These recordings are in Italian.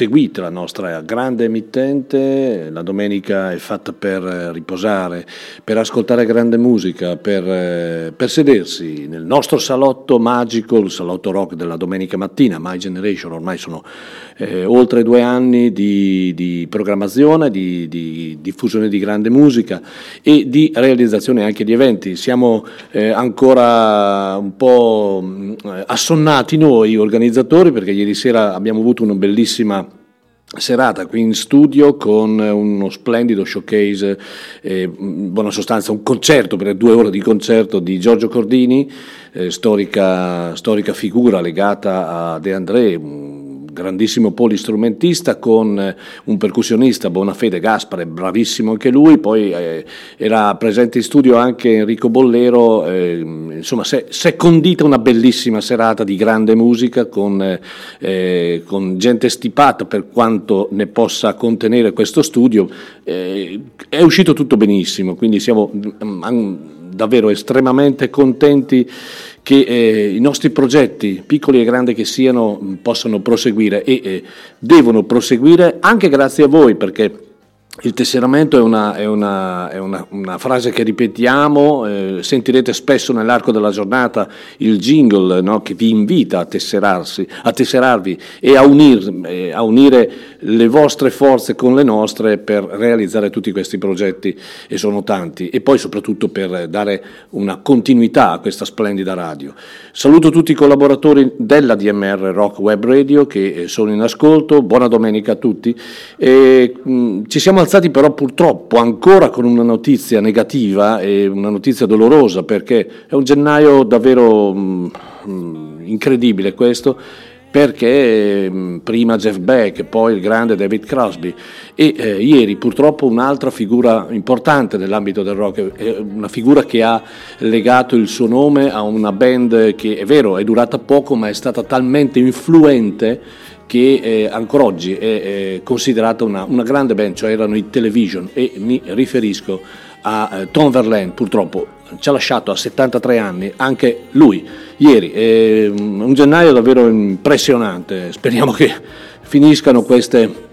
seguite la nostra grande emittente, la domenica è fatta per riposare, per ascoltare grande musica, per, eh, per, sedersi nel nostro salotto magico, il salotto rock della domenica mattina, My Generation, ormai sono eh, oltre due anni di, di programmazione, di, di, diffusione di grande musica e di realizzazione anche di eventi. Siamo eh, ancora un po' mm, assonnati noi organizzatori perché ieri sera abbiamo avuto una bellissima serata qui in studio con uno splendido showcase, eh, in buona sostanza un concerto per due ore di concerto di Giorgio Cordini, eh, storica, storica, figura legata a De André, grandissimo polistrumentista con eh, un percussionista, Bonafede Gaspare, bravissimo anche lui, poi eh, era presente in studio anche Enrico Bollero, eh, insomma si è condita una bellissima serata di grande musica con, eh, eh, con, gente stipata per quanto ne possa contenere questo studio, eh, è uscito tutto benissimo, quindi siamo mm, davvero estremamente contenti che eh, i nostri progetti, piccoli e grandi che siano, possano proseguire e eh, devono proseguire anche grazie a voi perché il tesseramento è una, è una, è una, una frase che ripetiamo, eh, sentirete spesso nell'arco della giornata il jingle no, che vi invita a, a tesserarvi e a, unir, eh, a, unire le vostre forze con le nostre per realizzare tutti questi progetti, e sono tanti, e poi soprattutto per dare una continuità a questa splendida radio. Saluto tutti i collaboratori della DMR Rock Web Radio che eh, sono in ascolto, buona domenica a tutti. E, mh, ci siamo alzati però purtroppo ancora con una notizia negativa e una notizia dolorosa perché è un gennaio davvero mh, mh, incredibile questo perché mh, prima Jeff Beck, poi il grande David Crosby e eh, ieri purtroppo un'altra figura importante nell'ambito del rock, una figura che ha legato il suo nome a una band che è vero è durata poco ma è stata talmente influente che eh, ancora oggi è, è considerata una, una, grande band, cioè erano i Television e mi riferisco a eh, Tom Verlaine, purtroppo ci ha lasciato a 73 anni, anche lui ieri, è un gennaio davvero impressionante, speriamo che finiscano queste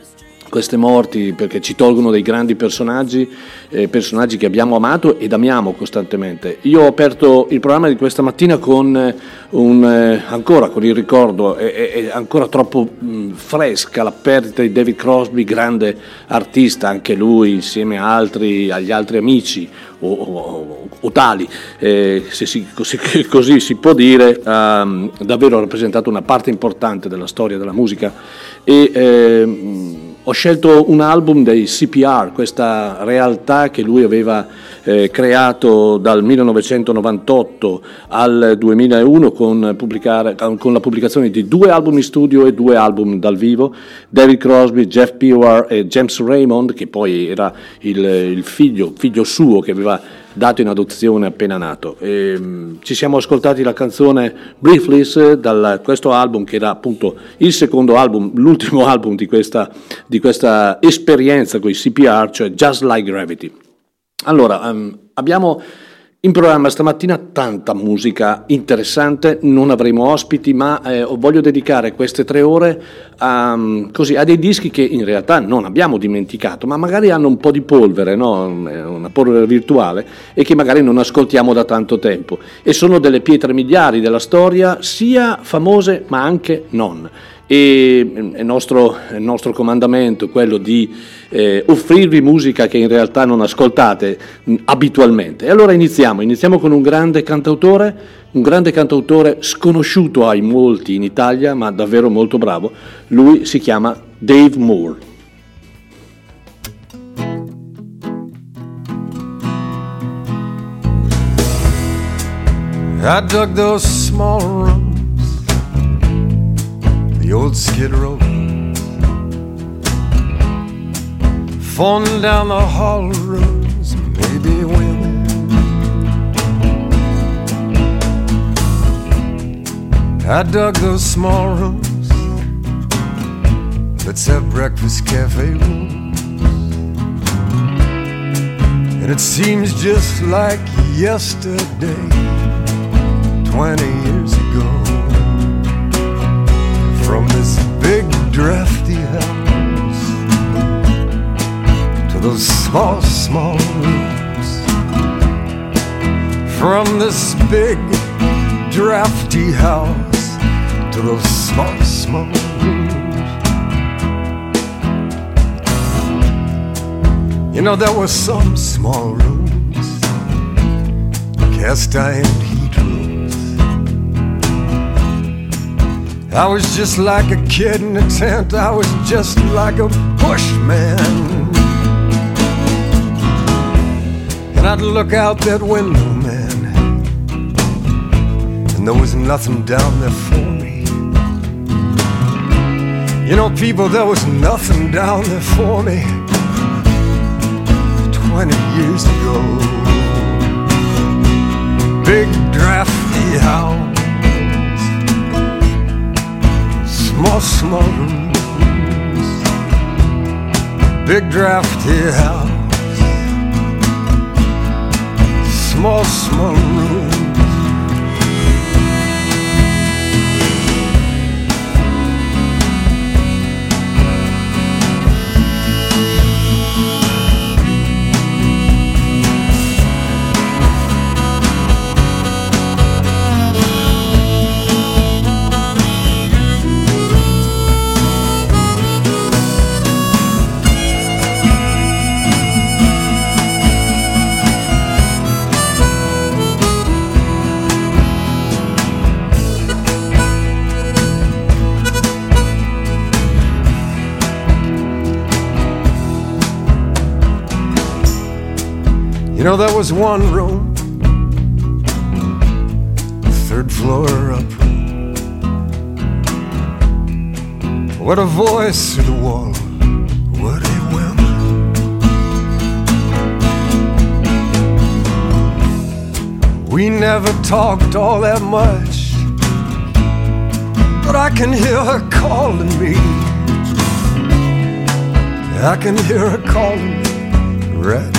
queste morti perché ci tolgono dei grandi personaggi, eh, personaggi che abbiamo amato ed amiamo costantemente. Io ho aperto il programma di questa mattina con, eh, un, eh, ancora con il ricordo, è, è ancora troppo mh, fresca la perdita di David Crosby, grande artista, anche lui insieme altri, agli altri amici o, o, o tali, eh, se si, così, così, si può dire, ha davvero rappresentato una parte importante della storia della musica. E, ehm, ho scelto un album dei CPR, questa realtà che lui aveva eh, creato dal 1998 al 2001 con, con, la pubblicazione di due album in studio e due album dal vivo, David Crosby, Jeff Pewar e James Raymond, che poi era il, il figlio, figlio suo che aveva dato in adozione appena nato. E, um, ci siamo ascoltati la canzone Briefless da questo album che era appunto il secondo album, l'ultimo album di questa, di questa esperienza con i CPR, cioè Just Like Gravity. Allora, um, abbiamo in programma stamattina tanta musica interessante, non avremo ospiti, ma eh, voglio dedicare queste tre ore a, mm, così, a, dei dischi che in realtà non abbiamo dimenticato, ma magari hanno un po' di polvere, no? una polvere virtuale, e che magari non ascoltiamo da tanto tempo. E sono delle pietre miliari della storia, sia famose ma anche non e mm, il nostro, il nostro comandamento è quello di eh, offrirvi musica che in realtà non ascoltate mh, mm, abitualmente. E allora iniziamo, iniziamo con un grande cantautore, un grande cantautore sconosciuto ai molti in Italia, ma davvero molto bravo. Lui si chiama Dave Moore. I dug those small rooms the old skid row. Falling down the hall roads, maybe women. I dug those small rooms. Let's have breakfast cafe rooms. And it seems just like yesterday, 20 years ago. Drafty house to those small, small rooms. From this big drafty house to those small, small rooms. You know, there were some small rooms, cast iron I was just like a kid in a tent, I was just like a bushman. And I'd look out that window, man, and there was nothing down there for me. You know, people, there was nothing down there for me. 20 years ago. Big drafty house, small, small rooms. Big drafty house, small, small rooms. Know, there was one room, third floor up, what a voice through the wall, what a woman. We never talked all that much, but I can hear her calling me. I can hear her calling me right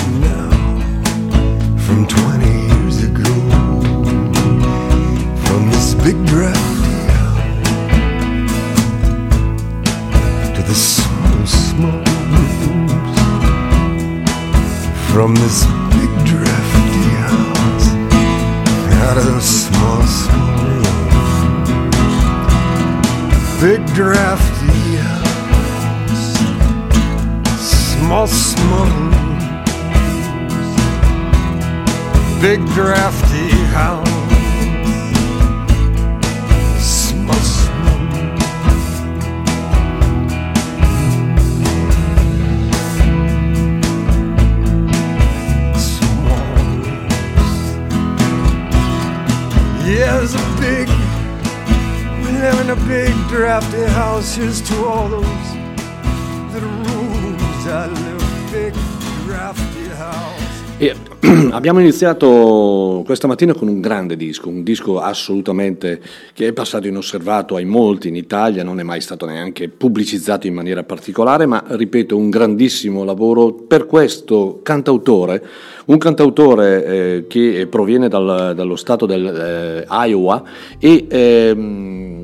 Here's to all those little rooms I live. Big drafty house. E abbiamo iniziato questa mattina con un grande disco, un disco assolutamente che è passato inosservato ai molti in Italia, non è mai stato neanche pubblicizzato in maniera particolare, ma ripeto, un grandissimo lavoro per questo cantautore, un cantautore eh, che proviene dal, dallo stato del eh, e, ehm,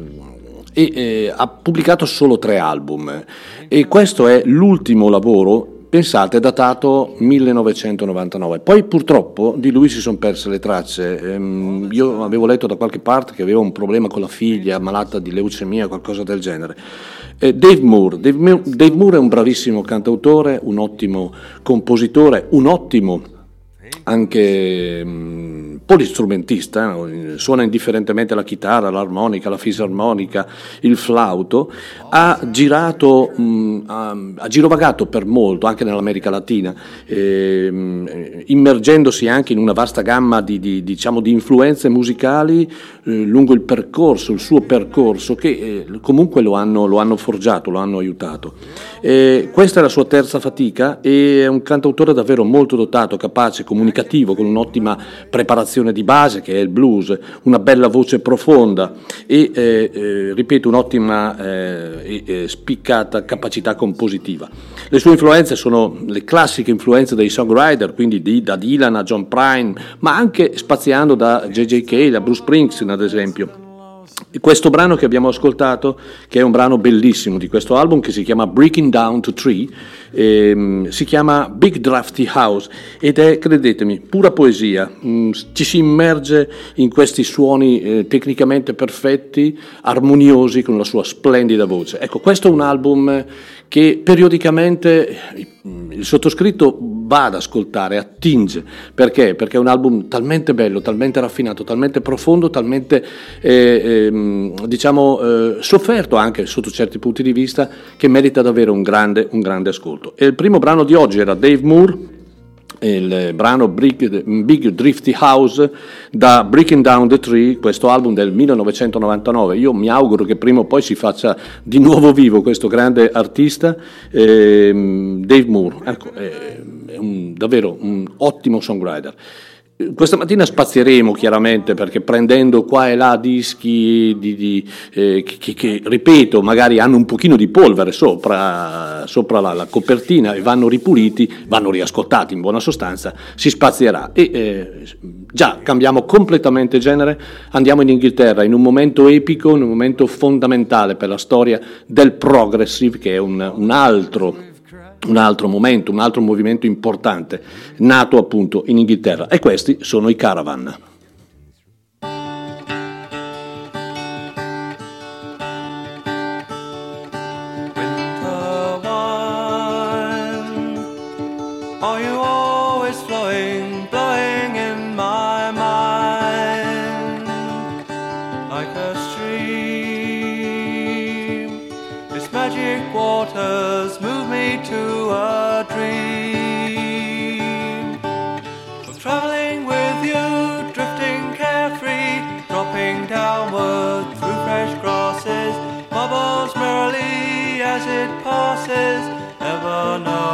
e eh, ha pubblicato solo tre album e questo è l'ultimo lavoro Pensate, datato 1999. Poi purtroppo di lui si sono perse le tracce. Ehm, io avevo letto da qualche parte che aveva un problema con la figlia malata di leucemia, qualcosa del genere. Eh, Dave Moore. Dave. Dave Moore è un bravissimo cantautore, un ottimo compositore, un ottimo anche mh, polistrumentista, eh, suona indifferentemente la chitarra, l'armonica, la fisarmonica, il flauto, ha girato, ha, girovagato per molto anche nell'America Latina, eh, mh, immergendosi anche in una vasta gamma di, di, diciamo, di influenze musicali eh, lungo il percorso, il suo percorso, che eh, comunque lo hanno, lo hanno, forgiato, lo hanno aiutato. questa è la sua terza fatica e è un cantautore davvero molto dotato, capace, comunicativo, con un'ottima preparazione di base che è il blues, una bella voce profonda e, eh, eh, ripeto, un'ottima eh, e spiccata capacità compositiva. Le sue influenze sono le classiche influenze dei songwriter, quindi di, da Dylan a John Prine, ma anche spaziando da J.J. Cale a Bruce Springsteen ad esempio. questo brano che abbiamo ascoltato, che è un brano bellissimo di questo album che si chiama Breaking Down to Tree, ehm, si chiama Big Drafty House ed è, credetemi, pura poesia. Mm, ci si immerge in questi suoni eh, tecnicamente perfetti, armoniosi, con la sua splendida voce. Ecco, questo è un album che periodicamente il sottoscritto va ad ascoltare, attinge. Perché? Perché è un album talmente bello, talmente raffinato, talmente profondo, talmente eh, eh, diciamo eh, sofferto anche sotto certi punti di vista che merita davvero un grande, un grande ascolto. E il primo brano di oggi era Dave Moore il brano Big Drifty House da Breaking Down the Tree, questo album del 1999. Io mi auguro che prima o poi si faccia di nuovo vivo questo grande artista, eh, Dave Moore. Ecco, è, un, davvero un ottimo songwriter. Questa mattina spazieremo chiaramente perché prendendo qua e là dischi di, di, eh, che, che, ripeto, magari hanno un pochino di polvere sopra, sopra la, la, copertina e vanno ripuliti, vanno riascoltati in buona sostanza, si spazierà. E eh, già cambiamo completamente genere, andiamo in Inghilterra in un momento epico, in un momento fondamentale per la storia del progressive, che è un, un altro un altro momento, un altro movimento importante, nato appunto in Inghilterra. E questi sono i Caravan. to a dream of traveling with you, drifting carefree, dropping downward through fresh grasses, bubbles merrily as it passes, ever know.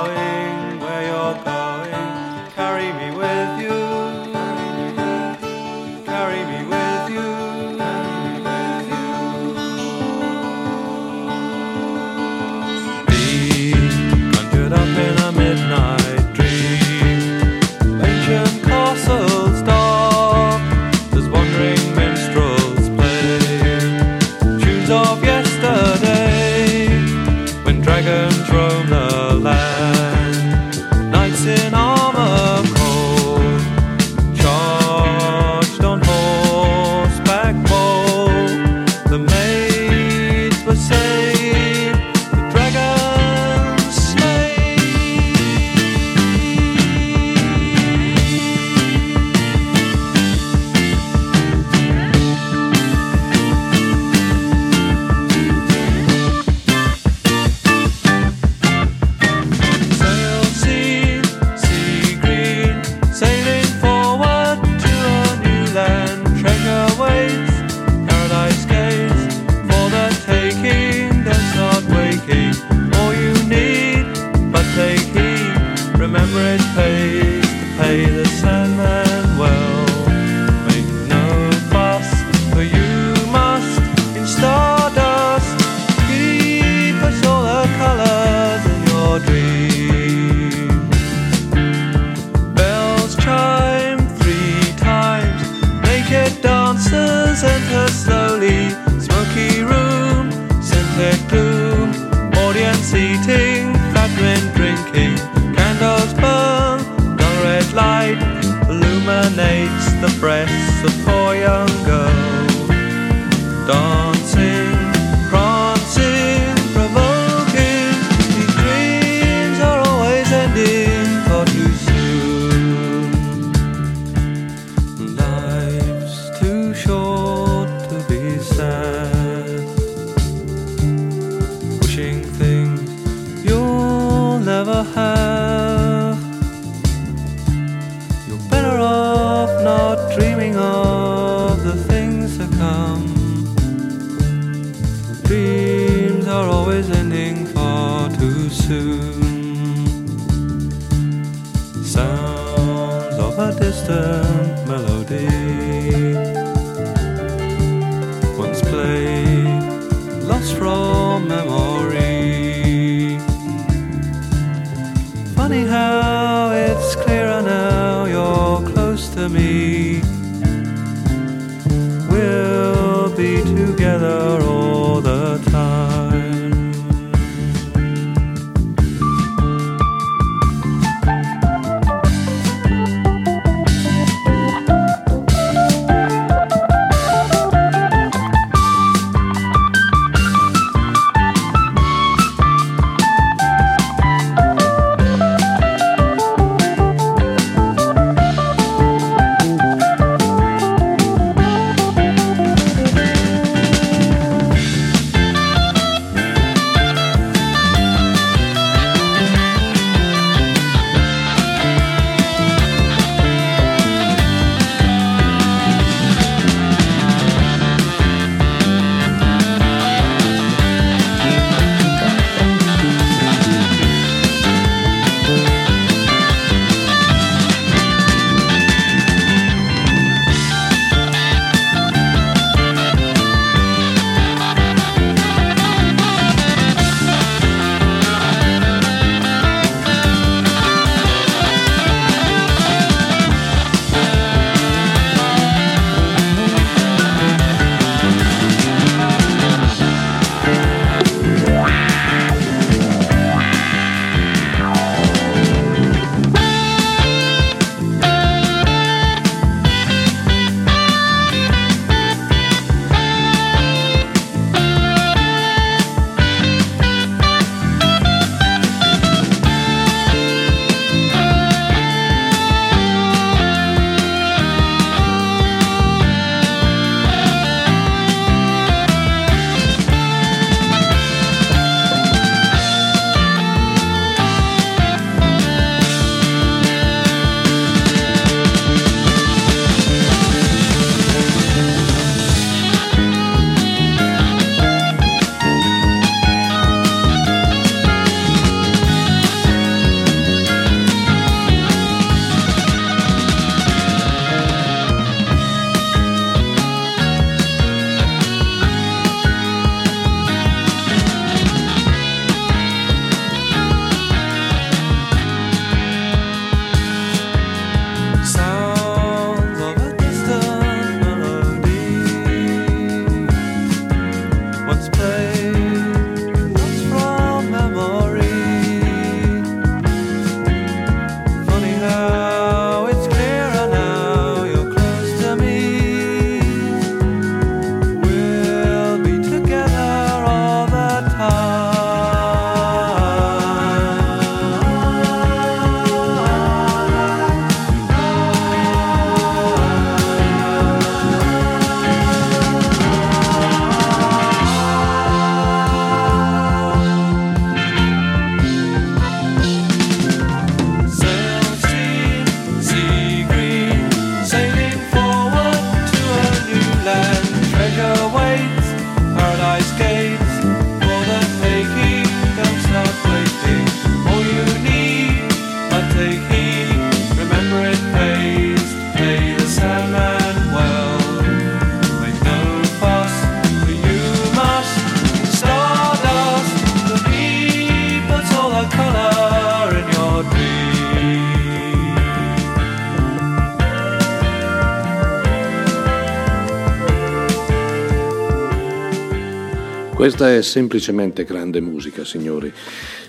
Questa è semplicemente grande musica, signori.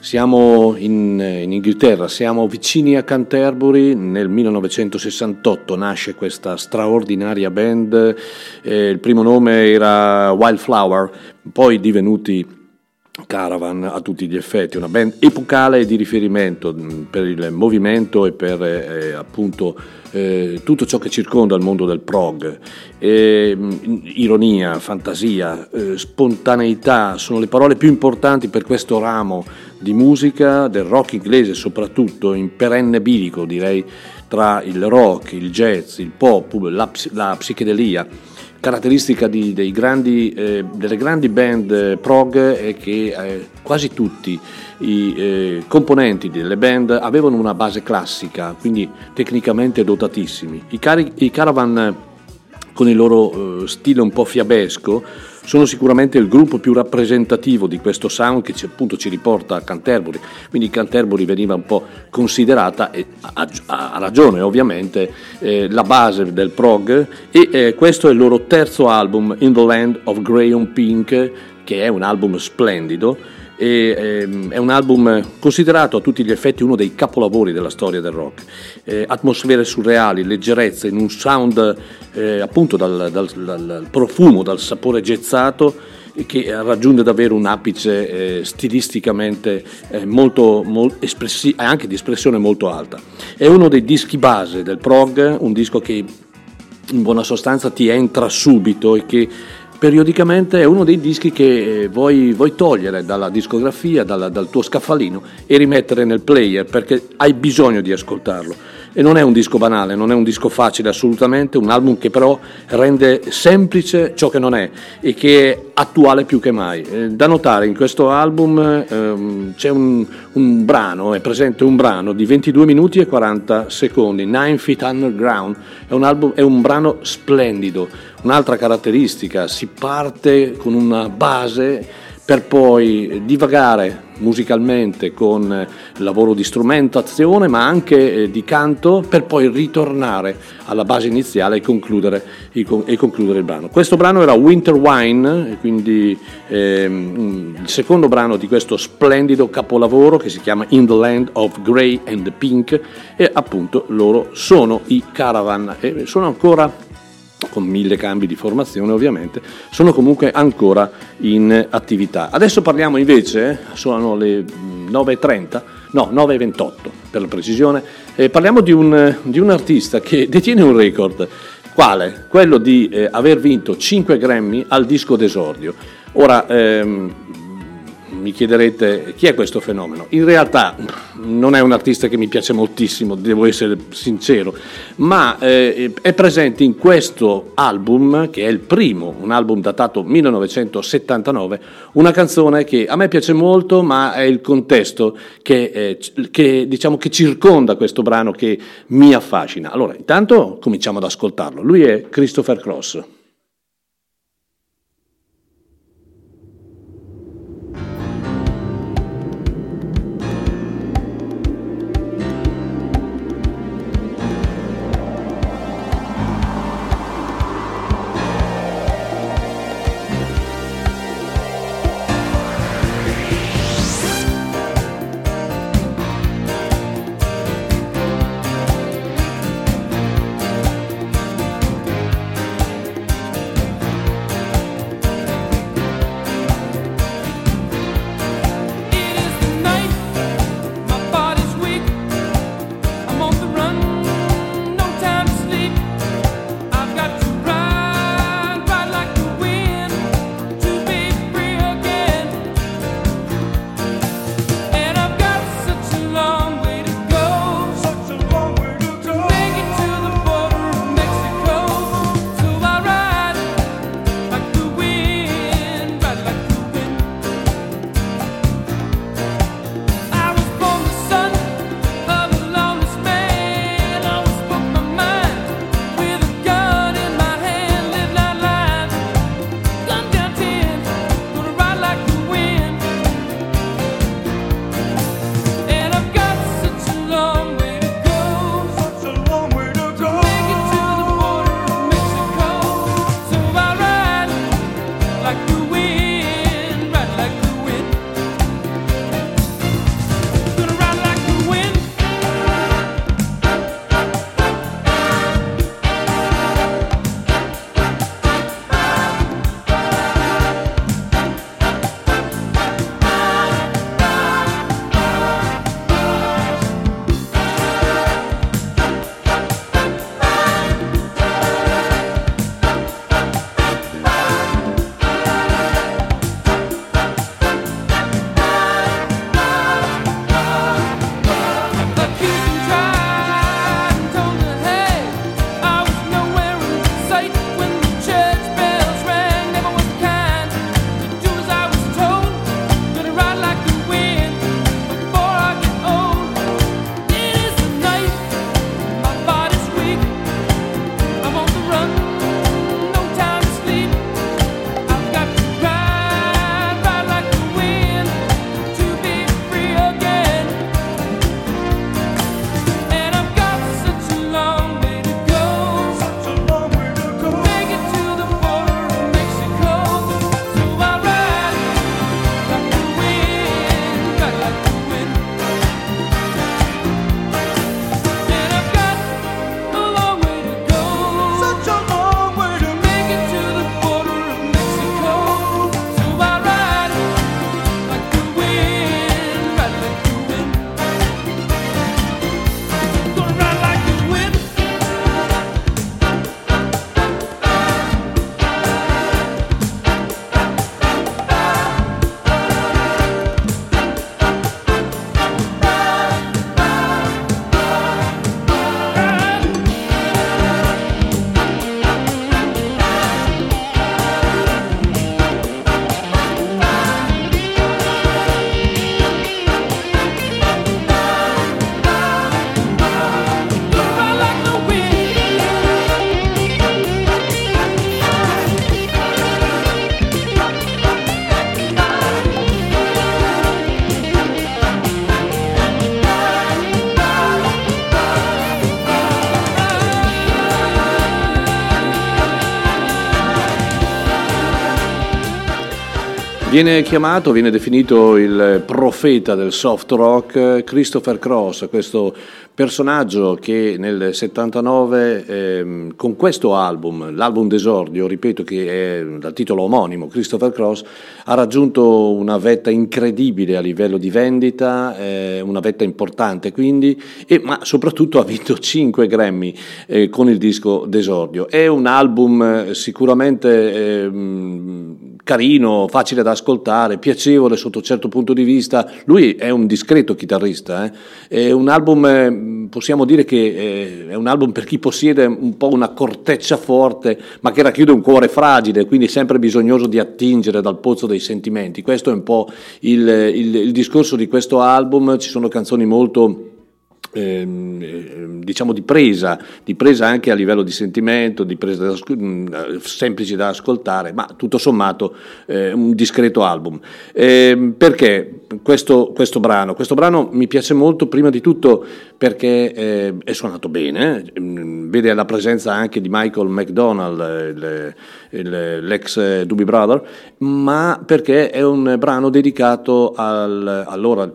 Siamo in, in, Inghilterra, siamo vicini a Canterbury, nel 1968 nasce questa straordinaria band, eh, il primo nome era Wildflower, poi divenuti Caravan a tutti gli effetti, una band epocale di riferimento mm, per il movimento e per eh, appunto eh, tutto ciò che circonda il mondo del prog. E, mm, ironia, fantasia, eh, spontaneità sono le parole più importanti per questo ramo di musica, del rock inglese soprattutto, in perenne bilico direi, tra il rock, il jazz, il pop, la, la psichedelia caratteristica di, grandi, eh, delle grandi band eh, prog è che eh, quasi tutti i eh, componenti delle band avevano una base classica, quindi tecnicamente dotatissimi. I, cari, i Caravan con il loro eh, stile un po' fiabesco sono sicuramente il gruppo più rappresentativo di questo sound che ci, appunto ci riporta a Canterbury, quindi Canterbury veniva un po' considerata, e ha ragione ovviamente, eh, la base del prog e eh, questo è il loro terzo album, In the Land of Graham Pink, che è un album splendido e, ehm, è un album considerato a tutti gli effetti uno dei capolavori della storia del rock. Eh, atmosfere surreali, leggerezza in un sound eh, appunto dal, dal, dal, profumo, dal sapore gezzato che raggiunge davvero un apice eh, stilisticamente eh, molto, molto espressi- anche di espressione molto alta. È uno dei dischi base del prog, un disco che in buona sostanza ti entra subito e che periodicamente è uno dei dischi che vuoi, vuoi togliere dalla discografia, dalla, dal tuo scaffalino e rimettere nel player perché hai bisogno di ascoltarlo. E non è un disco banale, non è un disco facile assolutamente, un album che però rende semplice ciò che non è e che è attuale più che mai. Eh, da notare in questo album ehm, c'è un, un, brano, è presente un brano di 22 minuti e 40 secondi, Nine Feet Underground, è un, album, è un brano splendido. Un'altra caratteristica, si parte con una base per poi divagare musicalmente con lavoro di strumentazione ma anche eh, di canto per poi ritornare alla base iniziale e concludere, e concludere il brano. Questo brano era Winter Wine, quindi ehm, il secondo brano di questo splendido capolavoro che si chiama In the Land of Grey and Pink e appunto loro sono i Caravan e sono ancora con mille cambi di formazione ovviamente, sono comunque ancora in attività. Adesso parliamo invece, sono le 9.30, no 9.28 per la precisione, eh, parliamo di un, di un, artista che detiene un record, quale? Quello di eh, aver vinto 5 Grammy al disco d'esordio. Ora, ehm, mi chiederete chi è questo fenomeno. In realtà non è un artista che mi piace moltissimo, devo essere sincero, ma eh, è presente in questo album, che è il primo, un album datato 1979, una canzone che a me piace molto, ma è il contesto che, eh, che, diciamo, che circonda questo brano che mi affascina. Allora, intanto cominciamo ad ascoltarlo. Lui è Christopher Cross. Viene chiamato, viene definito il profeta del soft rock Christopher Cross, questo personaggio che nel 79 eh, con questo album, l'album d'esordio, ripeto che è dal titolo omonimo, Christopher Cross, ha raggiunto una vetta incredibile a livello di vendita, eh, una vetta importante quindi, e, ma soprattutto ha vinto 5 Grammy eh, con il disco d'esordio. È un album eh, sicuramente ehm, carino, facile da ascoltare, piacevole sotto un certo punto di vista. Lui è un discreto chitarrista, eh. è un album eh, possiamo dire che eh, è un album per chi possiede un po' una corteccia forte, ma che racchiude un cuore fragile, quindi sempre bisognoso di attingere dal pozzo dei sentimenti. Questo è un po' il, il, il discorso di questo album, ci sono canzoni molto Ehm, ehm, diciamo di presa, di presa anche a livello di sentimento, di presa da, mh, semplici da ascoltare, ma tutto sommato eh, un discreto album. Eh, perché questo, questo, brano? Questo brano mi piace molto prima di tutto perché eh, è suonato bene, ehm, vede la presenza anche di Michael McDonald, il, il, l'ex Doobie Brother, ma perché è un brano dedicato al, allora,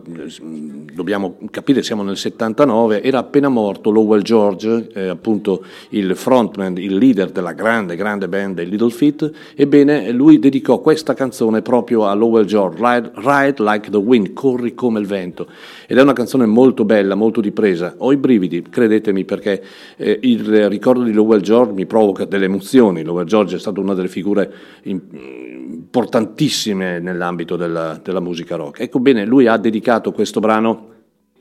dobbiamo capire, siamo nel 79, 1949 era appena morto Lowell George, eh, appunto il frontman, il leader della grande, grande band dei Little Feat, ebbene lui dedicò questa canzone proprio a Lowell George, Ride, Ride Like the Wind, corri come il vento, ed è una canzone molto bella, molto di presa, ho i brividi, credetemi perché eh, il ricordo di Lowell George mi provoca delle emozioni, Lowell George è stata una delle figure importantissime nell'ambito della, della musica rock. Ecco bene, lui ha dedicato questo brano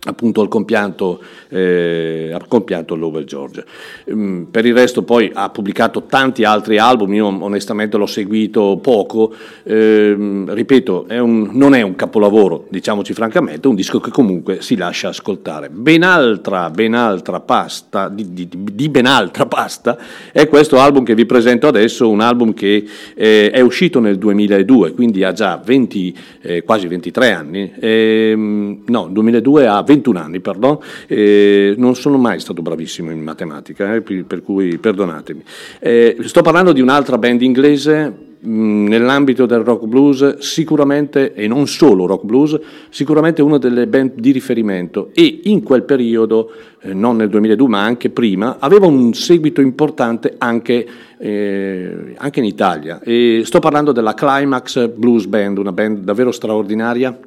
appunto al compianto, eh, al compianto Lowell George. Um, per il resto poi ha pubblicato tanti altri album, io onestamente l'ho seguito poco, eh, ripeto, è un, non è un capolavoro, diciamoci francamente, è un disco che comunque si lascia ascoltare. Ben altra, ben altra pasta, di, di, di ben altra pasta, è questo album che vi presento adesso, un album che eh, è uscito nel 2002, quindi ha già 20, eh, quasi 23 anni, ehm, no, 2002 ha 21 anni, pardon, eh, non sono mai stato bravissimo in matematica, eh, per cui perdonatemi. Eh, sto parlando di un'altra band inglese nell'ambito del rock blues sicuramente, e non solo rock blues, sicuramente una delle band di riferimento e in quel periodo, eh, non nel 2002 ma anche prima, aveva un seguito importante anche, eh, anche in Italia. E sto parlando della Climax Blues Band, una band davvero straordinaria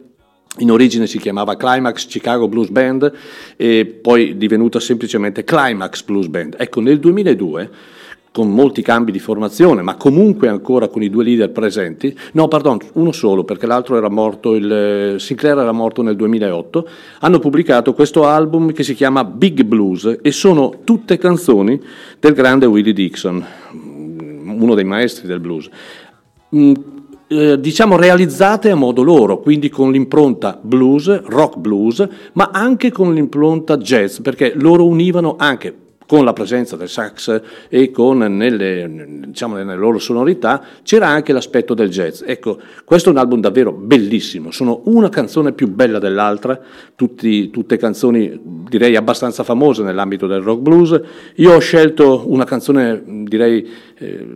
in origine si chiamava Climax Chicago Blues Band e poi divenuta semplicemente Climax Blues Band. Ecco, nel 2002 con molti cambi di formazione, ma comunque ancora con i due leader presenti. No, pardon, uno solo, perché l'altro era morto, il, Sinclair era morto nel 2008. Hanno pubblicato questo album che si chiama Big Blues e sono tutte canzoni del grande Willie Dixon, uno dei maestri del blues. Eh, diciamo realizzate a modo loro, quindi con l'impronta blues, rock blues, ma anche con l'impronta jazz, perché loro univano anche con la presenza del sax e con nelle, diciamo, nelle loro sonorità c'era anche l'aspetto del jazz. Ecco, questo è un album davvero bellissimo, sono una canzone più bella dell'altra, tutti, tutte canzoni direi abbastanza famose nell'ambito del rock blues. Io ho scelto una canzone direi eh,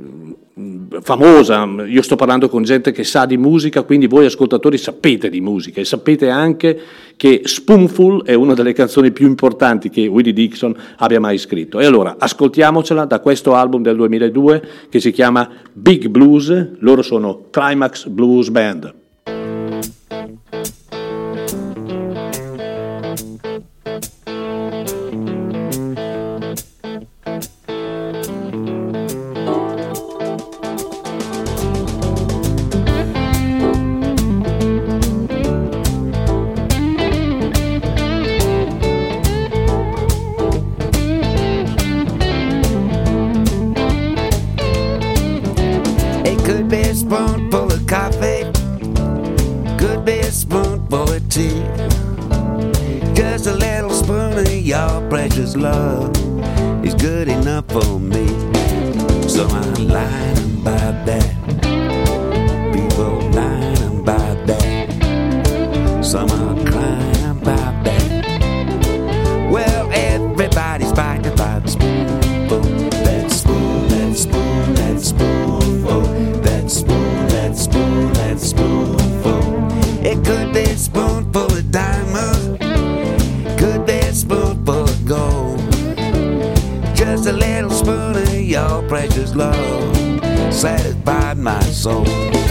famosa, io sto parlando con gente che sa di musica, quindi voi ascoltatori sapete di musica e sapete anche che Spoonful è una delle canzoni più importanti che Willie Dixon abbia mai scritto. E allora ascoltiamocela da questo album del 2002 che si chiama Big Blues, loro sono Climax Blues Band. precious love is good enough for me. So I'm lying about that. Love satisfied my soul.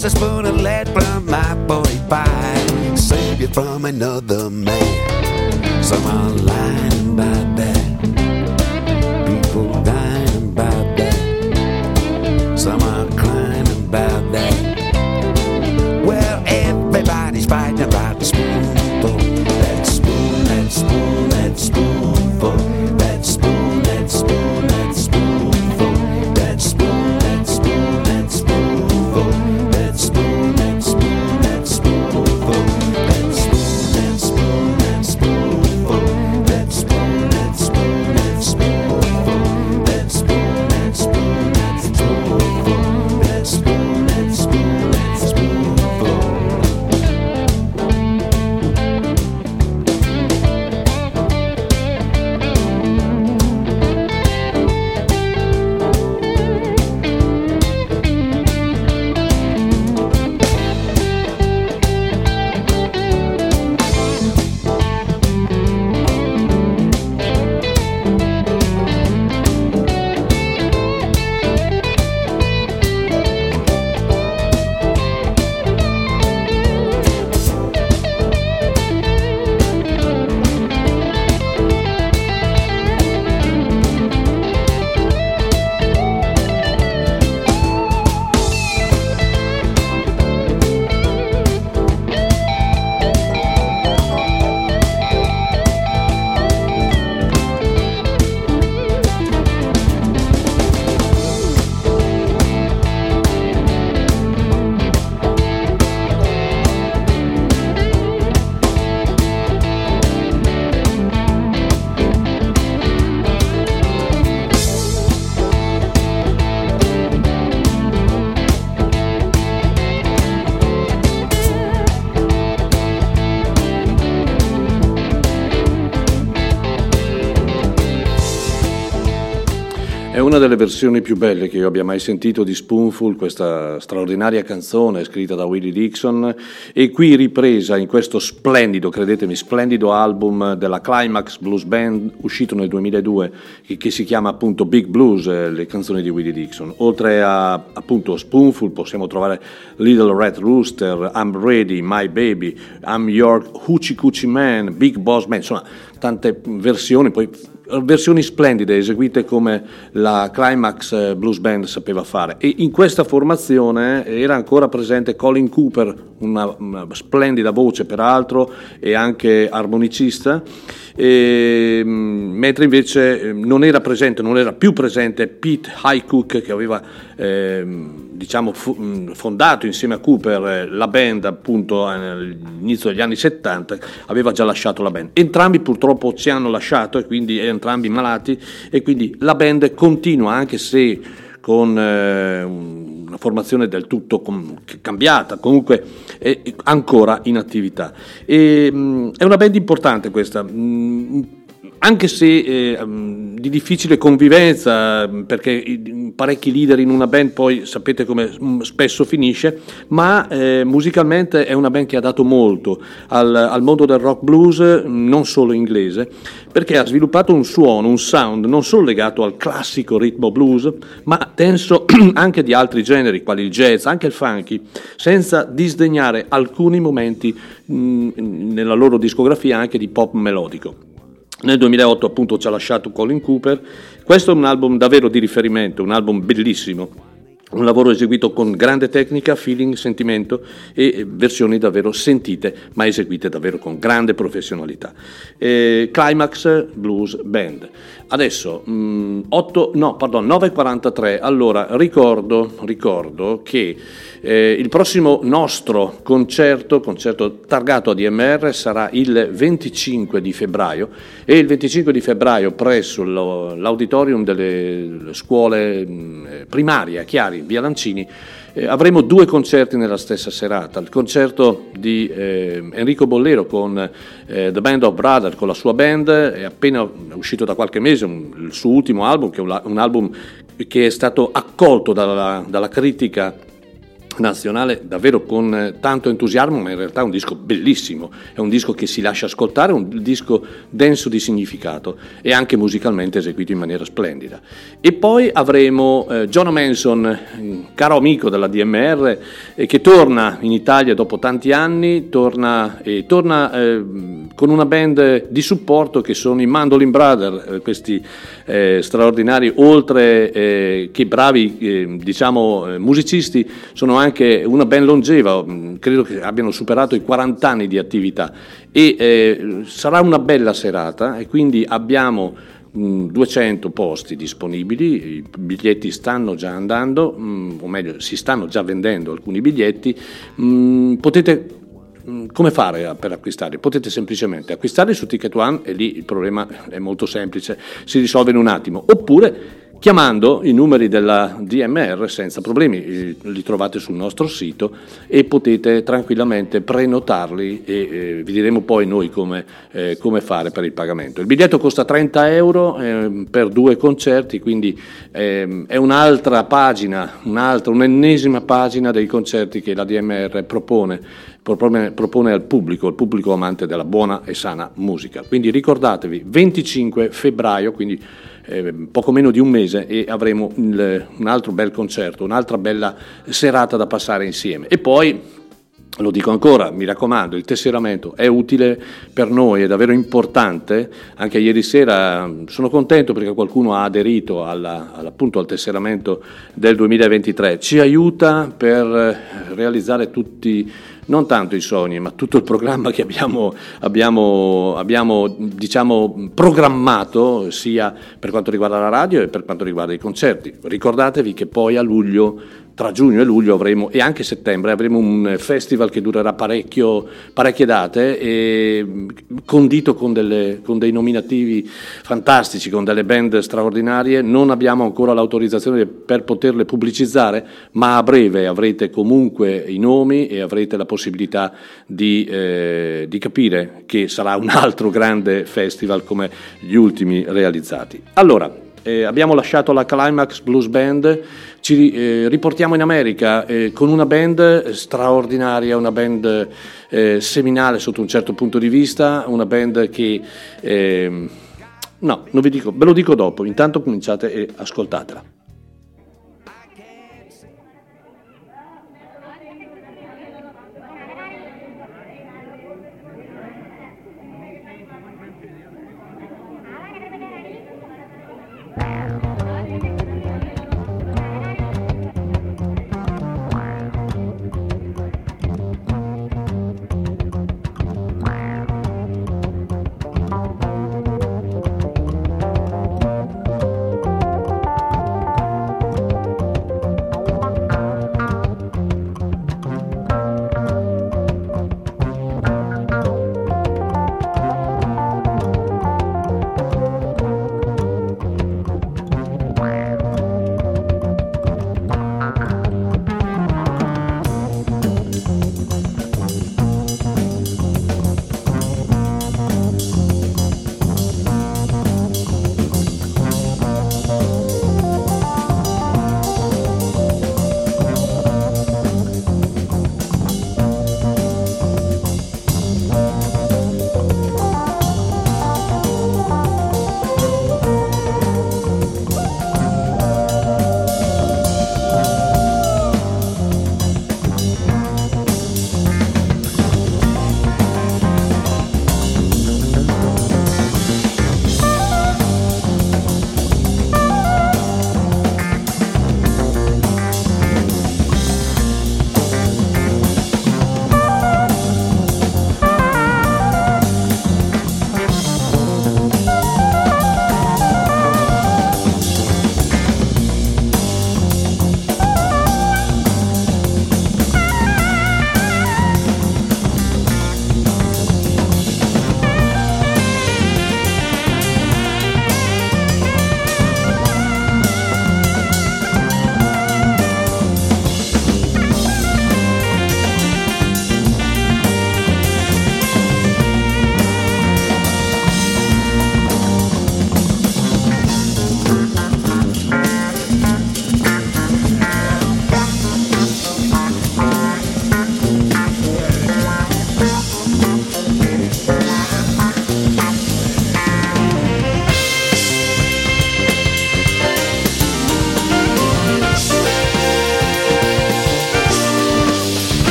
just of spoon and let from my boy pie. Save you from another man. Delle versioni più belle che io abbia mai sentito di Spoonful, questa straordinaria canzone scritta da Willie Dixon e qui ripresa in questo splendido, credetemi, splendido album della Climax Blues Band uscito nel 2002 che, si chiama appunto Big Blues, eh, le canzoni di Willie Dixon. Oltre a appunto Spoonful possiamo trovare Little Red Rooster, I'm Ready, My Baby, I'm Your Hoochie Coochie Man, Big Boss Man, insomma tante versioni, poi versioni splendide eseguite come la Climax eh, Blues Band sapeva fare e in questa formazione era ancora presente Colin Cooper, una, una splendida voce peraltro e anche armonicista, e, mh, mentre invece eh, non era presente, non era più presente Pete Highcook che aveva ehm, diciamo fu- mh, fondato insieme a Cooper eh, la band appunto eh, all'inizio degli anni 70, aveva già lasciato la band. Entrambi purtroppo ci hanno lasciato e quindi entrambi malati e quindi la band continua anche se con eh, una formazione del tutto com- cambiata, comunque è ancora in attività. E, mh, è una band importante questa. mh, anche se eh, di difficile convivenza, perché parecchi leader in una band poi sapete come mm, spesso finisce, ma eh, musicalmente è una band che ha dato molto al, al, mondo del rock blues, non solo inglese, perché ha sviluppato un suono, un sound non solo legato al classico ritmo blues, ma tenso anche di altri generi, quali il jazz, anche il funky, senza disdegnare alcuni momenti mh, nella loro discografia anche di pop melodico. Nel 2008 appunto ci ha lasciato Colin Cooper. Questo è un album davvero di riferimento, un album bellissimo. Un lavoro eseguito con grande tecnica, feeling, sentimento e versioni davvero sentite, ma eseguite davvero con grande professionalità. Eh, Climax Blues Band. Adesso, mh, mm, 8, no, pardon, 9.43, allora ricordo, ricordo che eh, il prossimo nostro concerto, concerto targato a DMR, sarà il 25 di febbraio. E il 25 di febbraio presso l'auditorium delle scuole mm, primarie a Chiari, via Lancini, eh, avremo due concerti nella stessa serata, il concerto di eh, Enrico Bollero con eh, The Band of Brothers, con la sua band, è appena uscito da qualche mese un, il suo ultimo album, che è un, un album che è stato accolto dalla, dalla critica nazionale davvero con eh, tanto entusiasmo, ma in realtà è un disco bellissimo, è un disco che si lascia ascoltare, un disco denso di significato e anche musicalmente eseguito in maniera splendida. E poi avremo eh, John Manson, caro amico della DMR, eh, che torna in Italia dopo tanti anni, torna, eh, torna con una band di supporto che sono i Mandolin Brothers, eh, questi eh, straordinari, oltre che bravi diciamo, musicisti, sono anche una ben longeva, mm, credo che abbiano superato i 40 anni di attività. E eh, sarà una bella serata e quindi abbiamo 200 mm, posti disponibili, i biglietti stanno già andando, mm, o meglio si stanno già vendendo alcuni biglietti, potete come fare per acquistare? Potete semplicemente acquistare su Ticket One e lì il problema è molto semplice, si risolve in un attimo, oppure chiamando i numeri della DMR senza problemi, li trovate sul nostro sito e potete tranquillamente prenotarli e eh, vi diremo poi noi come, eh, come, fare per il pagamento. Il biglietto costa 30 euro eh, per due concerti, quindi ehm, è un'altra pagina, un'altra, un'ennesima pagina dei concerti che la DMR propone, propone, propone al pubblico, al pubblico amante della buona e sana musica. Quindi ricordatevi, 25 febbraio, quindi eh, poco meno di un mese e avremo un altro bel concerto, un'altra bella serata da passare insieme. E poi lo dico ancora, mi raccomando, il tesseramento è utile per noi, è davvero importante. Anche ieri sera sono contento perché qualcuno ha aderito alla, al tesseramento del 2023. Ci aiuta per realizzare tutti non tanto i sogni, ma tutto il programma che abbiamo, abbiamo, abbiamo diciamo, programmato sia per quanto riguarda la radio e per quanto riguarda i concerti. Ricordatevi che poi a luglio tra giugno e luglio avremo, e anche settembre avremo un festival che durerà parecchie date, e, condito con, delle, con, dei nominativi fantastici, con delle band straordinarie. Non abbiamo ancora l'autorizzazione per poterle pubblicizzare, ma a breve avrete comunque i nomi e avrete la possibilità di, eh, di capire che sarà un altro grande festival come gli ultimi realizzati. Allora, eh, abbiamo lasciato la Climax Blues Band, ci eh, riportiamo in America eh, con una band straordinaria, una band eh, seminale sotto un certo punto di vista, una band che... Ehm, no, non vi dico, ve lo dico dopo, intanto cominciate e ascoltatela.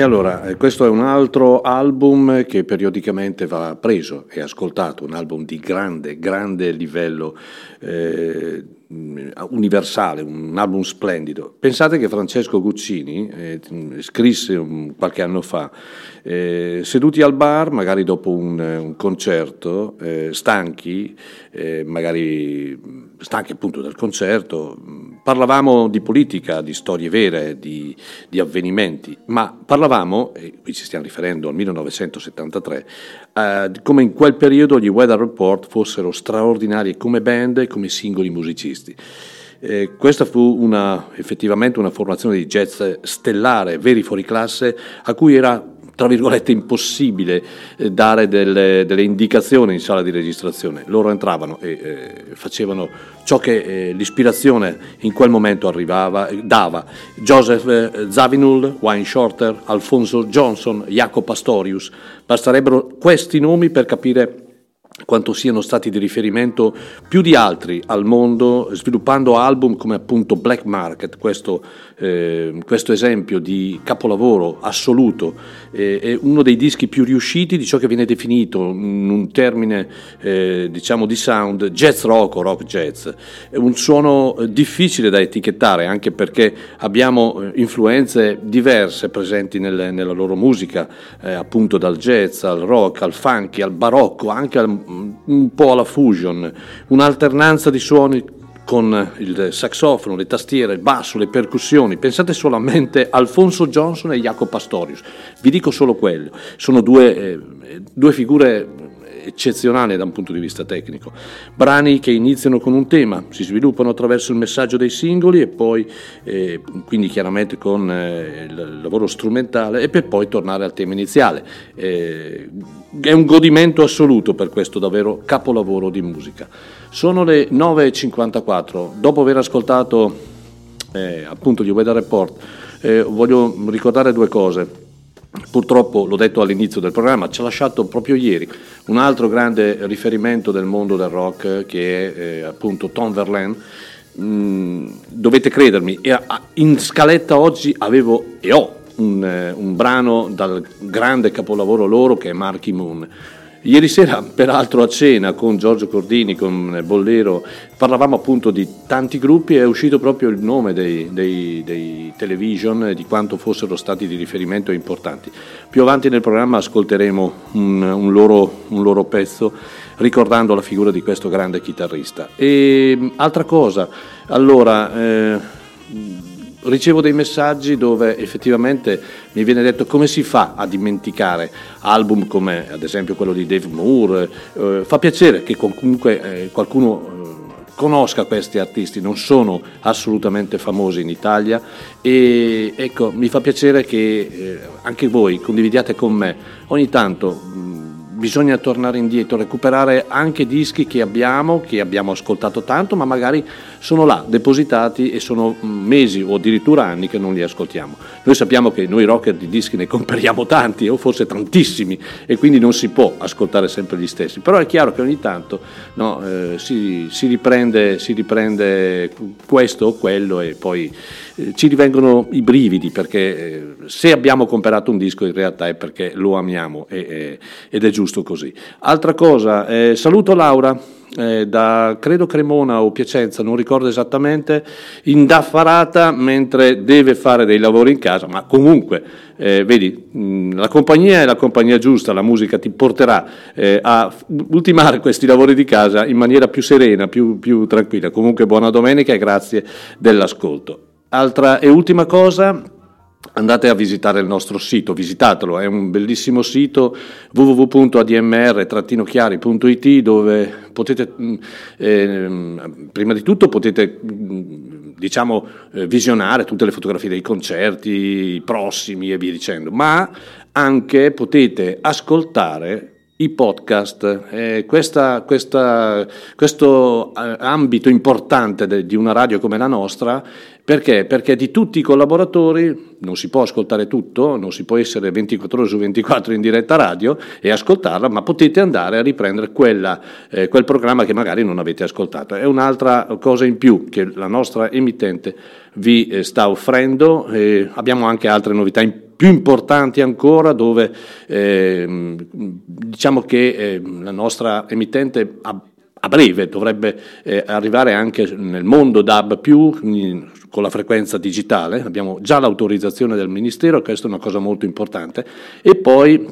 E allora, eh, questo è un altro album che periodicamente va preso e ascoltato, un album di grande, grande livello eh, universale, un album splendido. Pensate che Francesco Guccini eh, scrisse un, qualche anno fa, eh, seduti al bar, magari dopo un, un concerto, eh, stanchi, eh, magari stanchi appunto del concerto, parlavamo di politica, di storie vere, di, di avvenimenti, ma parlavamo, e qui ci stiamo riferendo al 1973, eh, come in quel periodo gli Weather Report fossero straordinari come band e come singoli musicisti. Eh, questa fu una, effettivamente una formazione di jazz stellare, veri fuori classe, a cui era tra virgolette impossibile eh, dare delle, delle, indicazioni in sala di registrazione. Loro entravano e eh, facevano ciò che eh, l'ispirazione in quel momento arrivava, eh, dava. Joseph eh, Zavinul, Wayne Shorter, Alfonso Johnson, Jacopo Pastorius. Basterebbero questi nomi per capire quanto siano stati di riferimento più di altri al mondo, sviluppando album come appunto Black Market, questo, eh, questo esempio di capolavoro assoluto, eh, è uno dei dischi più riusciti di ciò che viene definito in un termine eh, diciamo di sound jazz rock o rock jazz. È un suono eh, difficile da etichettare anche perché abbiamo eh, influenze diverse presenti nel, nella loro musica, eh, appunto dal jazz al rock, al funky, al barocco, anche al un po' alla fusion, un'alternanza di suoni con il saxofono, le tastiere, il basso, le percussioni. Pensate solamente a Alfonso Johnson e Jacopo Pastorius. Vi dico solo quello. Sono due, eh, due figure eccezionale da un punto di vista tecnico. Brani che iniziano con un tema, si sviluppano attraverso il messaggio dei singoli e poi, eh, quindi chiaramente con eh, il lavoro strumentale, e per poi tornare al tema iniziale. Eh, è un godimento assoluto per questo davvero capolavoro di musica. Sono le 9.54, dopo aver ascoltato eh, appunto gli Weather Report, eh, voglio ricordare due cose. Purtroppo, l'ho detto all'inizio del programma, ci ha lasciato proprio ieri un altro grande riferimento del mondo del rock che è eh, appunto Tom Verlaine. Mm, dovete credermi, in scaletta oggi avevo e ho un, eh, un brano dal grande capolavoro loro che è Marky Moon Ieri sera, peraltro, a cena con Giorgio Cordini, con Bollero, parlavamo appunto di tanti gruppi e è uscito proprio il nome dei, dei, dei television, di quanto fossero stati di riferimento importanti. Più avanti nel programma ascolteremo un, un, loro, un loro, pezzo ricordando la figura di questo grande chitarrista. E altra cosa, allora... Eh, ricevo dei messaggi dove effettivamente mi viene detto come si fa a dimenticare album come ad esempio quello di Dave Moore, eh, fa piacere che comunque eh, qualcuno eh, conosca questi artisti, non sono assolutamente famosi in Italia. E ecco, mi fa piacere che eh, anche voi condividiate con me. Ogni tanto mh, bisogna tornare indietro, recuperare anche dischi che abbiamo, che abbiamo ascoltato tanto, ma magari sono là, depositati e sono mesi o addirittura anni che non li ascoltiamo. Noi sappiamo che noi rocker di dischi ne compriamo tanti o forse tantissimi e quindi non si può ascoltare sempre gli stessi, però è chiaro che ogni tanto no, eh, si, si, riprende, si riprende questo o quello e poi ci rivengono i brividi perché eh, se abbiamo comprato un disco in realtà è perché lo amiamo e, ed è giusto così. Altra cosa, eh, saluto Laura. Eh, da credo Cremona o Piacenza, non ricordo esattamente, indaffarata mentre deve fare dei lavori in casa, ma comunque, eh, vedi, mh, la compagnia è la compagnia giusta, la musica ti porterà eh, a ultimare questi lavori di casa in maniera più serena, più, più tranquilla. Comunque buona domenica e grazie dell'ascolto. Altra e ultima cosa, andate a visitare il nostro sito, visitatelo, è un bellissimo sito www.admr-chiari.it dove potete, eh, prima di tutto potete mm, diciamo, eh, visionare tutte le fotografie dei concerti prossimi e via dicendo, ma anche potete ascoltare i podcast. Eh, questa, questa, questo eh, ambito importante de, di una radio come la nostra, perché? Perché di tutti i collaboratori non si può ascoltare tutto, non si può essere 24 ore su 24 in diretta radio e ascoltarla, ma potete andare a riprendere quella, eh, quel programma che magari non avete ascoltato. È un'altra cosa in più che la nostra emittente vi eh, sta offrendo. abbiamo anche altre novità importanti più importanti ancora dove eh, diciamo che eh, la nostra emittente ha a breve dovrebbe eh, arrivare anche nel mondo DAB, con la frequenza digitale, abbiamo già l'autorizzazione del Ministero, questa è una cosa molto importante, e poi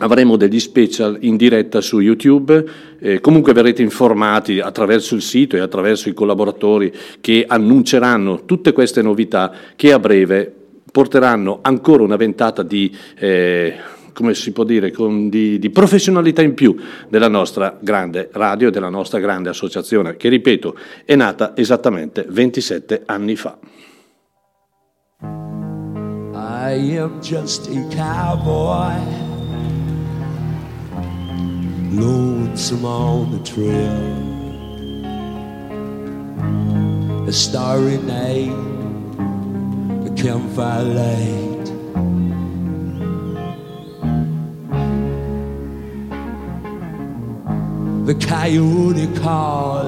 avremo degli special in diretta su YouTube, eh, comunque verrete informati attraverso il sito e attraverso i collaboratori che annunceranno tutte queste novità che a breve porteranno ancora una ventata di... Eh, come si può dire, con, di, di, professionalità in più della nostra grande radio e della nostra grande associazione, che ripeto è nata esattamente 27 anni fa. I am just a cowboy, lonesome on the trail, a starry night, campfire light. the coyote call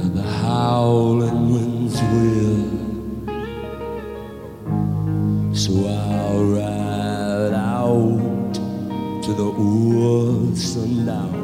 and the howling winds will. So I'll ride out to the woods sundown.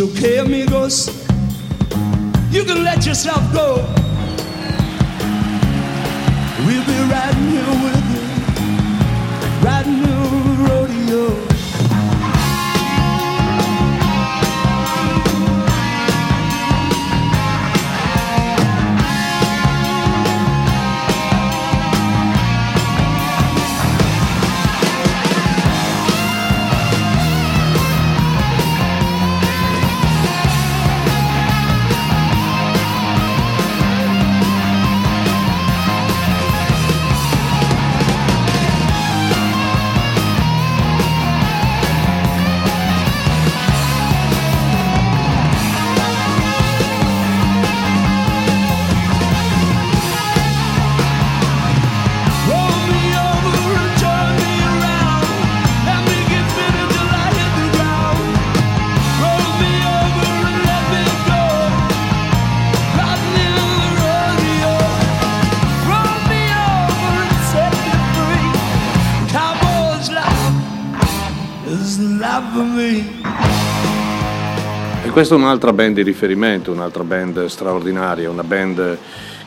Seu que amigos? E questa è un'altra band di riferimento, un'altra band straordinaria, una band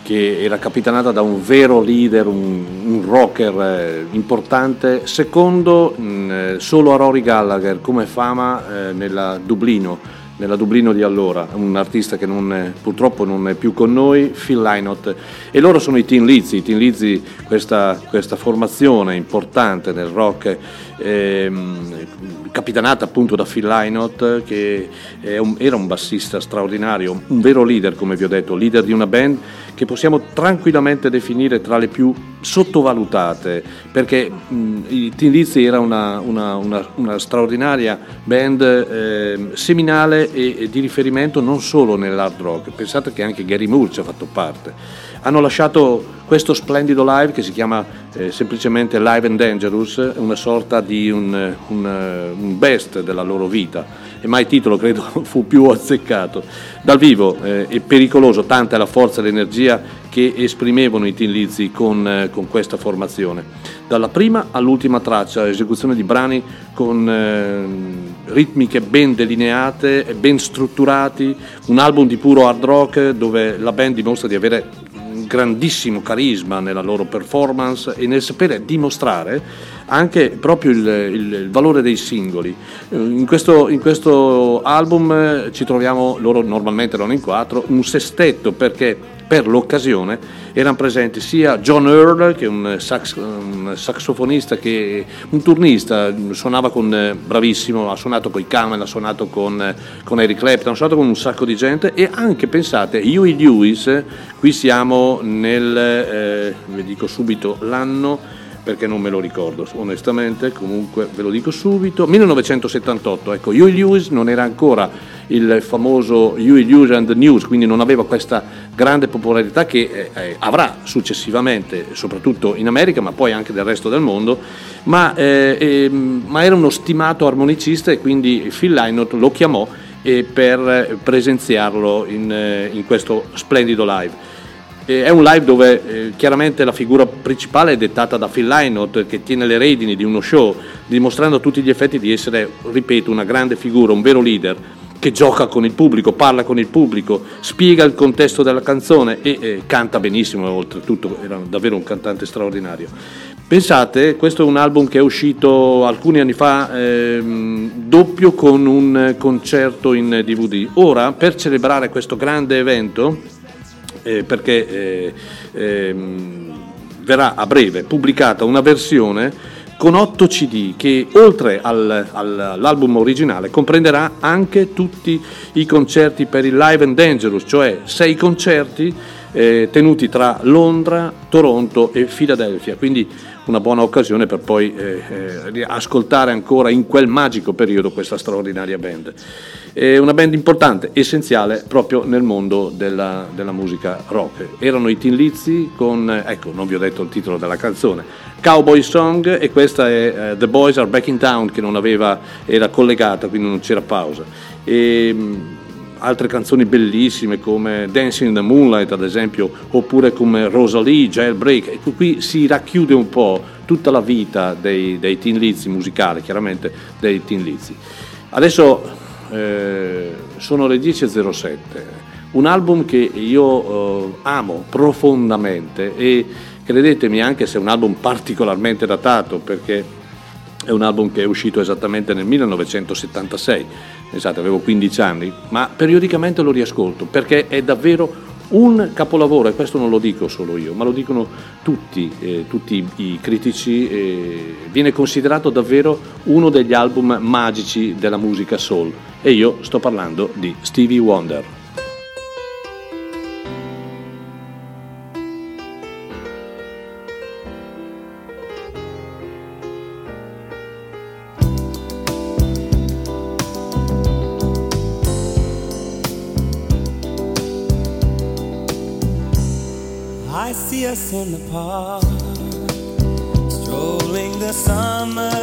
che era capitanata da un vero leader, un, un rocker eh, importante, secondo mh, solo a Rory Gallagher come fama eh, nella Dublino nella Dublino di allora, un artista che non purtroppo non è più con noi, Phil Lynott, e loro sono i Teen Lizzy, i Teen Lizzy questa, questa formazione importante nel rock, ehm, capitanata appunto da Phil Lynott, che un, era un bassista straordinario, un vero leader come vi ho detto, leader di una band che possiamo tranquillamente definire tra le più sottovalutate, perché mh, i Teen Lizzy era una, una, una, una straordinaria band eh, seminale e, e, di riferimento non solo nell'hard rock, pensate che anche Gary Moore ci ha fatto parte. Hanno lasciato questo splendido live che si chiama eh, semplicemente Live and Dangerous, una sorta di un, un, un best della loro vita e mai titolo credo fu più azzeccato. Dal vivo eh, è pericoloso, tanta è la forza e l'energia che esprimevano i Tin con, eh, con, questa formazione. Dalla prima all'ultima traccia, esecuzione di brani con eh, ritmiche ben delineate, ben strutturati, un album di puro hard rock dove la band dimostra di avere grandissimo carisma nella loro performance e nel sapere dimostrare anche proprio il, il, il valore dei singoli. Eh, in questo, in questo, album ci troviamo, loro normalmente erano in quattro, un sestetto perché per l'occasione erano presenti sia John Earl, che è un, sax, un saxofonista, che, un turnista, suonava con, eh, bravissimo, ha suonato con i Camel, ha suonato con, con Eric Clapton, ha suonato con un sacco di gente e anche, pensate, Huey Lewis, qui siamo nel, eh, vi dico subito l'anno, perché non me lo ricordo. Onestamente, comunque ve lo dico subito, 1978, ecco, Huey Lewis non era ancora il famoso Huey Lewis and the News, quindi non aveva questa grande popolarità che eh, eh, avrà successivamente, soprattutto in America, ma poi anche nel resto del mondo, ma, eh, eh, ma era uno stimato armonicista e quindi Phil Lynott lo chiamò eh, per presenziarlo in, eh, in questo splendido live. Eh, è un live dove eh, chiaramente la figura principale è dettata da Phil Lynott che tiene le redini di uno show, dimostrando a tutti gli effetti di essere, ripeto, una grande figura, un vero leader che gioca con il pubblico, parla con il pubblico, spiega il contesto della canzone e eh, canta benissimo, oltretutto era davvero un cantante straordinario. Pensate, questo è un album che è uscito alcuni anni fa ehm, doppio con un concerto in DVD. Ora, per celebrare questo grande evento, eh, perché eh, ehm, verrà a breve pubblicata una versione con 8 CD che oltre al, al, all'album originale comprenderà anche tutti i concerti per il Live and Dangerous, cioè 6 concerti eh, tenuti tra Londra, Toronto e Filadelfia, quindi una buona occasione per poi eh, eh, ascoltare ancora in quel magico periodo questa straordinaria band. È una band importante, essenziale proprio nel mondo della, della musica rock. Erano i Tin Lizzy con, ecco, non vi ho detto il titolo della canzone, Cowboy Song e questa è uh, The Boys Are Back in Town che non aveva, era collegata, quindi non c'era pausa. E, mm, altre canzoni bellissime come Dancing in the Moonlight ad esempio oppure come Rosalie, Jailbreak ecco qui si racchiude un po' tutta la vita dei, dei Teen Lizzy musicale chiaramente dei Teen Lizzy. Adesso eh, sono le 10.07, un album che io eh, amo profondamente e credetemi anche se è un album particolarmente datato perché è un album che è uscito esattamente nel 1976, esatto, avevo 15 anni, ma periodicamente lo riascolto perché è davvero un capolavoro, e questo non lo dico solo io, ma lo dicono tutti, eh, tutti i critici, eh, viene considerato davvero uno degli album magici della musica soul e io sto parlando di Stevie Wonder. In the park, strolling the summer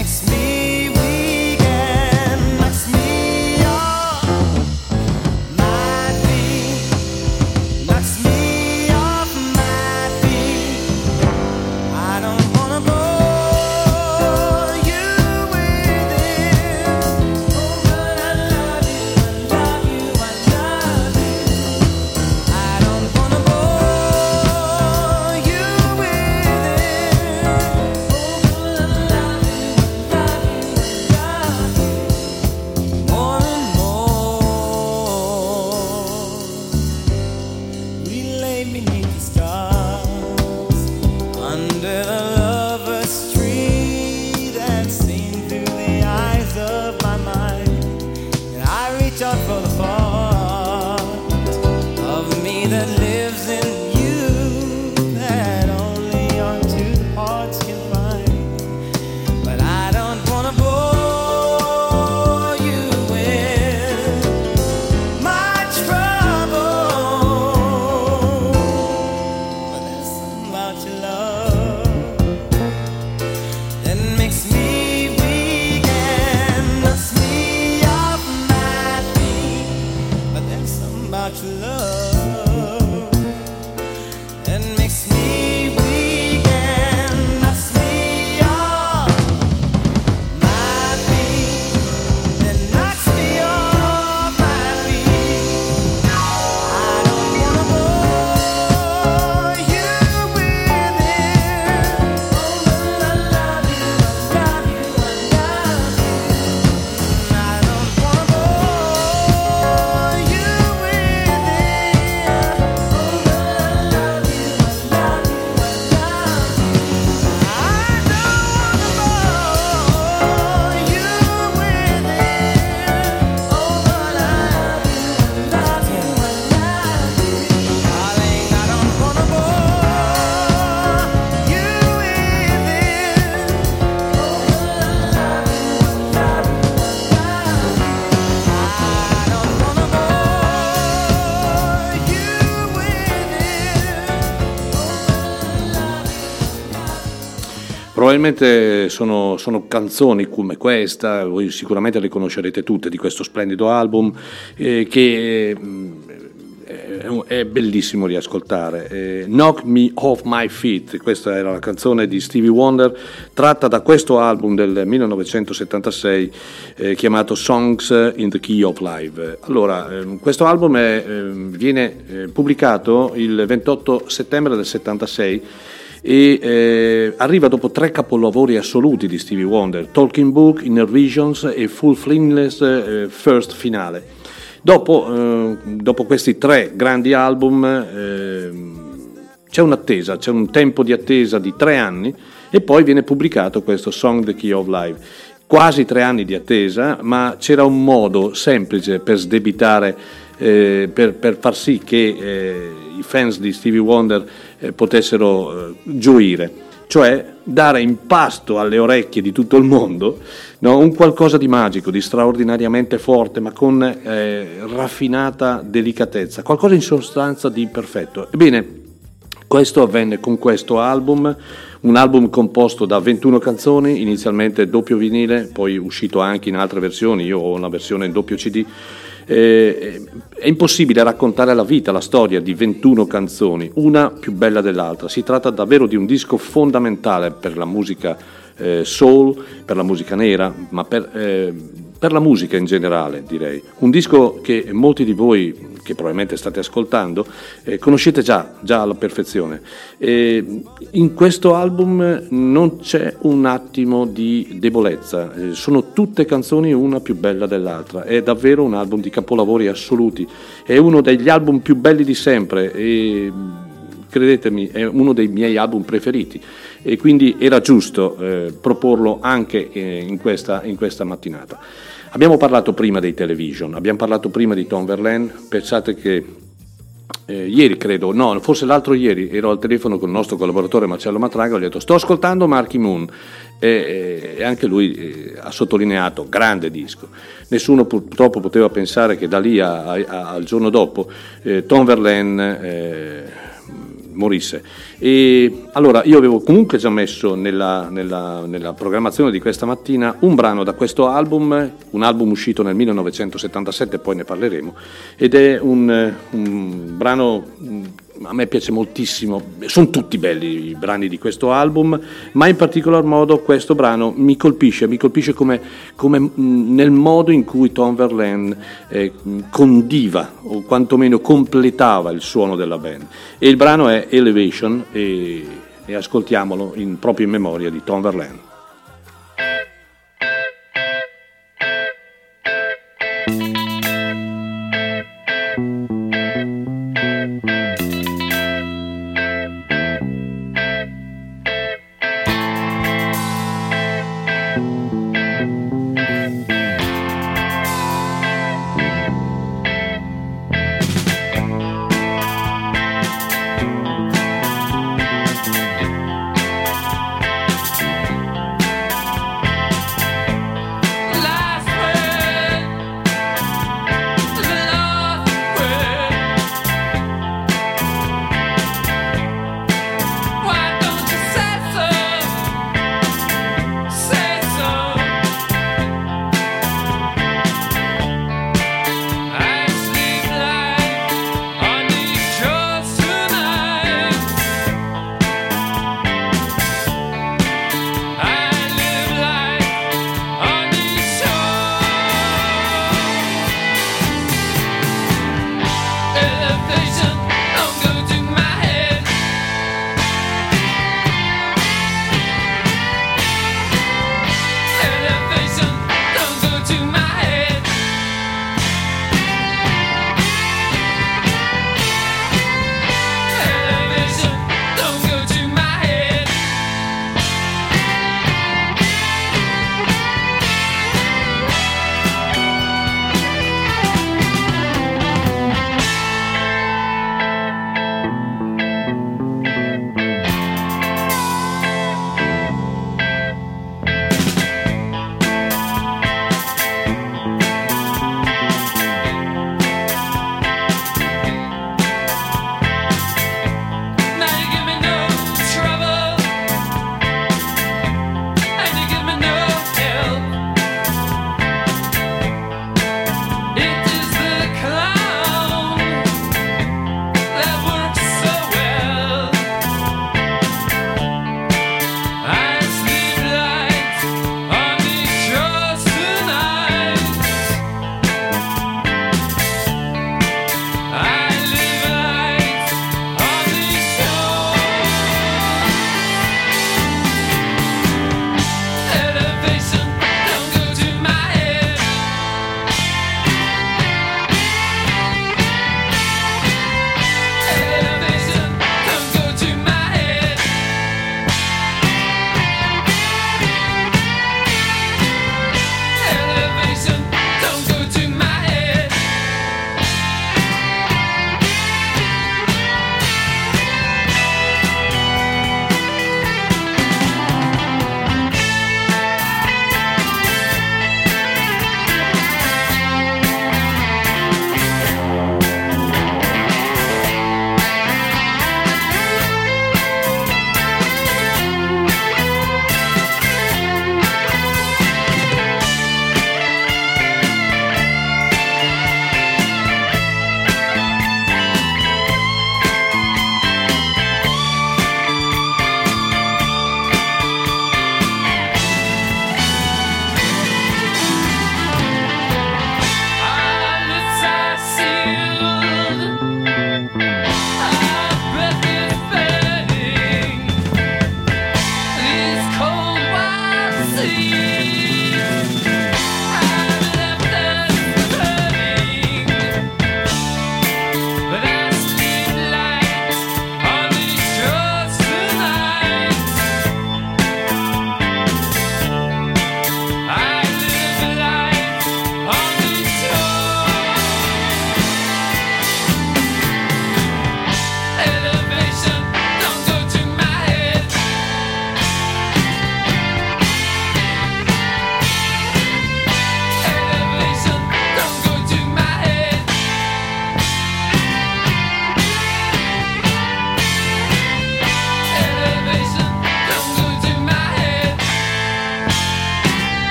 Probabilmente sono, sono canzoni come questa, voi sicuramente le conoscerete tutte di questo splendido album, eh, che mm, è, bellissimo riascoltare. Eh, Knock Me Off My Feet, questa era la canzone di Stevie Wonder, tratta da questo album del 1976 eh, chiamato Songs in the Key of Life. Allora, ehm, questo album è, ehm, viene eh, pubblicato il 28 settembre del 76 e eh, arriva dopo tre capolavori assoluti di Stevie Wonder, Talking Book, Inner Visions e Full Flingless eh, First Finale. Dopo, eh, dopo questi tre grandi album ehm, c'è un'attesa, c'è un tempo di attesa di tre anni e poi viene pubblicato questo Song The Key of Life. Quasi tre anni di attesa, ma c'era un modo semplice per sdebitare, eh, per, per far sì che eh, i fans di Stevie Wonder eh, potessero eh, gioire, cioè dare in pasto alle orecchie di tutto il mondo no, un qualcosa di magico, di straordinariamente forte, ma con eh, raffinata delicatezza, qualcosa in sostanza di perfetto. Ebbene, questo avvenne con questo album, un album composto da 21 canzoni, inizialmente doppio vinile, poi uscito anche in altre versioni, io ho una versione in doppio CD. Eh, è impossibile raccontare la vita, la storia di 21 canzoni, una più bella dell'altra. Si tratta davvero di un disco fondamentale per la musica eh, soul, per la musica nera, ma per, eh, per la musica in generale, direi. Un disco che molti di voi che probabilmente state ascoltando, eh, conoscete già, già alla perfezione. E in questo album non c'è un attimo di debolezza, eh, sono tutte canzoni una più bella dell'altra, è davvero un album di capolavori assoluti, è uno degli album più belli di sempre e credetemi è uno dei miei album preferiti e quindi era giusto eh, proporlo anche eh, in, questa, in questa mattinata. Abbiamo parlato prima dei television, abbiamo parlato prima di Tom Verlaine, pensate che eh, ieri credo, no, forse l'altro ieri ero al telefono con il nostro collaboratore Marcello Matraga, gli ho detto sto ascoltando Marky Moon e, e anche lui eh, ha sottolineato grande disco. Nessuno purtroppo poteva pensare che da lì a, a, al giorno dopo eh, Tom Verlaine morisse. E allora io avevo comunque già messo nella, nella, nella, programmazione di questa mattina un brano da questo album, un album uscito nel 1977, poi ne parleremo, ed è un, un brano a me piace moltissimo, sono tutti belli i brani di questo album, ma in particolar modo questo brano mi colpisce, mi colpisce come, come nel modo in cui Tom Verlaine eh, condiva o quantomeno completava il suono della band. E il brano è Elevation e, e ascoltiamolo in, proprio in memoria di Tom Verlaine.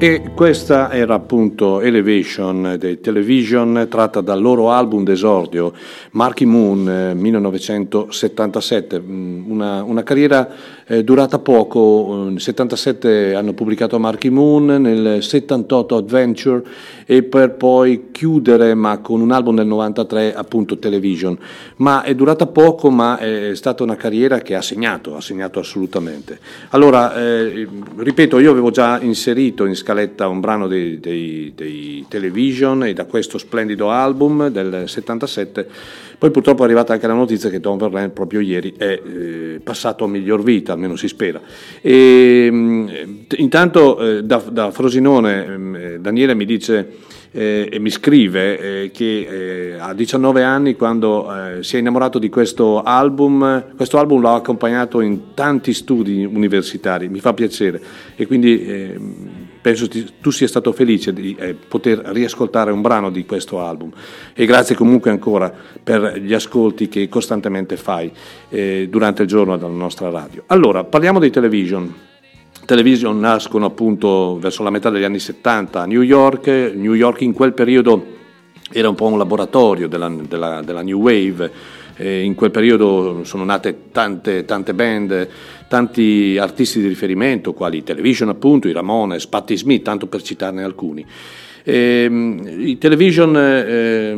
E questa era appunto Elevation dei Television, tratta dal loro album d'esordio, Marky Moon, eh, 1977. Mm, Una, una carriera eh, durata poco, nel 77 hanno pubblicato Marky Moon, nel 78 Adventure e per poi chiudere, ma con un album del 93, appunto Television. Ma è durata poco, ma è stata una carriera che ha segnato, ha segnato assolutamente. Allora, eh, ripeto, io avevo già inserito in scaletta un brano dei, dei, dei Television e da questo splendido album del 77, poi purtroppo è arrivata anche la notizia che Tom Verlaine proprio ieri è eh, passato a miglior vita, almeno si spera. E, mh, intanto eh, da, da Frosinone eh, Daniele mi dice e mi scrive che a 19 anni quando si è innamorato di questo album, questo album l'ho accompagnato in tanti studi universitari, mi fa piacere e quindi eh, penso ti- tu sia stato felice di eh, poter riascoltare un brano di questo album e grazie comunque ancora per gli ascolti che costantemente fai eh, durante il giorno dalla nostra radio. Allora, parliamo dei television. Television nascono appunto verso la metà degli anni 70 a New York, New York in quel periodo era un po' un laboratorio della, della- della New Wave, In quel periodo sono nate tante, tante band, tanti artisti di riferimento, quali Television appunto, i Ramones, Patti Smith, tanto per citarne alcuni. Ehm, I television, eh,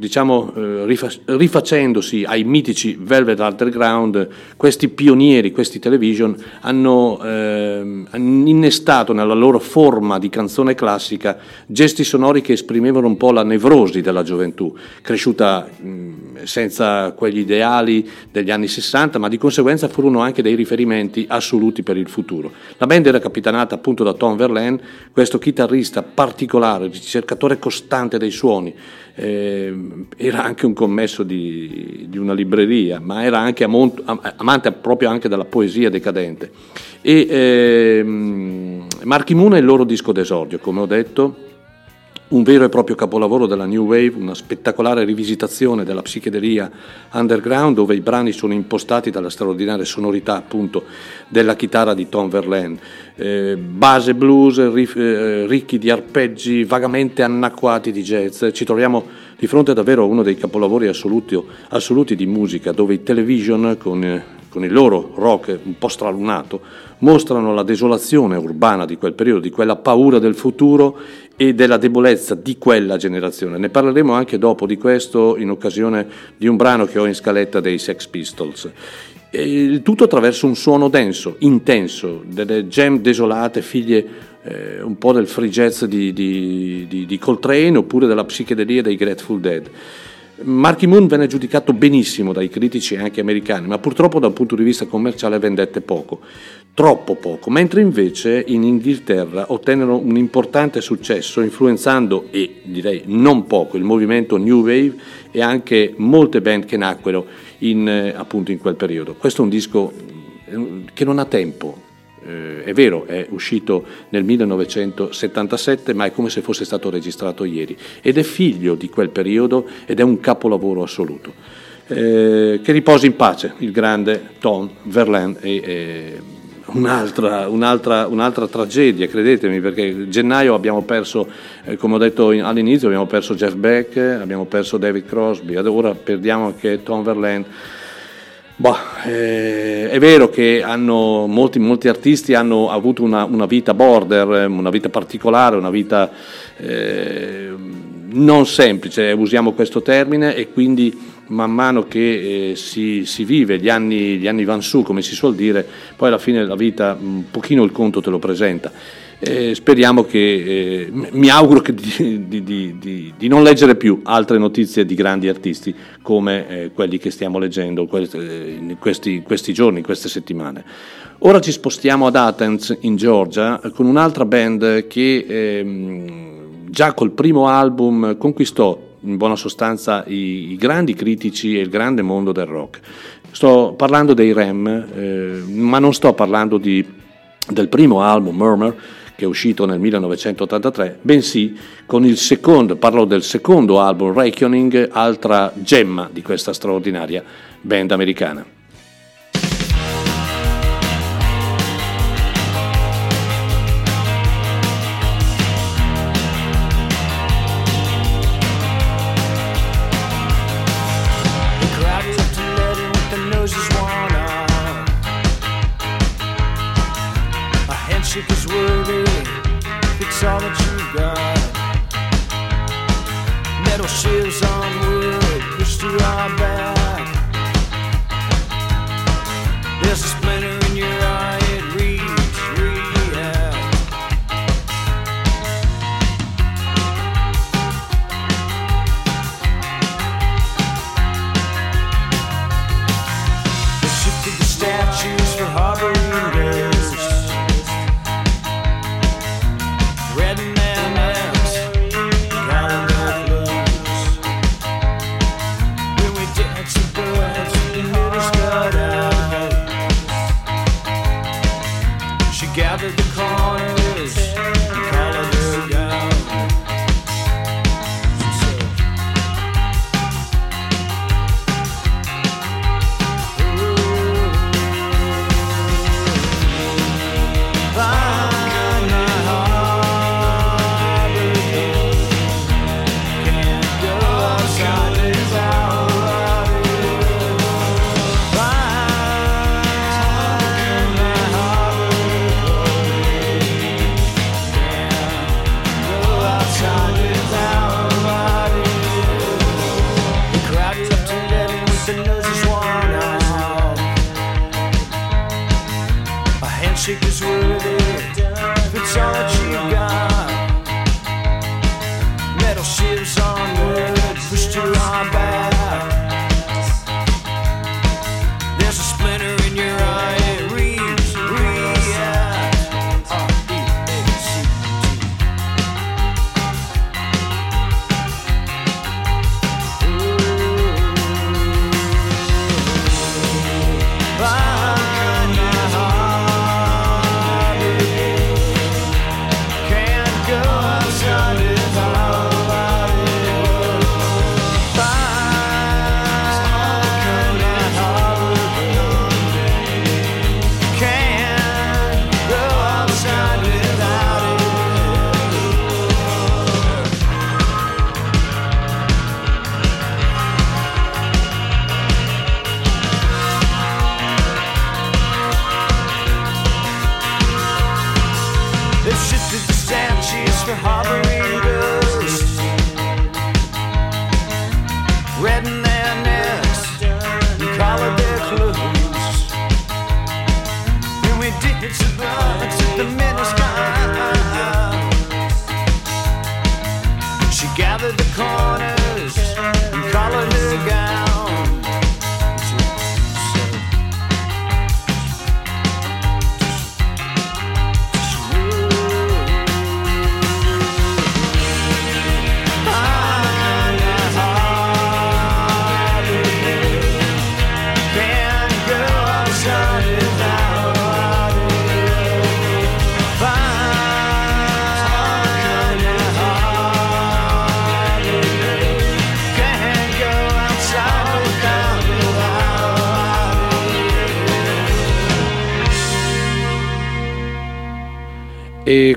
diciamo, eh, rifa- rifacendosi ai mitici Velvet Underground, questi pionieri, questi television, hanno, ehm, hanno innestato nella loro forma di canzone classica gesti sonori che esprimevano un po' la nevrosi della gioventù, cresciuta senza quegli ideali degli anni 60, ma di conseguenza furono anche dei riferimenti assoluti per il futuro. La band era capitanata appunto da Tom Verlaine, questo chitarrista particolare, ricercatore costante dei suoni, eh, era anche un commesso di, di una libreria, ma era anche amont- am- amante proprio anche della poesia decadente. E Marky Moon è il loro disco d'esordio, come ho detto, un vero e proprio capolavoro della New Wave, una spettacolare rivisitazione della psichedelia underground dove i brani sono impostati dalla straordinaria sonorità appunto della chitarra di Tom Verlaine. Eh, base blues, riff- eh, ricchi di arpeggi vagamente anacquati di jazz. Ci troviamo di fronte a davvero uno dei capolavori assoluti, assoluti di musica dove i television con, eh, con il loro rock un po' stralunato mostrano la desolazione urbana di quel periodo, di quella paura del futuro e della debolezza di quella generazione. Ne parleremo anche dopo di questo in occasione di un brano che ho in scaletta dei Sex Pistols. Il tutto attraverso un suono denso, intenso, delle jam desolate, figlie eh, un po' del free jazz di, di, di, di Coltrane oppure della psichedelia dei Grateful Dead. Marky Moon venne giudicato benissimo dai critici anche americani, ma purtroppo dal punto di vista commerciale vendette poco, troppo poco, mentre invece in Inghilterra ottennero un importante successo influenzando, e direi non poco, il movimento New Wave e anche molte band che nacquero in, eh, appunto in quel periodo. Questo è un disco eh, che non ha tempo, eh, è vero, è uscito nel 1977, ma è come se fosse stato registrato ieri ed è figlio di quel periodo ed è un capolavoro assoluto. Eh, che riposi in pace il grande Tom Verlaine e, e un'altra, un'altra, un'altra, tragedia, credetemi, perché gennaio abbiamo perso, eh, come ho detto in, all'inizio, abbiamo perso Jeff Beck, abbiamo perso David Crosby, ora perdiamo anche Tom Verlaine. Boh, eh, è vero che hanno, molti, molti, artisti hanno avuto una, una, vita border, una vita particolare, una vita eh, non semplice, usiamo questo termine, e quindi man mano che eh, si, si, vive, gli anni, gli anni van su, come si suol dire, poi alla fine la vita un pochino il conto te lo presenta. Eh, speriamo che, eh, mi auguro di, di, di, di, non leggere più altre notizie di grandi artisti come eh, quelli che stiamo leggendo in questi, questi giorni, in queste settimane. Ora ci spostiamo ad Athens, in Georgia, con un'altra band che ehm, già col primo album conquistò in buona sostanza i, i, grandi critici e il grande mondo del rock. Sto parlando dei Rem, eh, ma non sto parlando di, del primo album, Murmur, che è uscito nel 1983, bensì con il secondo, parlo del secondo album, Reckoning, altra gemma di questa straordinaria band americana.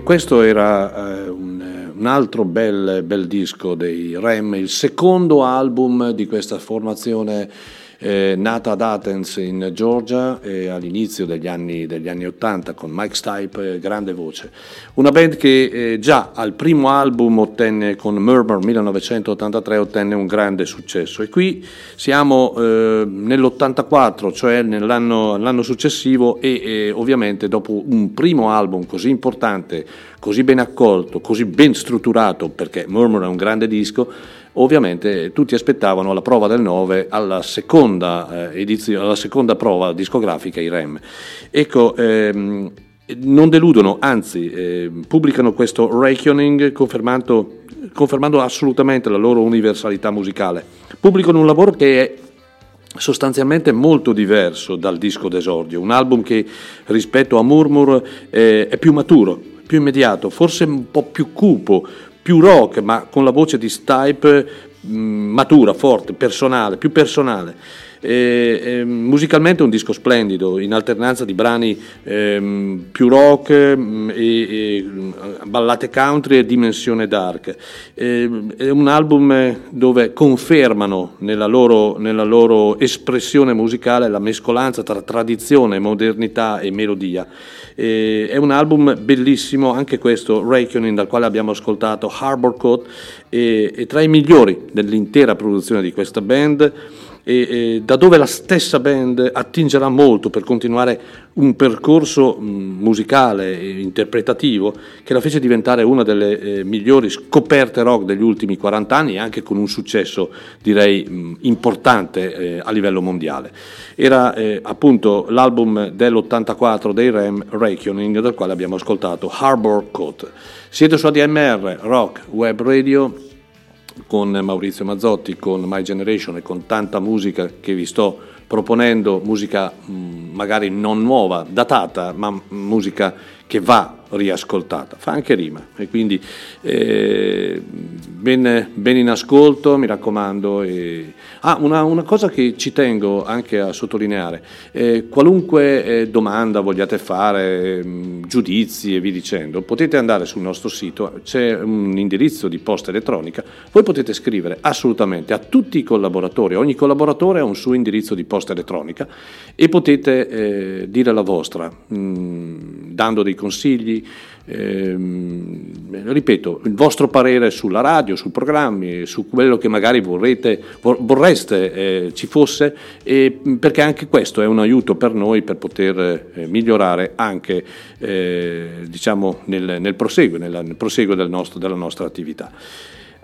Questo era eh, un, un altro bel, bel disco dei Rem, il secondo album di questa formazione eh, nata ad Athens in Georgia eh, all'inizio degli anni, degli anni 80 con Mike Stipe, eh, grande voce. Una band che eh, già al primo album ottenne con Murmur 1983 ottenne un grande successo e qui siamo eh, nell'84, cioè nell'anno l'anno successivo e ovviamente dopo un primo album così importante, così ben accolto, così ben strutturato, perché Murmur è un grande disco, ovviamente tutti aspettavano la prova del 9 alla seconda, eh, alla seconda prova discografica, i REM. Ecco, ehm, non deludono, anzi eh, pubblicano questo Reckoning confermando, confermando assolutamente la loro universalità musicale. Pubblicano un lavoro che è sostanzialmente molto diverso dal disco d'esordio, un album che rispetto a Murmur eh, è più maturo, più immediato, forse un po' più cupo, più rock, ma con la voce di Stipe mh, matura, forte, personale, più personale. E, e, musicalmente è un disco splendido, in alternanza di brani ehm, più rock mm, e, e, ballate country e dimensione dark. È un album dove confermano nella loro, nella loro espressione musicale la mescolanza tra tradizione, modernità e melodia. E, è un album bellissimo, anche questo, Reckoning, dal quale abbiamo ascoltato Harbor Coat, e, e tra i migliori dell'intera produzione di questa band e, e, da dove la stessa band attingerà molto per continuare un percorso musicale e interpretativo che la fece diventare una delle eh, migliori scoperte rock degli ultimi 40 anni anche con un successo direi mh, importante eh, a livello mondiale. Era eh, appunto l'album dell'84 dei Rem Reckoning dal quale abbiamo ascoltato Harbor Coat. Siete su ADMR Rock Web Radio con Maurizio Mazzotti, con My Generation e con tanta musica che vi sto proponendo, musica magari non nuova, datata, ma musica che va riascoltata, fa anche rima e quindi eh, ben, ben, in ascolto, mi raccomando. E... Ah, una, una, cosa che ci tengo anche a sottolineare, eh, qualunque eh, domanda vogliate fare, mh, giudizi e vi dicendo, potete andare sul nostro sito, c'è un indirizzo di posta elettronica, voi potete scrivere assolutamente a tutti i collaboratori, ogni collaboratore ha un suo indirizzo di posta elettronica e potete eh, dire la vostra, mh, dando dei consigli, ehm, ripeto, il vostro parere sulla radio, sui programmi, su quello che magari vorrete, vorreste eh, ci fosse, e, perché anche questo è un aiuto per noi per poter eh, migliorare anche eh, diciamo nel, nel, proseguo, nella, nel proseguo del nostro, della nostra attività.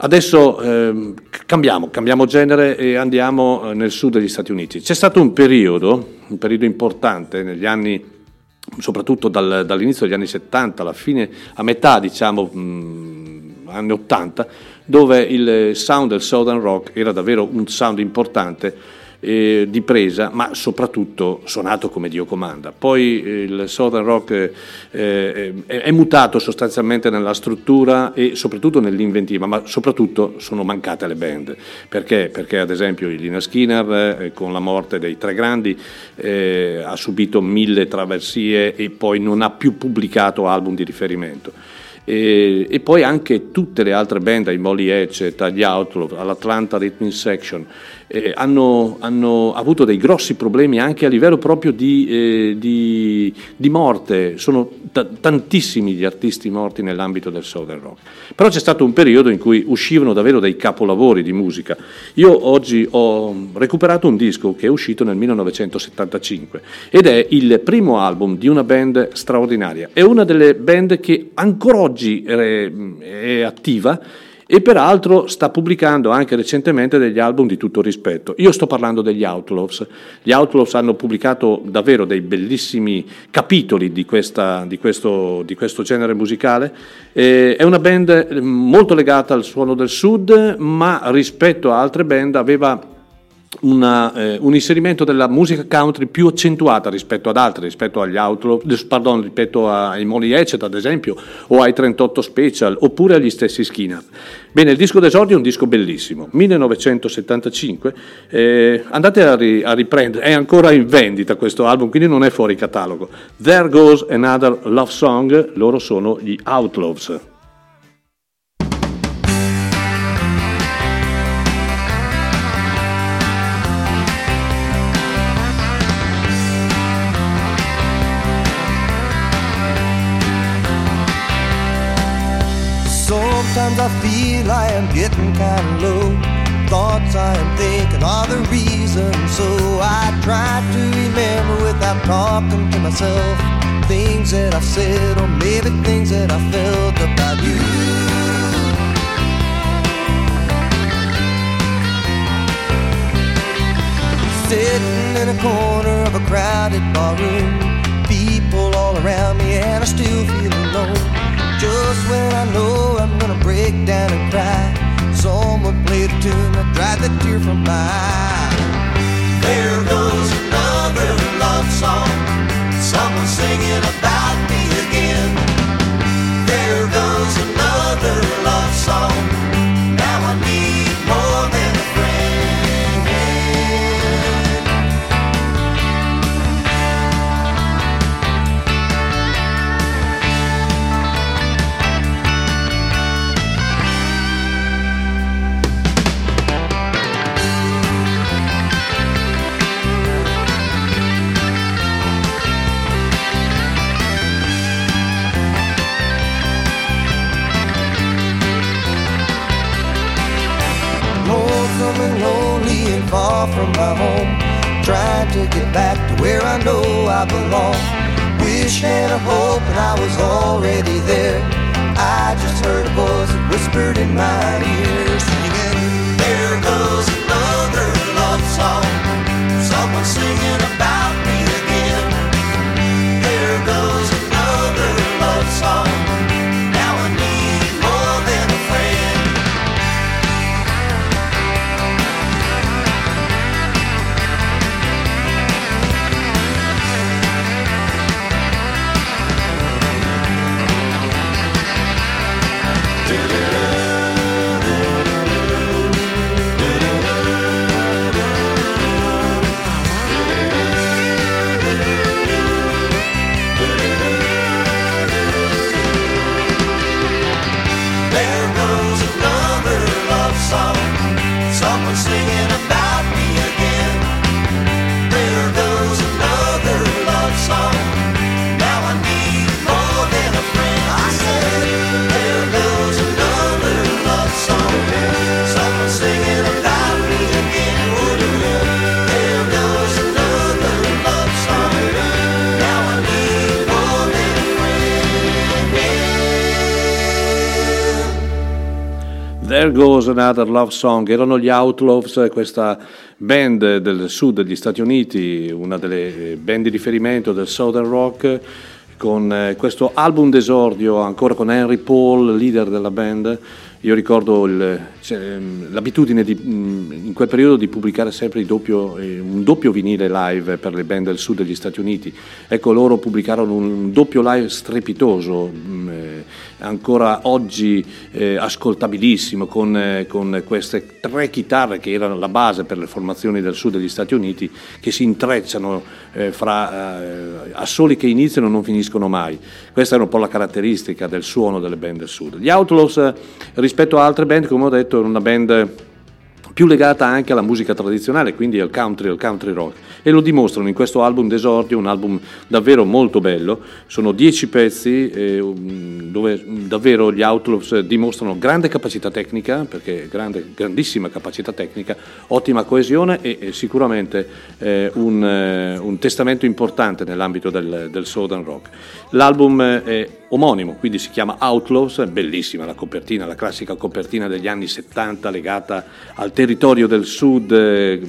Adesso eh, cambiamo, cambiamo, genere e andiamo eh, nel sud degli Stati Uniti. C'è stato un periodo, un periodo importante negli anni soprattutto dal, dall'inizio degli anni 70 alla fine, a metà diciamo mh, anni 80, dove il sound del Southern Rock era davvero un sound importante eh, di presa, ma soprattutto suonato come Dio comanda. Poi eh, il Southern Rock eh, eh, è, mutato sostanzialmente nella struttura e soprattutto nell'inventiva, ma soprattutto sono mancate le band. Perché? Perché ad esempio Lina Skinner eh, con la morte dei tre grandi eh, ha subito mille traversie e poi non ha più pubblicato album di riferimento. E, e, poi anche tutte le altre band, i Molly Edge, gli Outlaw, all'Atlanta Rhythm Section, eh, hanno, hanno, avuto dei grossi problemi anche a livello proprio di, eh, di, di morte, sono t- tantissimi gli artisti morti nell'ambito del Southern Rock. Però c'è stato un periodo in cui uscivano davvero dei capolavori di musica. Io oggi ho recuperato un disco che è uscito nel 1975 ed è il primo album di una band straordinaria, è una delle band che ancora oggi è, è attiva e peraltro sta pubblicando anche recentemente degli album di tutto rispetto. Io sto parlando degli Outlaws. Gli Outlaws hanno pubblicato davvero dei bellissimi capitoli di, questa, di, questo, di questo, genere musicale. Eh, è una band molto legata al suono del sud, ma rispetto a altre band aveva una, eh, un inserimento della musica country più accentuata rispetto ad altri, rispetto agli Outlaw, pardon, rispetto ai Molly Hatchet ad esempio, o ai 38 Special, oppure agli stessi Skinner. Bene, il disco d'esordio è un disco bellissimo, 1975, eh, andate a, ri, a, riprendere, è ancora in vendita questo album, quindi non è fuori catalogo. There Goes Another Love Song, loro sono gli Outlaws. Feel I am getting kinda low. Thoughts I am thinking are the reason. So I try to remember without talking to myself things that I've said, or maybe things that I felt about you. Sitting in a corner of a crowded barroom, people all around me, and I still feel alone. Just when I know I'm gonna break down and cry, someone played a tune that dried the tear from my eye. There goes another love song, someone singing about far from my home, trying to get back to where I know I belong. Wish and a hope, and I was already there. I just heard a voice that whispered in my ear, singing, There goes another love song. Someone singing about me again. There goes another love song. There Goes Another Love Song, erano gli Outlaws, questa band del sud degli Stati Uniti, una delle band di riferimento del Southern Rock, con eh, questo album d'esordio ancora con Henry Paul, leader della band. Io ricordo il- cioè, ehm, l'abitudine di, mh, in quel periodo di pubblicare sempre doppio, eh, un doppio vinile live per le band del sud degli Stati Uniti. Ecco, loro pubblicarono un doppio live strepitoso, eh, ancora oggi eh, ascoltabilissimo, con, eh, con queste tre chitarre che erano la base per le formazioni del sud degli Stati Uniti, che si intrecciano eh, fra eh, assoli che iniziano e non finiscono mai. Questa era un po' la caratteristica del suono delle band del sud. Gli Outlaws, eh, rispetto a altre band, come ho detto, erano una band più legata anche alla musica tradizionale, quindi al country, al country rock. E lo dimostrano in questo album d'esordio, un album davvero molto bello. Sono dieci pezzi eh, um, dove davvero gli Outlaws dimostrano grande capacità tecnica, perché grande, grandissima capacità tecnica, ottima coesione e, e sicuramente eh, un, eh, un testamento importante nell'ambito del, del Southern Rock. L'album eh, è omonimo, quindi si chiama Outlaws, bellissima la copertina, la classica copertina degli anni 70 legata al territorio del sud. eh,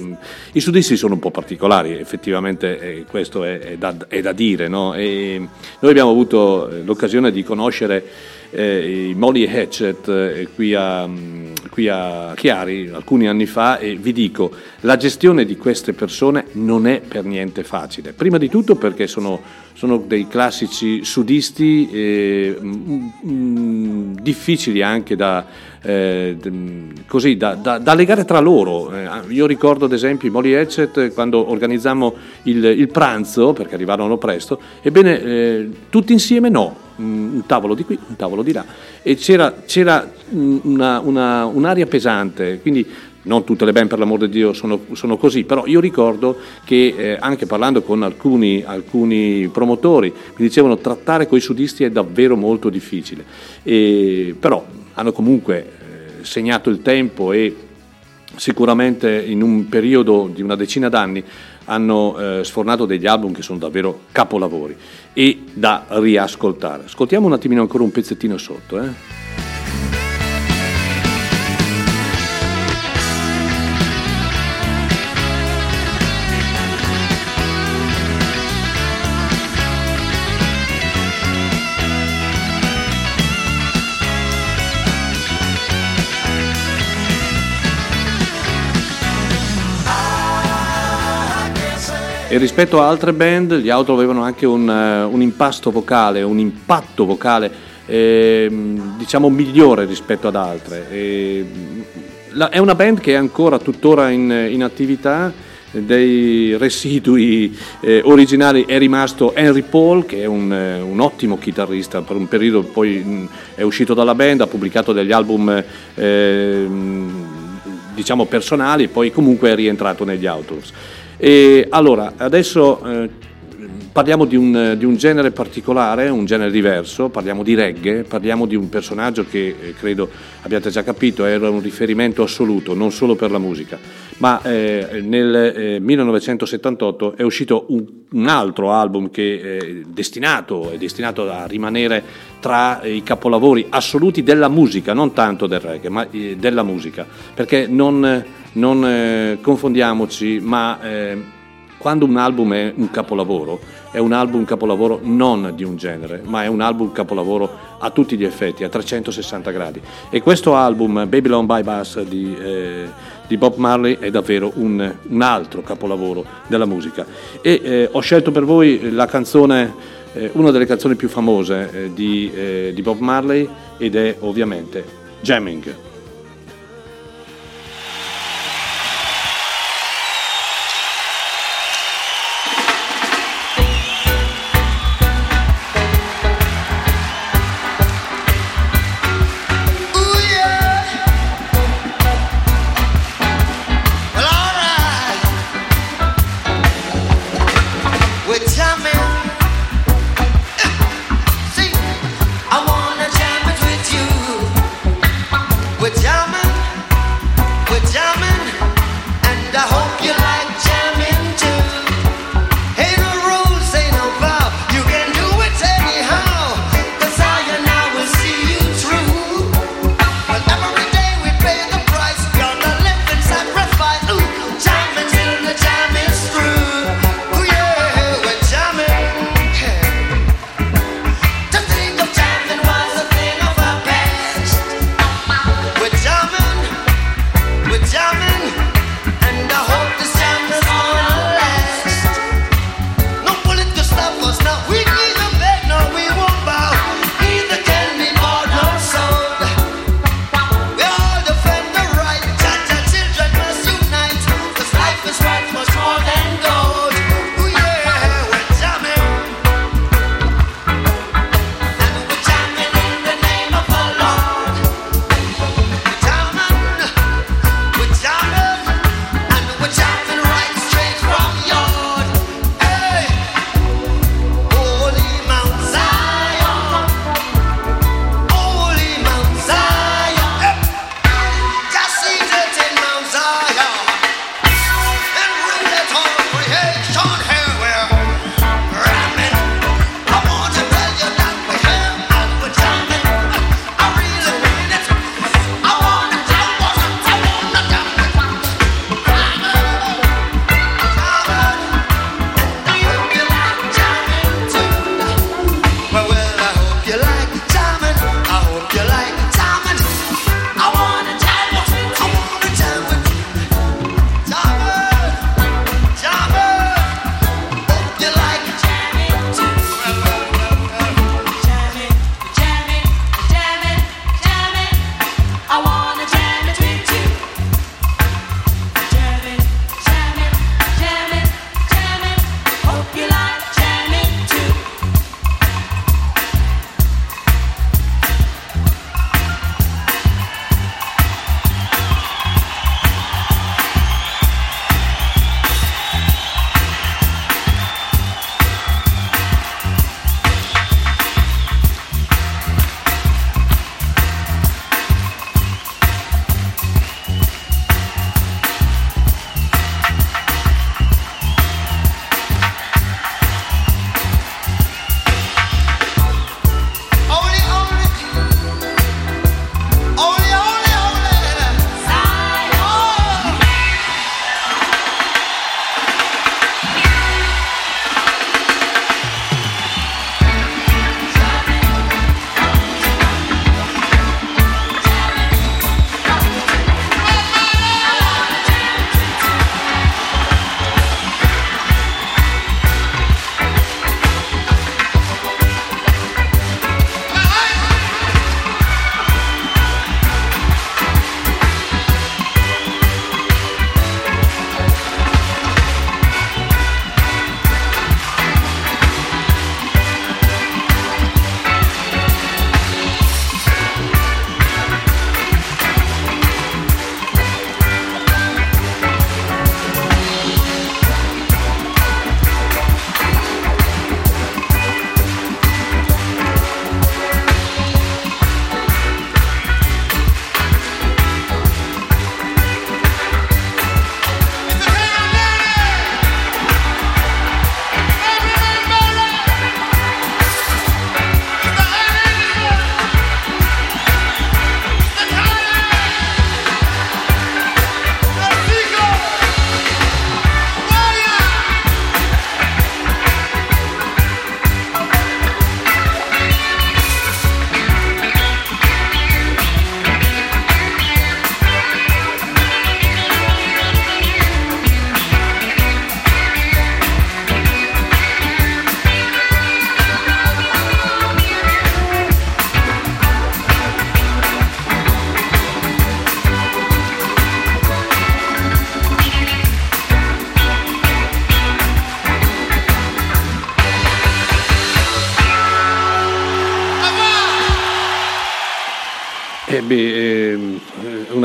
I sudisti sono un po' particolari, effettivamente eh, questo è, da, è da dire. no? Noi abbiamo avuto eh, l'occasione di conoscere eh, Molly Hatchet eh, qui, a, mm, qui a Chiari alcuni anni fa e vi dico, la gestione di queste persone non è per niente facile. Prima di tutto perché sono, sono dei classici sudisti eh, mm, mm, difficili anche da, eh, così, da, da- da legare tra loro. Eh, io ricordo ad esempio i Molly Hatchet eh, quando organizzammo il, il pranzo, perché arrivarono presto, ebbene eh, tutti insieme no, Mm, un tavolo di qui, un tavolo di là e c'era, c'era mm, una- una- un'aria pesante, quindi non tutte le band per l'amor di Dio sono, sono così, però io ricordo che eh, anche parlando con alcuni, alcuni promotori mi dicevano trattare coi sudisti è davvero molto difficile, E- però hanno comunque eh, segnato il tempo e sicuramente in un periodo di una decina d'anni hanno eh, sfornato degli album che sono davvero capolavori e da riascoltare. Ascoltiamo un attimino ancora un pezzettino sotto. E rispetto a altre band, gli Outlaw avevano anche un, eh, un impasto vocale, un impatto vocale, ehm, diciamo, migliore rispetto ad altre. E, la- è una band che è ancora tuttora in, in attività, dei residui eh, originali è rimasto Henry Paul, che è un, eh, un ottimo chitarrista, per un periodo poi mh, è uscito dalla band, ha pubblicato degli album eh, diciamo personali, poi comunque è rientrato negli Outlaws. E allora, adesso eh, Parliamo di un, di un genere particolare, un genere diverso, parliamo di reggae, parliamo di un personaggio che eh, credo abbiate già capito era un riferimento assoluto, non solo per la musica, ma eh, nel eh, 1978 è uscito un, un altro album che è destinato, è destinato a rimanere tra i capolavori assoluti della musica, non tanto del reggae, ma eh, della musica, perché non, non eh, confondiamoci, ma eh, quando un album è un capolavoro, è un album capolavoro non di un genere, ma è un album capolavoro a tutti gli effetti, a 360 gradi. E questo album, Babylon by Bus di, eh, di Bob Marley, è davvero un, un altro capolavoro della musica. E eh, ho scelto per voi la canzone, eh, una delle canzoni più famose eh, eh, di Bob Marley ed è ovviamente Jamming.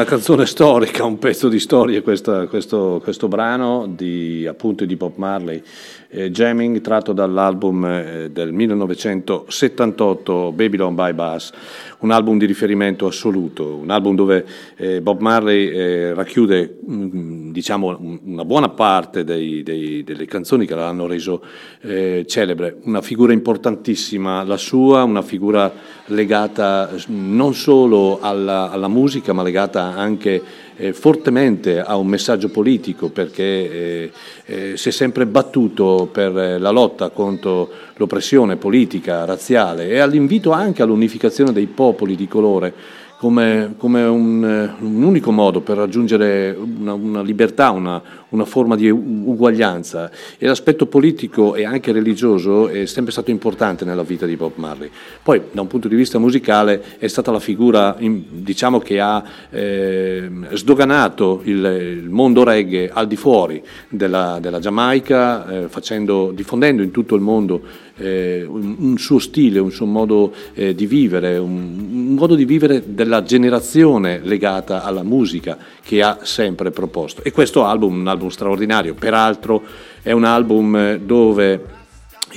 Canzone storica, un pezzo di storia questa- questo, questo brano di, appunto di Bob Marley, eh, Jamming, tratto dall'album eh, del 1978 Babylon by Bass, un album di riferimento assoluto, un album dove eh, Bob Marley eh, racchiude mm, diciamo, un- una buona parte dei- dei- delle canzoni che l'hanno reso eh, celebre, una figura importantissima la sua, una figura legata eh, non solo alla, alla musica ma legata anche eh, fortemente a un messaggio politico perché eh, eh, si è sempre battuto per eh, la lotta contro l'oppressione politica, razziale e all'invito anche all'unificazione dei popoli di colore come, come un, eh, un unico modo per raggiungere una, una libertà, una, una forma di uguaglianza. E l'aspetto politico e anche religioso è sempre stato importante nella vita di Bob Marley. Poi, da un punto di vista musicale, è stata la figura diciamo, che ha eh, sdoganato il, il mondo reggae al di fuori della, della Giamaica, eh, facendo, diffondendo in tutto il mondo eh, un, suo stile, un suo modo eh, di vivere, un, un modo di vivere della generazione legata alla musica che ha sempre proposto. E questo album, un album straordinario, peraltro è un album eh, dove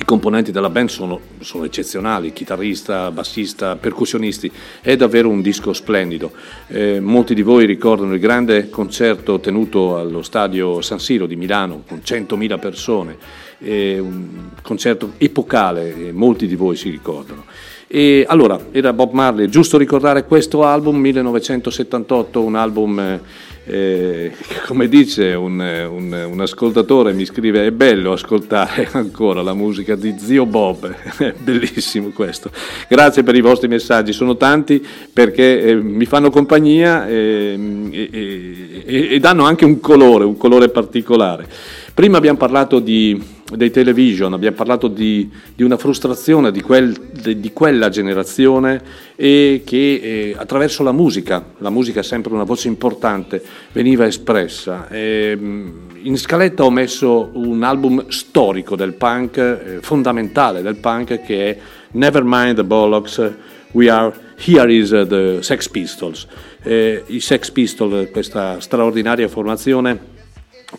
i componenti della band sono, sono eccezionali, chitarrista, bassista, percussionisti, è davvero un disco splendido. Eh, molti di voi ricordano il grande concerto tenuto allo stadio San Siro di Milano con 100.000 persone, eh, un concerto epocale, molti di voi si ricordano. E allora, era Bob Marley, giusto ricordare questo album, 1978, un album, eh, come dice un, un- un ascoltatore, mi scrive, è bello ascoltare ancora la musica di Zio Bob, è bellissimo questo. Grazie per i vostri messaggi, sono tanti perché eh, mi fanno compagnia ehm, e, e- e- e danno anche un colore, un colore particolare. Prima abbiamo parlato di, dei television, abbiamo parlato di, di una frustrazione di, quel- di quella generazione e che eh, attraverso la musica, la musica è sempre una voce importante, veniva espressa. Ehm, in scaletta ho messo un album storico del punk, eh, fondamentale del punk, che è Nevermind the Bollocks, We Are, Here is the Sex Pistols. Eh, I Sex Pistols, questa straordinaria formazione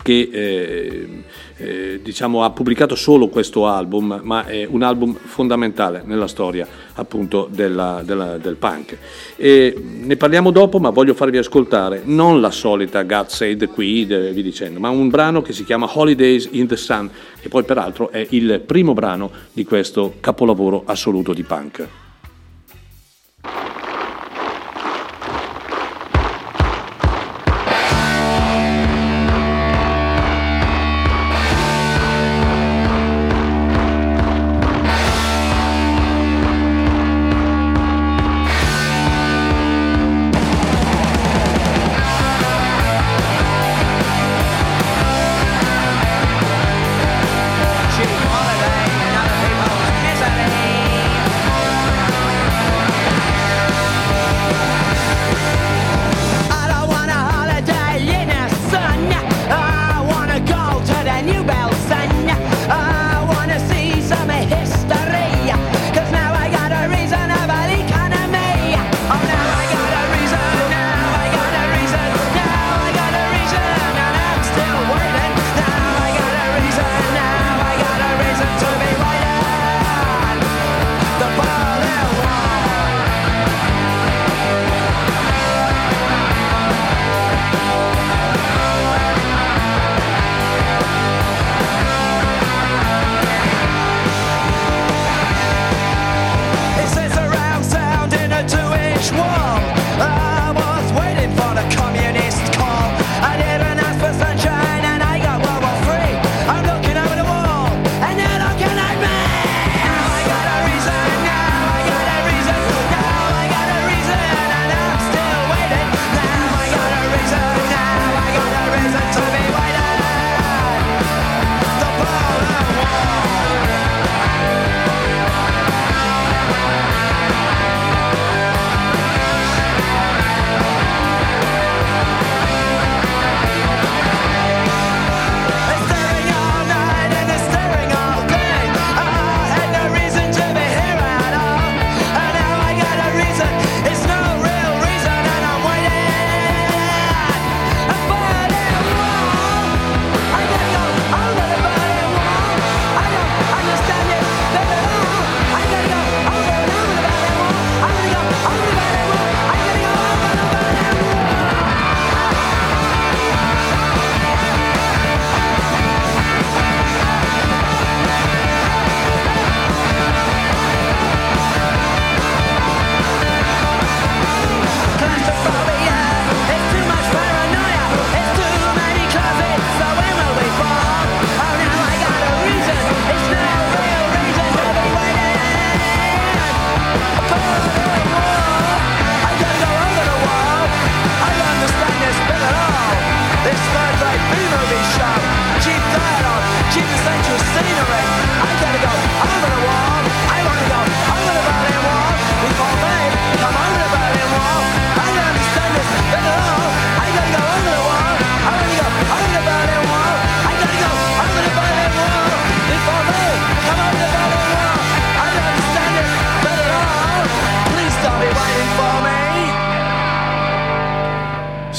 che eh, eh, diciamo, ha pubblicato solo questo album, ma è un album fondamentale nella storia appunto della- della- del punk. E ne parliamo dopo, ma voglio farvi ascoltare non la solita God Queen e vi dicendo, ma un brano che si chiama Holidays in the Sun, che poi peraltro è il primo brano di questo capolavoro assoluto di punk.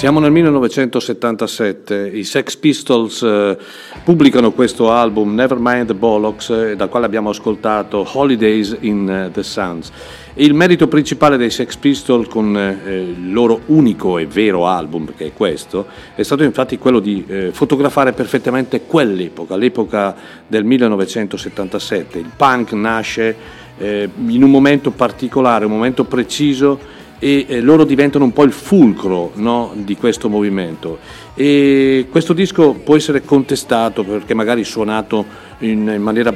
Siamo nel 1977, i Sex Pistols eh, pubblicano questo album Nevermind the Bollocks, eh, dal quale abbiamo ascoltato Holidays in eh, the Suns. Il merito principale dei Sex Pistols con eh, il loro unico e vero album, che è questo, è stato infatti quello di fotografare perfettamente quell'epoca, l'epoca del 1977. Il punk nasce in un momento particolare, un momento preciso e eh, loro diventano un po' il fulcro no, di questo movimento. E questo disco può essere contestato perché magari suonato in, in maniera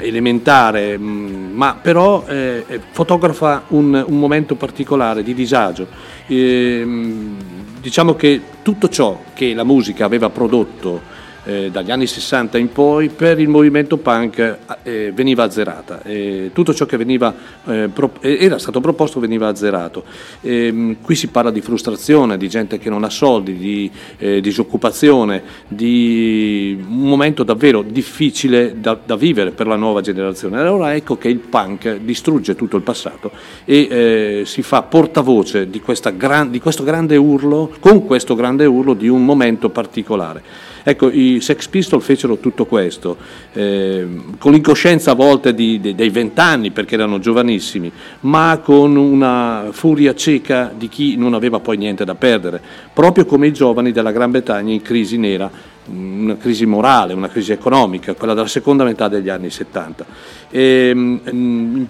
elementare, mm, ma però eh, fotografa un, un, momento particolare di disagio. E, mm, diciamo che tutto ciò che la musica aveva prodotto eh, dagli anni 60 in poi per il movimento punk eh, veniva azzerata. Eh, tutto ciò che veniva, eh, pro- eh, era stato proposto veniva azzerato. Ehm, qui si parla di frustrazione, di gente che non ha soldi, di eh, disoccupazione, di un momento davvero difficile da, da, vivere per la nuova generazione. Allora ecco che il punk distrugge tutto il passato e si fa portavoce di, gran- di questo grande urlo, con questo grande urlo di un momento particolare. Ecco, i Sex Pistols fecero tutto questo, eh, con l'incoscienza a volte di, di, dei vent'anni, perché erano giovanissimi, ma con una furia cieca di chi non aveva poi niente da perdere, proprio come i giovani della Gran Bretagna in crisi nera, una crisi morale, una crisi economica, quella della seconda metà degli anni 70. E, mh,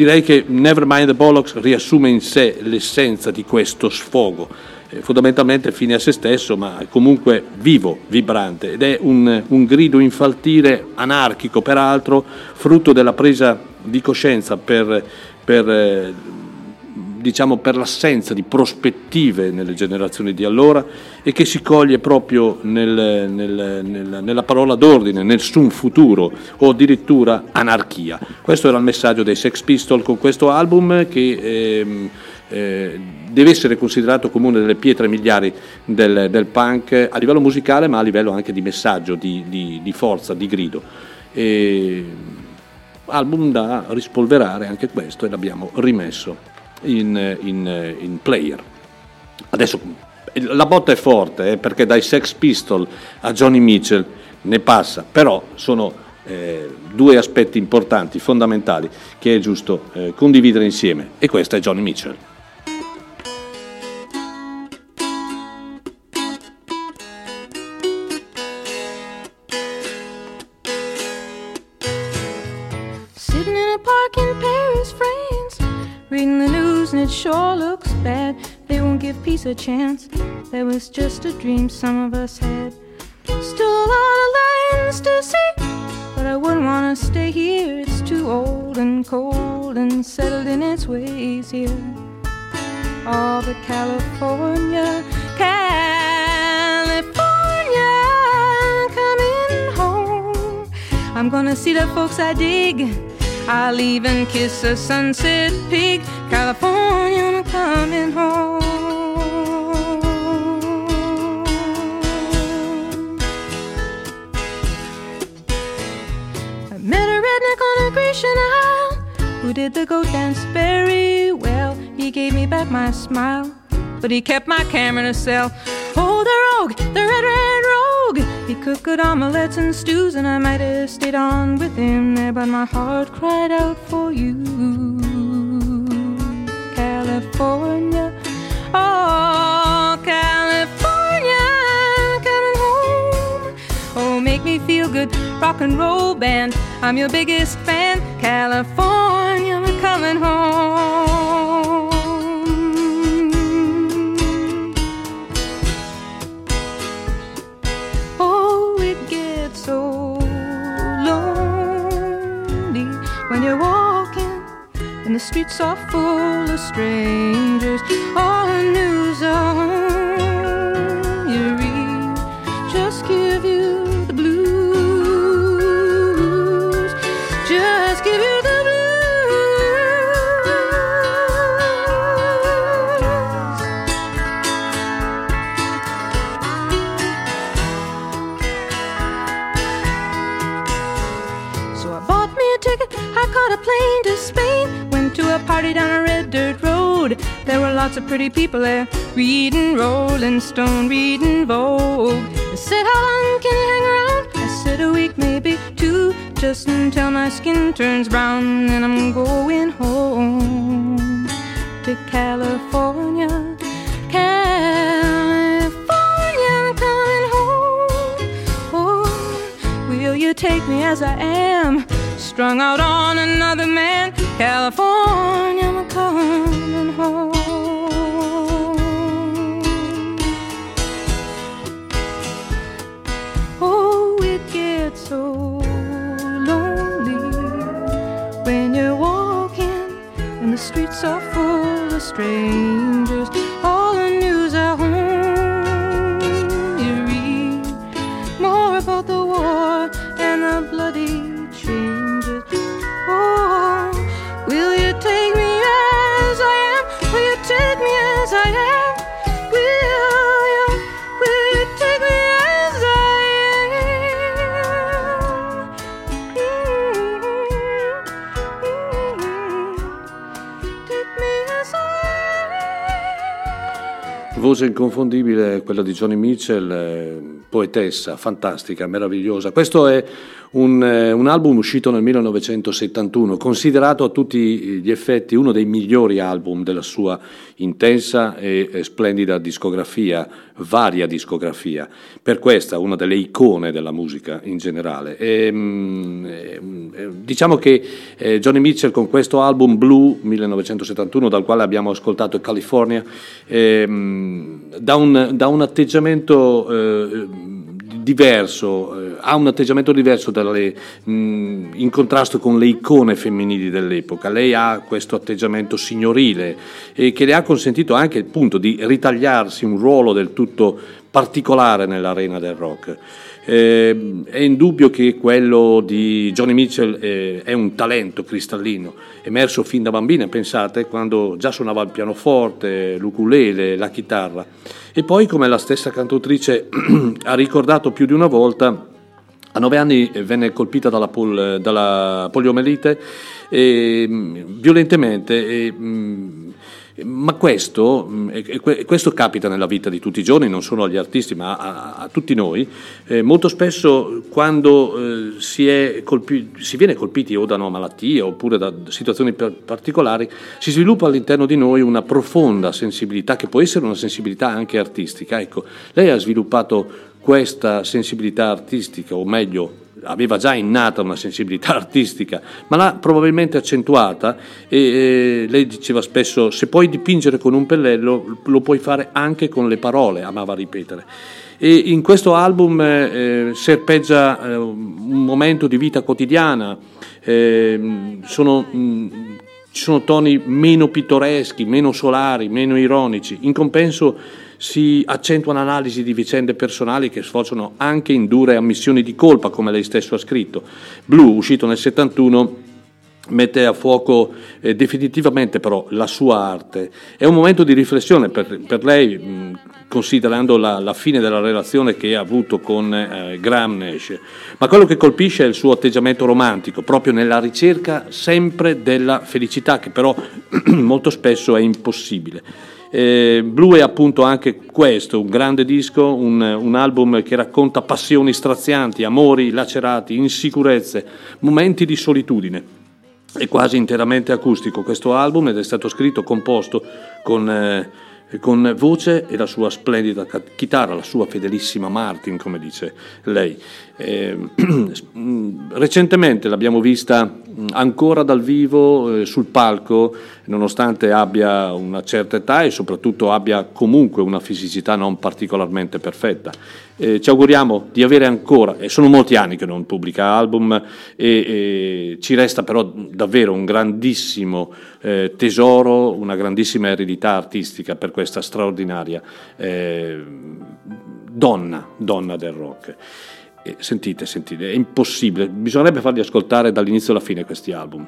direi che Nevermind the Bollocks riassume in sé l'essenza di questo sfogo. Eh, fondamentalmente fine a se stesso, ma comunque vivo, vibrante, ed è un, un grido infaltire, anarchico peraltro, frutto della presa di coscienza per, per eh, diciamo, per l'assenza di prospettive nelle generazioni di allora e che si coglie proprio nel, nel, nel, nella parola d'ordine, nessun futuro o addirittura anarchia. Questo era il messaggio dei Sex Pistols con questo album che eh, eh, deve essere considerato come una delle pietre miliari del, del, punk a livello musicale ma a livello anche di messaggio, di, di, di forza, di grido. E, album da rispolverare anche questo e l'abbiamo rimesso in, in, in player. Adesso la botta è forte eh, perché dai Sex Pistol a Johnny Mitchell ne passa, però sono eh, due aspetti importanti, fondamentali, che è giusto eh, condividere insieme e questo è Johnny Mitchell. Sure looks bad. They won't give peace a chance. That was just a dream some of us had. Still a lot of lands to see, but I wouldn't want to stay here. It's too old and cold and settled in its ways here. All but California, California, coming home. I'm gonna see the folks I dig. I'll even kiss a sunset pig. California, I'm coming home. I met a redneck on a Grecian Isle who did the goat dance very well. He gave me back my smile, but he kept my camera in a cell. Oh, the rogue, the red, red rogue. He cooked good omelets and stews, and I might have stayed on with him there, but my heart cried out for you. California. Oh, California, coming home. Oh, make me feel good, rock and roll band. I'm your biggest fan, California, coming home. And the streets are full of strangers. All the news on party down a red dirt road. There were lots of pretty people there, reading Rolling Stone, reading Vogue. They said, How long can you hang around? I said, A week, maybe two, just until my skin turns brown, and I'm going home to California. California, I'm coming home. Oh, will you take me as I am? Strung out on another man. California, I'm coming home. Oh, it gets so lonely when you're walking and the streets are full of strangers. Voce inconfondibile, quella di Johnny Mitchell, eh, poetessa, fantastica, meravigliosa. Questo è un, eh, un album uscito nel 1971, considerato a tutti gli effetti uno dei migliori album della sua intensa e, e splendida discografia, varia discografia. Per questa, una delle icone della musica in generale. E, mm, eh, eh, diciamo che eh, Johnny Mitchell con questo album Blue 1971, dal quale abbiamo ascoltato California, ehm, da, un, un atteggiamento eh, diverso, eh, ha un atteggiamento diverso dalle, mh, in contrasto con le icone femminili dell'epoca. Lei ha questo atteggiamento signorile e che le ha consentito anche appunto di ritagliarsi un ruolo del tutto particolare nell'arena del rock. Eh, è indubbio che quello di Johnny Mitchell eh, è un talento cristallino, emerso fin da bambina, pensate, quando già suonava il pianoforte, l'ukulele, la chitarra. E poi, come la stessa cantautrice ha ricordato più di una volta, a nove anni venne colpita dalla, pol- dalla poliomelite e, mh, violentemente. E, mh, ma questo, e questo capita nella vita di tutti i giorni, non solo agli artisti, ma a, a tutti noi. Eh, molto spesso, quando eh, si, colpi- si viene colpiti o da una malattia oppure da situazioni per- particolari, si sviluppa all'interno di noi una profonda sensibilità, che può essere una sensibilità anche artistica. Ecco, lei ha sviluppato questa sensibilità artistica, o meglio, aveva già innata una sensibilità artistica, ma l'ha probabilmente accentuata e eh, lei diceva spesso se puoi dipingere con un pennello lo puoi fare anche con le parole, amava ripetere. E in questo album eh, serpeggia eh, un momento di vita quotidiana, eh, sono, mh, ci sono toni meno pittoreschi, meno solari, meno ironici, in compenso si accentua un'analisi di vicende personali che sfociano anche in dure ammissioni di colpa, come lei stesso ha scritto. Blue, uscito nel 71, mette a fuoco eh, definitivamente però la sua arte. È un momento di riflessione per, per lei, mh, considerando la, la, fine della relazione che ha avuto con eh, Nash, ma quello che colpisce è il suo atteggiamento romantico, proprio nella ricerca sempre della felicità, che però molto spesso è impossibile. Eh, Blue è appunto anche questo, un grande disco, un, un, album che racconta passioni strazianti, amori lacerati, insicurezze, momenti di solitudine. È quasi interamente acustico questo album ed è stato scritto, composto con, eh, con voce e la sua splendida chitarra, la sua fedelissima Martin, come dice lei. Eh, recentemente l'abbiamo vista ancora dal vivo eh, sul palco, nonostante abbia una certa età e soprattutto abbia comunque una fisicità non particolarmente perfetta. Eh, ci auguriamo di avere ancora, e sono molti anni che non pubblica album, e, e ci resta però davvero un grandissimo eh, tesoro, una grandissima eredità artistica per questa straordinaria eh, donna, donna del rock. E sentite, sentite, è impossibile, bisognerebbe farli ascoltare dall'inizio alla fine questi album.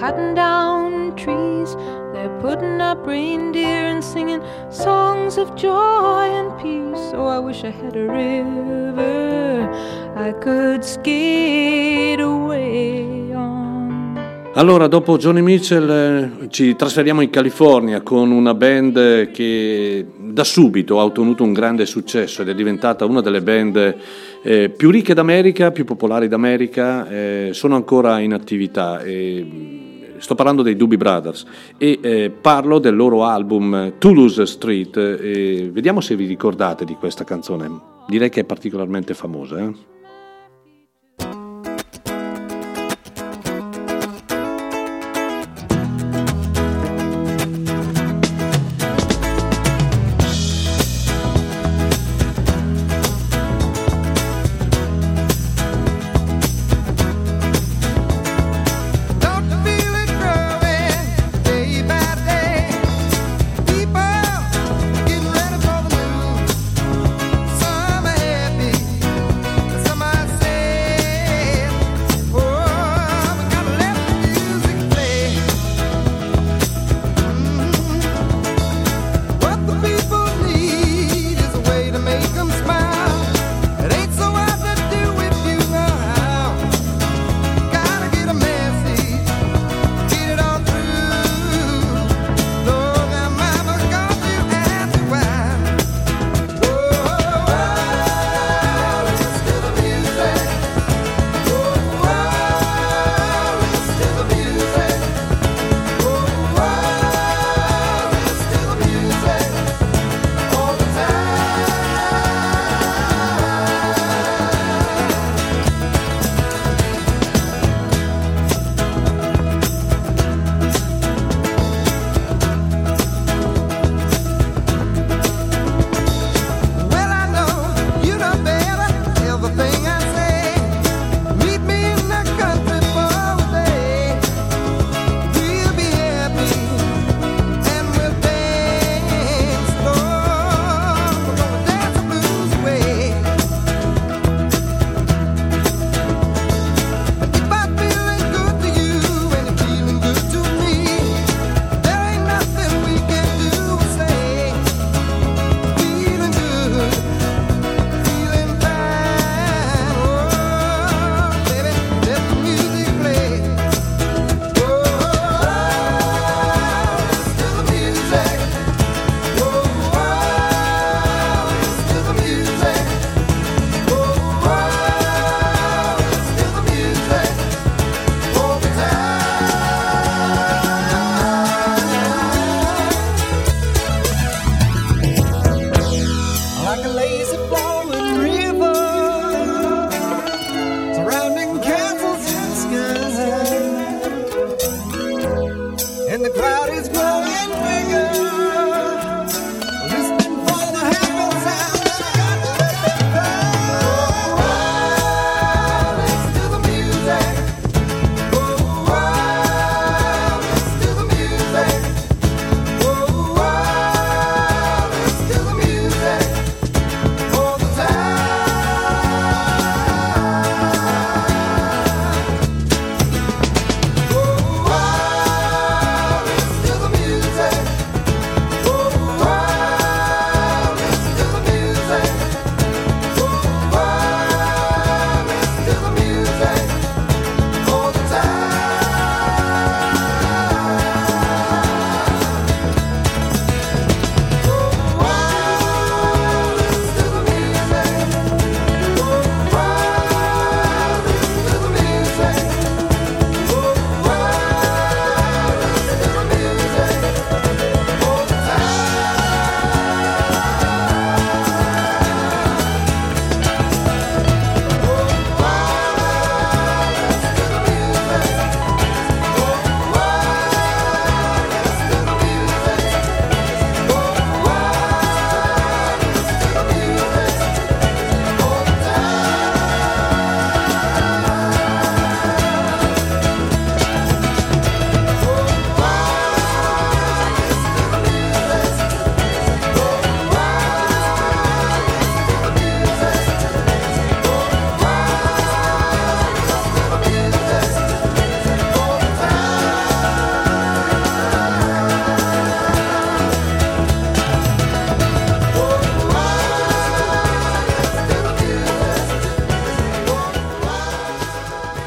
Cutting down trees. They're putting up reindeer and singing songs of joy and peace. Oh, I wish I had a river I could skate away on. Allora, dopo Johnny Mitchell eh, ci trasferiamo in California con una band che da subito ha ottenuto un grande successo ed è diventata una delle band eh, più ricche d'America, più popolari d'America, eh, sono ancora in attività. E, sto parlando dei Doobie Brothers e eh, parlo del loro album Toulouse Street. E vediamo se vi ricordate di questa canzone. Direi che è particolarmente famosa. Eh?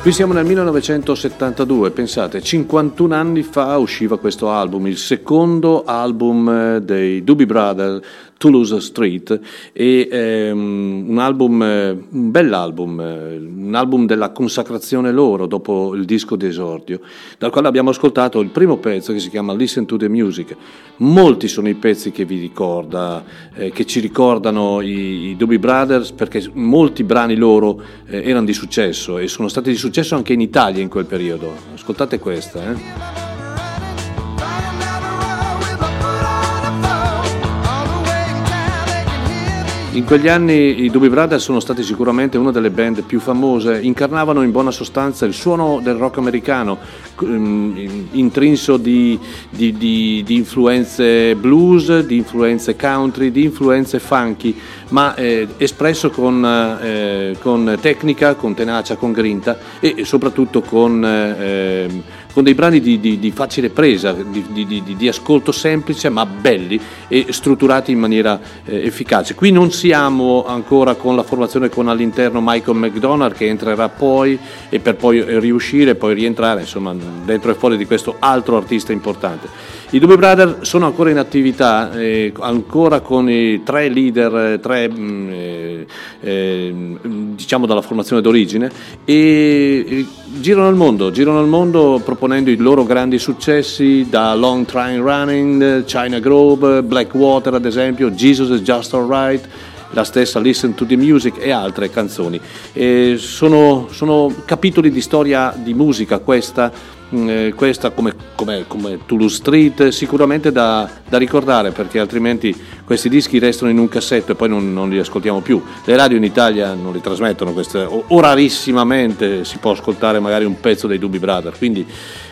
Qui siamo nel 1972, pensate, 51 anni fa usciva questo album, il secondo album eh, dei Doobie Brothers, Toulouse Street, e ehm, un album, eh, un bell'album, eh, un album della consacrazione loro dopo il disco di esordio, dal quale abbiamo ascoltato il primo pezzo che si chiama Listen to the Music. Molti sono i pezzi che vi ricorda, eh, che ci ricordano i, i Doobie Brothers, perché molti brani loro eh, erano di successo e sono stati di successo anche in Italia in quel periodo. Ascoltate questa. Eh. In quegli anni i Doobie Brothers sono stati sicuramente una delle band più famose, incarnavano in buona sostanza il suono del rock americano, mm, intrinso di, di, di, di influenze blues, di influenze country, di influenze funky, ma eh, espresso con, eh, con, tecnica, con tenacia, con grinta e soprattutto con... Eh, con dei brani di, di, di facile presa, di, di, ascolto semplice ma belli e strutturati in maniera eh, efficace. Qui non siamo ancora con la formazione con all'interno Michael McDonald che entrerà poi e per poi riuscire poi rientrare insomma, dentro e fuori di questo altro artista importante. I Doobie Brothers sono ancora in attività, eh, ancora con i tre leader, tre, mh, mm, eh, eh, diciamo dalla formazione d'origine, e girano il mondo, girano il mondo proponendo i loro grandi successi da Long Train Running, China Grove, Blackwater ad esempio, Jesus is Just Alright la stessa Listen to the Music e altre canzoni. E sono, sono capitoli di storia di musica questa eh, questa come, come, come, Toulouse Street sicuramente da, da, ricordare perché altrimenti questi dischi restano in un cassetto e poi non, non, li ascoltiamo più. Le radio in Italia non li trasmettono queste, o, rarissimamente si può ascoltare magari un pezzo dei Doobie Brothers, quindi,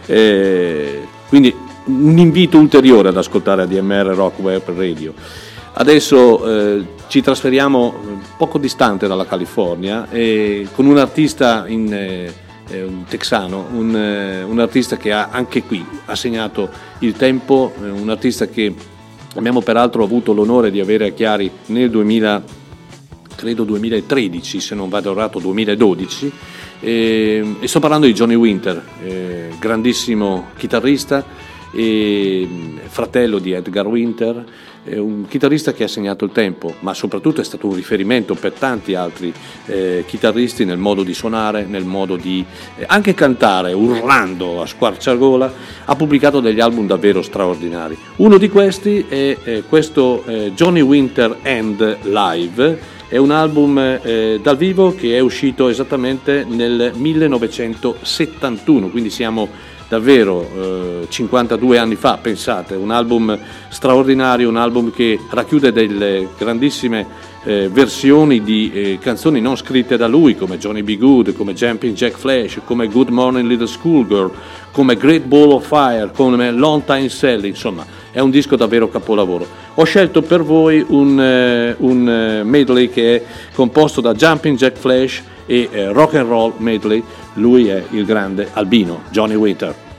eh, quindi un invito ulteriore ad ascoltare ADMR Rock Web Radio. Adesso eh, ci trasferiamo poco distante dalla California e con un artista in... Eh, eh, un texano, un, eh, un, artista che ha anche qui ha segnato il tempo, eh, un artista che abbiamo peraltro avuto l'onore di avere a Chiari nel 2000, credo 2013 se non vado errato 2012 e, e sto parlando di Johnny Winter, eh, grandissimo chitarrista e fratello di Edgar Winter è un chitarrista che ha segnato il tempo, ma soprattutto è stato un riferimento per tanti altri eh, chitarristi nel modo di suonare, nel modo di eh, anche cantare, urlando a squarciagola, ha pubblicato degli album davvero straordinari. Uno di questi è eh, questo Johnny Winter End Live, è un album eh, dal vivo che è uscito esattamente nel 1971, quindi siamo davvero eh, 52 anni fa, pensate, un album straordinario, un album che racchiude delle grandissime eh, versioni di eh, canzoni non scritte da lui come Johnny B. Good, come Jumping Jack Flash, come Good Morning Little Schoolgirl, come Great Ball of Fire, come Long Time Sally, insomma è un disco davvero capolavoro. Ho scelto per voi un, eh, un eh, medley che è composto da Jumping Jack Flash e eh, rock and roll medley, lui è il grande albino Johnny Winter.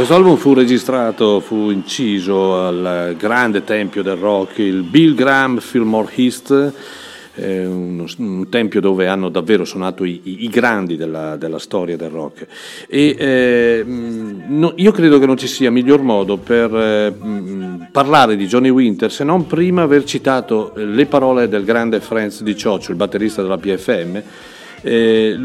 Questo album fu registrato, fu inciso al grande tempio del rock, il Bill Graham Fillmore East, eh, uno- un tempio dove hanno davvero suonato i, i- i grandi della, della storia del rock. E, eh, mh, no- io credo che non ci sia miglior modo per eh, mh, parlare di Johnny Winter se non prima aver citato le parole del grande Franz Di Cioccio, il batterista della PFM, eh,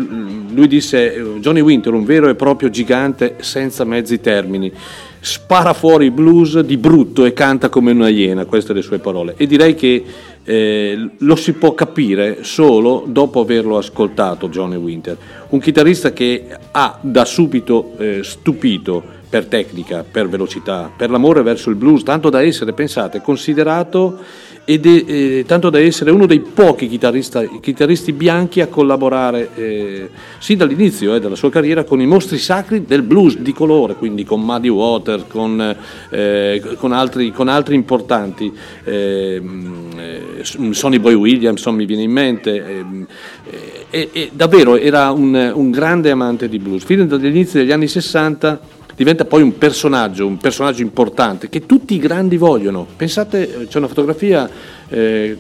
lui disse Johnny Winter un vero e proprio gigante senza mezzi termini. Spara fuori blues di brutto e canta come una iena. Queste le sue parole. E direi che eh, lo si può capire solo dopo averlo ascoltato Johnny Winter. Un chitarrista che ha da subito eh, stupito per tecnica, per velocità, per l'amore verso il blues, tanto da essere, pensate, considerato ed eh, tanto da essere uno dei pochi chitarristi bianchi a collaborare eh, sin dall'inizio eh, della sua carriera con i mostri sacri del blues di colore, quindi con Muddy Water, con, eh, con altri, con altri importanti, eh, mh, eh, Sonny Boy Williamson mi viene in mente, ehm, eh, e- davvero era un, un grande amante di blues. Fino dagli inizi degli anni 60 diventa poi un personaggio, un personaggio importante che tutti i grandi vogliono. Pensate, eh, c'è una fotografia eh,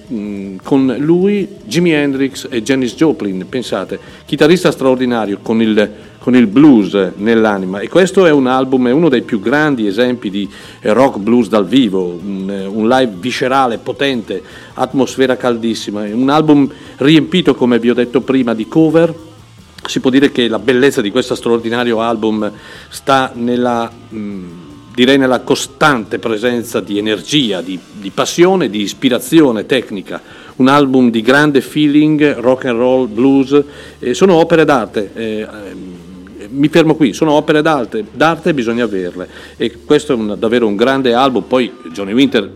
con lui, Jimi Hendrix e Janis Joplin, pensate, chitarrista straordinario con il, con il blues nell'anima. E questo è un album, è uno dei più grandi esempi di eh, rock blues dal vivo, un, eh, un live viscerale, potente, atmosfera caldissima, un album riempito, come vi ho detto prima, di cover, si può dire che la bellezza di questo straordinario album sta nella, mh, direi nella costante presenza di energia, di, di passione, di ispirazione tecnica. Un album di grande feeling, rock and roll, blues, eh, sono opere d'arte. eh, ehm, mi fermo qui, sono opere d'arte, d'arte bisogna averle e questo è un- davvero un grande album, poi Johnny Winter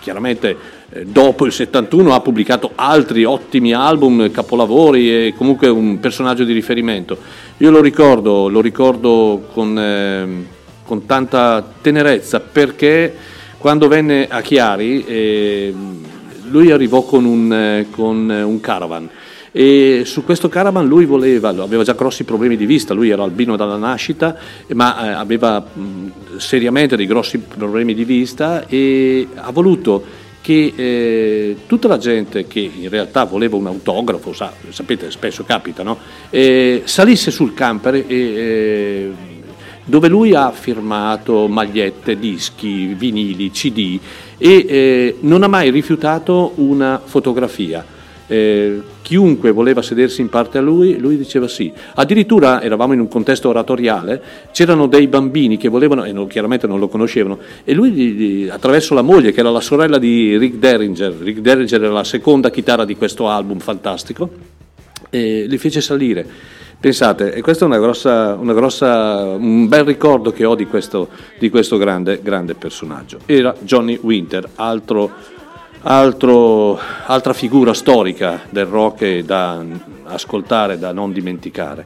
chiaramente dopo il 71 ha pubblicato altri ottimi album, capolavori e comunque un personaggio di riferimento. Io lo ricordo, lo ricordo con, ehm, con tanta tenerezza perché quando venne a Chiari ehm, lui arrivò con un, eh, con eh, un caravan e su questo caravan lui voleva, aveva già grossi problemi di vista, lui era albino dalla nascita, ma eh, aveva mh, seriamente dei grossi problemi di vista e ha voluto che eh, tutta la gente che in realtà voleva un autografo, sa- sapete spesso capita, no? Eh, salisse sul camper e, eh, dove lui ha firmato magliette, dischi, vinili, CD e eh, non ha mai rifiutato una fotografia. Eh, chiunque voleva sedersi in parte a lui, lui diceva sì. Addirittura eravamo in un contesto oratoriale, c'erano dei bambini che volevano, e non- chiaramente non lo conoscevano, e lui attraverso la moglie, che era la sorella di Rick Derringer, Rick Derringer era la seconda chitarra di questo album fantastico, e li fece salire. Pensate, e questo è una grossa, una grossa, un bel ricordo che ho di questo, di questo grande, grande personaggio. Era Johnny Winter, altro, altro- altra figura storica del rock da ascoltare, da non dimenticare.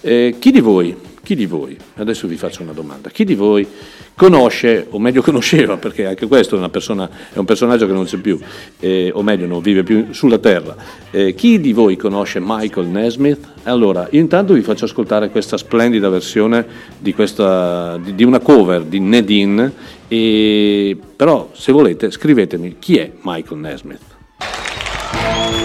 Eh, chi di voi, chi di voi, adesso vi faccio una domanda, chi di voi conosce, o meglio conosceva, perché anche questo è, persona, è un personaggio che non c'è più, eh, o meglio non vive più sulla terra, eh, chi di voi conosce Michael Nesmith? Allora, intanto vi faccio ascoltare questa splendida versione di, questa, di, di una cover di Nedin, e, però se volete scrivetemi chi è Michael Nesmith.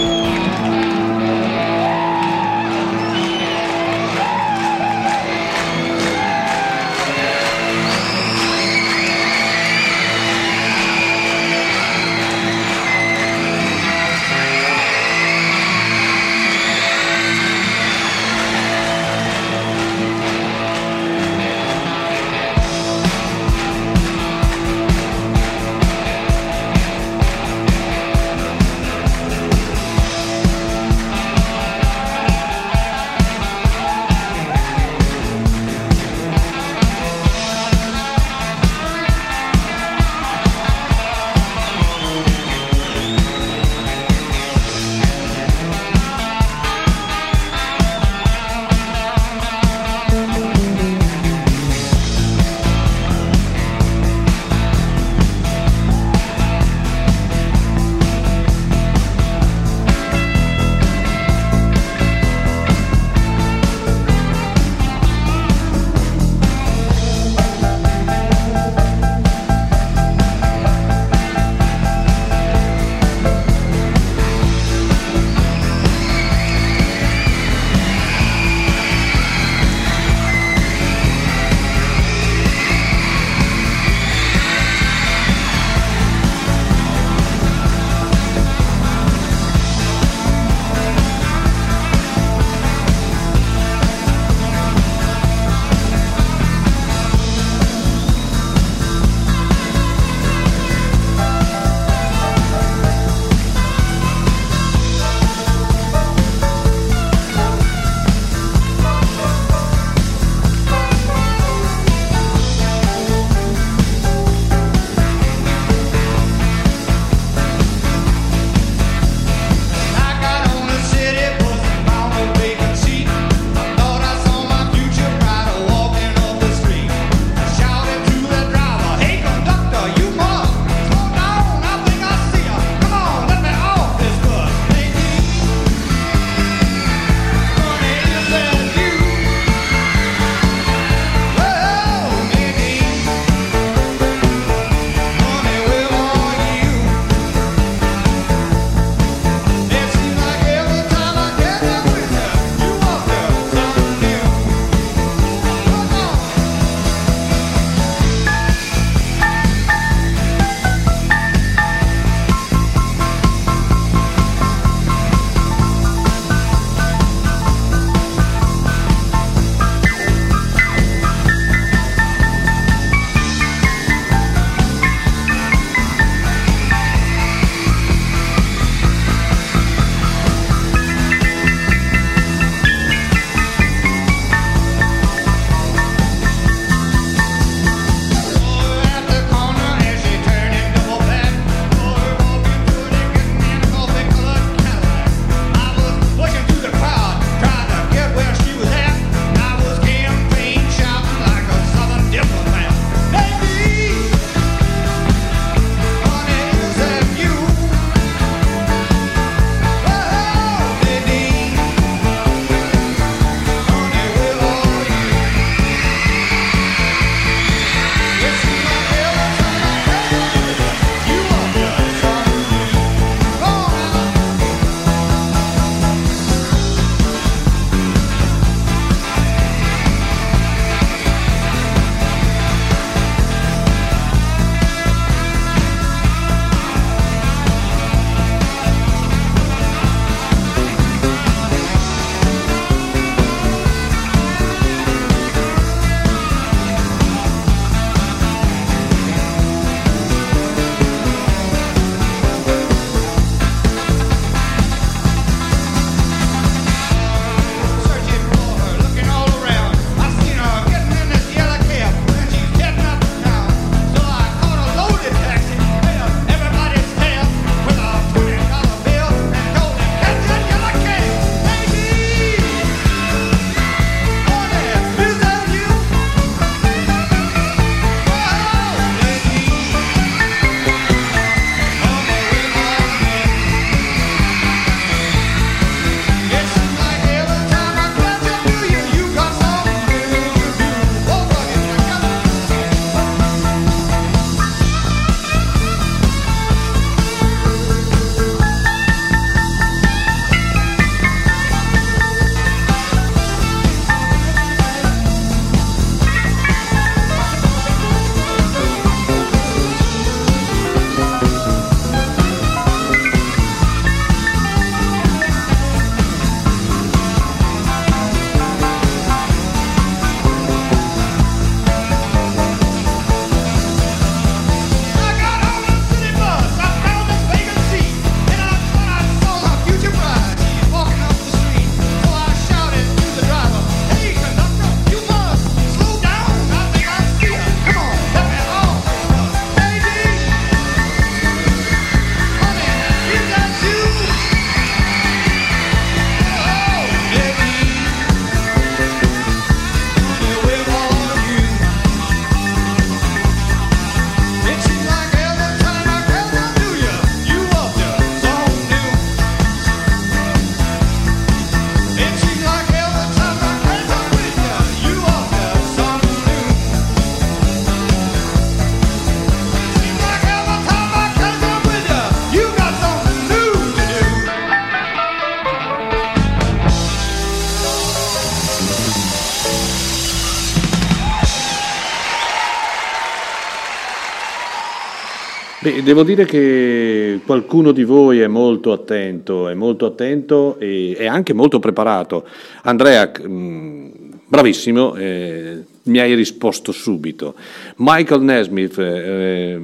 Beh, devo dire che qualcuno di voi è molto attento, è molto attento e è anche molto preparato. Andrea, mh, bravissimo, eh, mi hai risposto subito. Michael Nesmith, eh,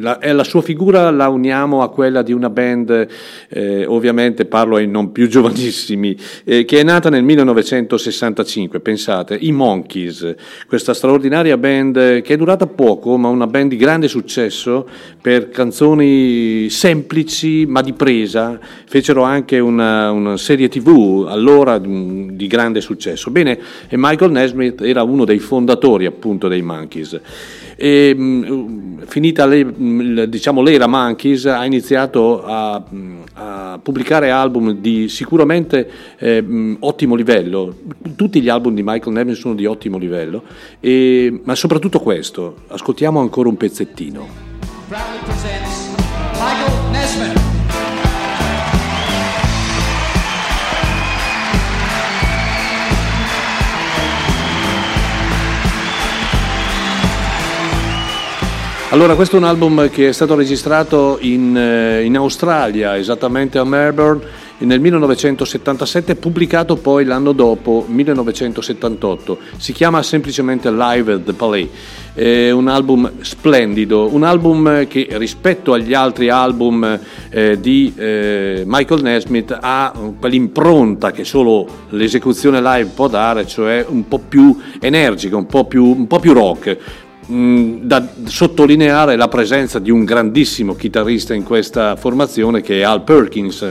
la, la sua figura la uniamo a quella di una band, eh, ovviamente parlo ai non più giovanissimi, eh, che è nata nel 1965, pensate, i Monkeys, questa straordinaria band che è durata poco, ma una band di grande successo per canzoni semplici ma di presa, fecero anche una, una serie tv allora di grande successo. Bene, e Michael Nesmith era uno dei fondatori appunto dei Monkeys. E, mh, finita le, mh, diciamo, l'era Monkeys ha iniziato a, mh, a pubblicare album di sicuramente eh, mh, ottimo livello, tutti gli album di Michael Neville sono di ottimo livello, e, ma soprattutto questo, ascoltiamo ancora un pezzettino. proudly presents Allora, questo è un album che è stato registrato in, eh, in Australia, esattamente a Melbourne, nel 1977, pubblicato poi l'anno dopo, 1978. Si chiama semplicemente Live at the Palais. È un album splendido, un album che rispetto agli altri album eh, di eh, Michael Nesmith ha quell'impronta che solo l'esecuzione live può dare, cioè un po' più energica, un po' più, un po' più rock mh, da sottolineare la presenza di un grandissimo chitarrista in questa formazione che è Al Perkins,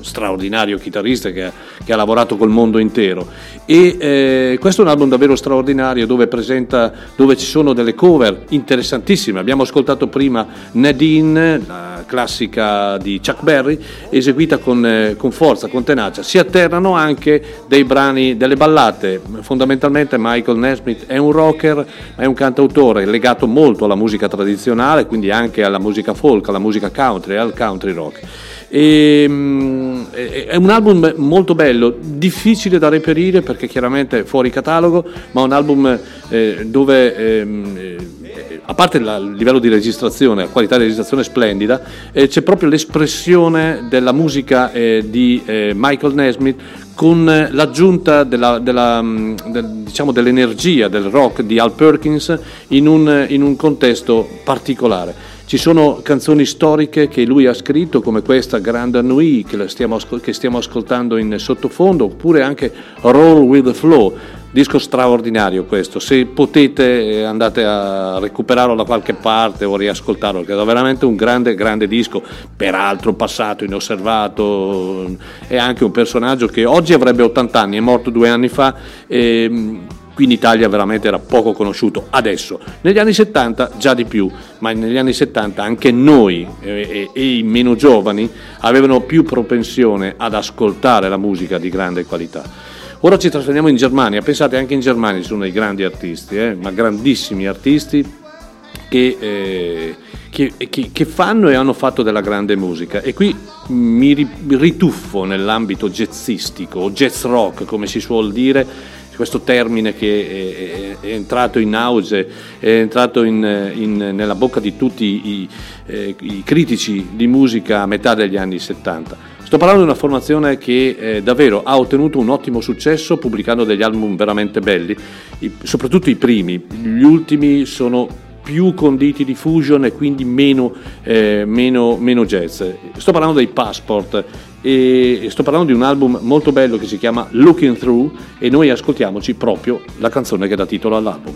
straordinario chitarrista che che ha lavorato col mondo intero. E eh, questo è un album davvero straordinario dove, presenta, dove ci sono delle cover interessantissime. Abbiamo ascoltato prima Nadine, classica di Chuck Berry, eseguita con, eh, con forza, con tenacia. Si alternano anche dei brani, delle ballate. Fondamentalmente Michael Nesmith è un rocker, ma è un cantautore legato molto alla musica tradizionale, quindi anche alla musica folk, alla musica country, al country rock. E, mm, è è un album molto bello, difficile da reperire perché chiaramente è fuori catalogo, ma un album eh, dove, ehm, eh, a parte il livello di registrazione, la qualità di registrazione splendida, eh, c'è proprio l'espressione della musica di Michael Nesmith con l'aggiunta della- della, mm, del- diciamo, dell'energia del rock di Al Perkins in un, in un contesto particolare. Ci sono canzoni storiche che lui ha scritto, come questa Grande Nuit che, stiamo, che stiamo ascoltando in sottofondo, oppure anche Roll with the Flow, disco straordinario questo. Se potete eh, andate a recuperarlo da qualche parte o riascoltarlo, perché è veramente un grande, grande disco, peraltro passato, inosservato, è anche un personaggio che oggi avrebbe 80 anni, è morto due anni fa. E, qui in Italia veramente era poco conosciuto adesso. Negli anni 70 già di più, ma negli anni 70 anche noi eh, e, e i meno giovani avevano più propensione ad ascoltare la musica di grande qualità. Ora ci trasferiamo in Germania, pensate anche in Germania ci sono dei grandi artisti, eh, ma grandissimi artisti che, eh, che- che- che fanno e hanno fatto della grande musica e qui mi ri- rituffo nell'ambito jazzistico o jazz rock come si suol dire questo termine che è, è- è entrato in auge, è entrato in- in- nella bocca di tutti i, eh, i critici di musica a metà degli anni 70. Sto parlando di una formazione che eh, davvero ha ottenuto un ottimo successo pubblicando degli album veramente belli, i- soprattutto i primi, gli ultimi sono più conditi di fusion e quindi meno, eh, meno, meno jazz. Sto parlando dei Passport e sto parlando di un album molto bello che si chiama Looking Through e noi ascoltiamoci proprio la canzone che dà titolo all'album.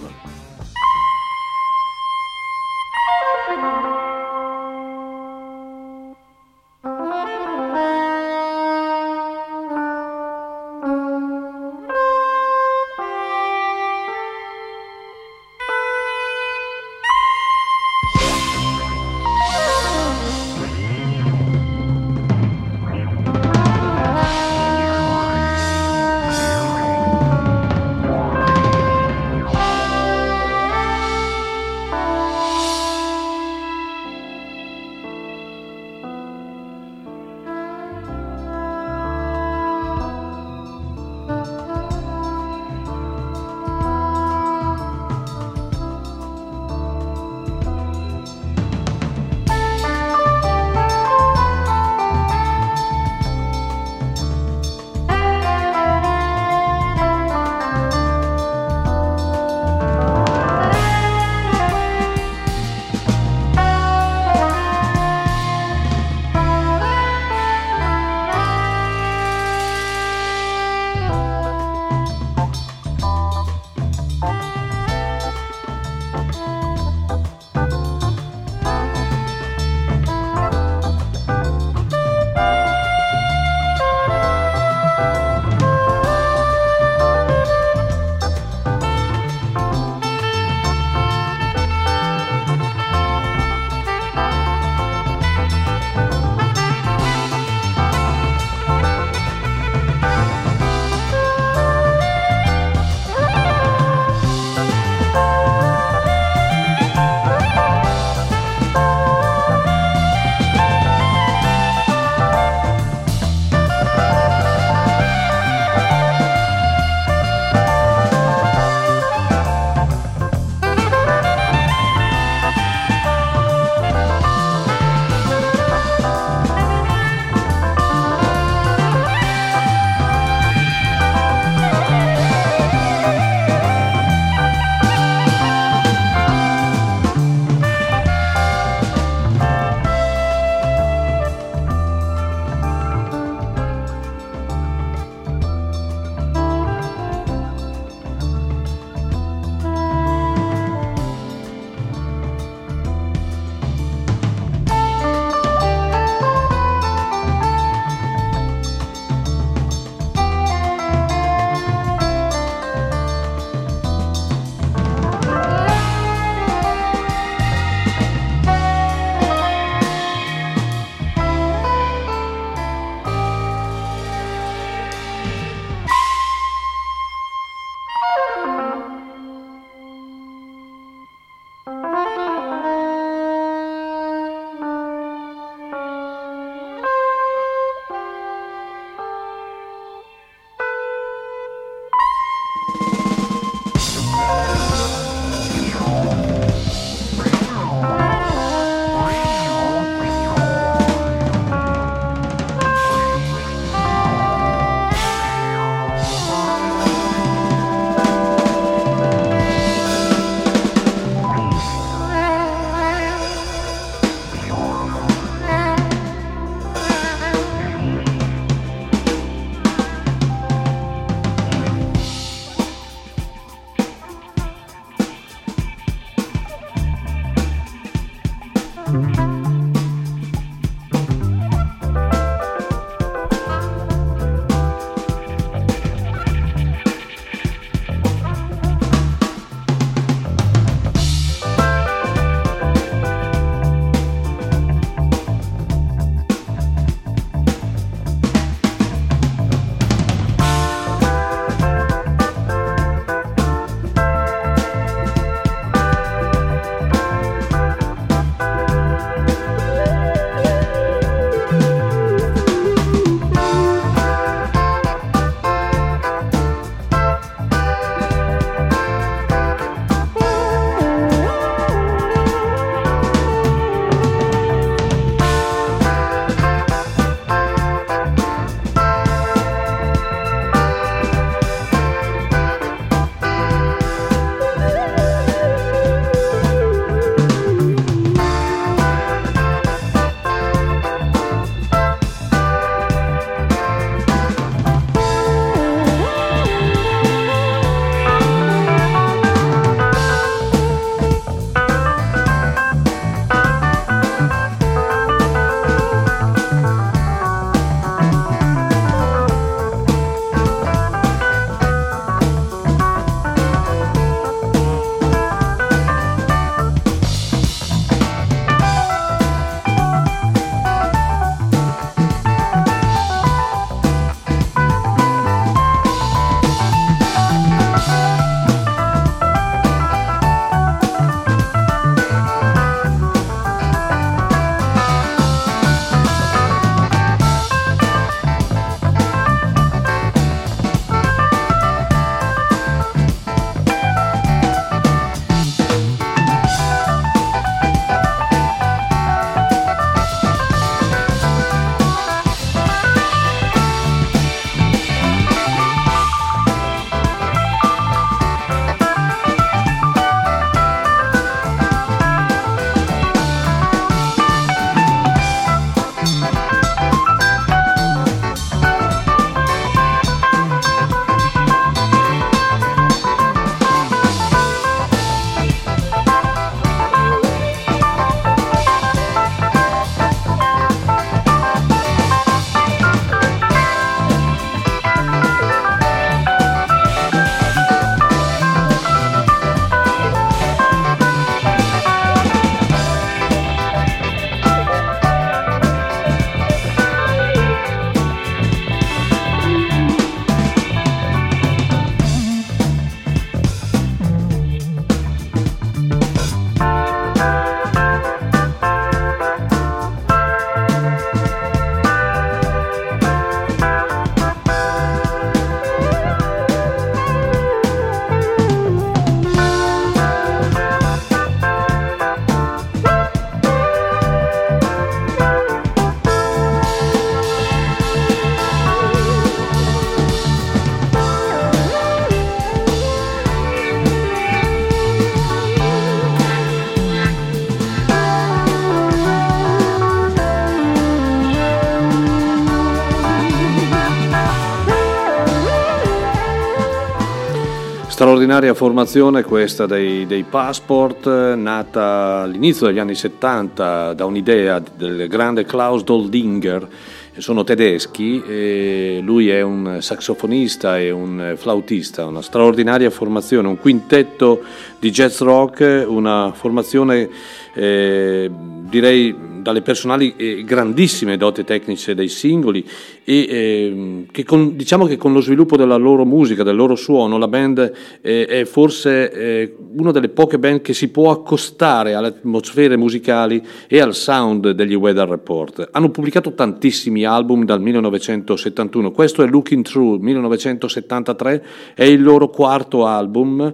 Straordinaria formazione questa dei, dei Passport, nata all'inizio degli anni 70 da un'idea del grande Klaus Doldinger, sono tedeschi, lui è un saxofonista e un flautista, una straordinaria formazione, un quintetto di jazz rock, una formazione eh, direi dalle personali e grandissime doti tecniche dei singoli e eh, che con, diciamo che con lo sviluppo della loro musica, del loro suono, la band eh, è forse eh, una delle poche band che si può accostare alle atmosfere musicali e al sound degli Weather Report. Hanno pubblicato tantissimi album dal 1971, questo è Looking Through 1973, è il loro quarto album,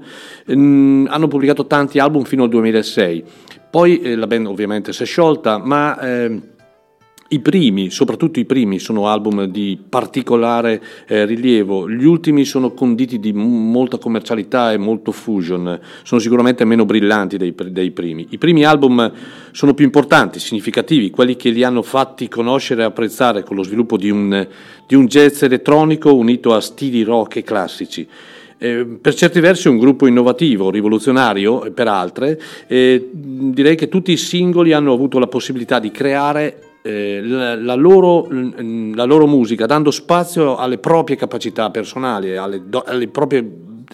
mm, hanno pubblicato tanti album fino al 2006. Poi eh, la band ovviamente si è sciolta, ma eh, i primi, soprattutto i primi, sono album di particolare eh, rilievo, gli ultimi sono conditi di m- molta commercialità e molto fusion, sono sicuramente meno brillanti dei, dei, primi. I primi album sono più importanti, significativi, quelli che li hanno fatti conoscere e apprezzare con lo sviluppo di un, di un jazz elettronico unito a stili rock e classici. Eh, per certi versi un gruppo innovativo, rivoluzionario per altre, eh, direi che tutti i singoli hanno avuto la possibilità di creare eh, la, loro, la, loro, musica, dando spazio alle proprie capacità personali, alle, alle proprie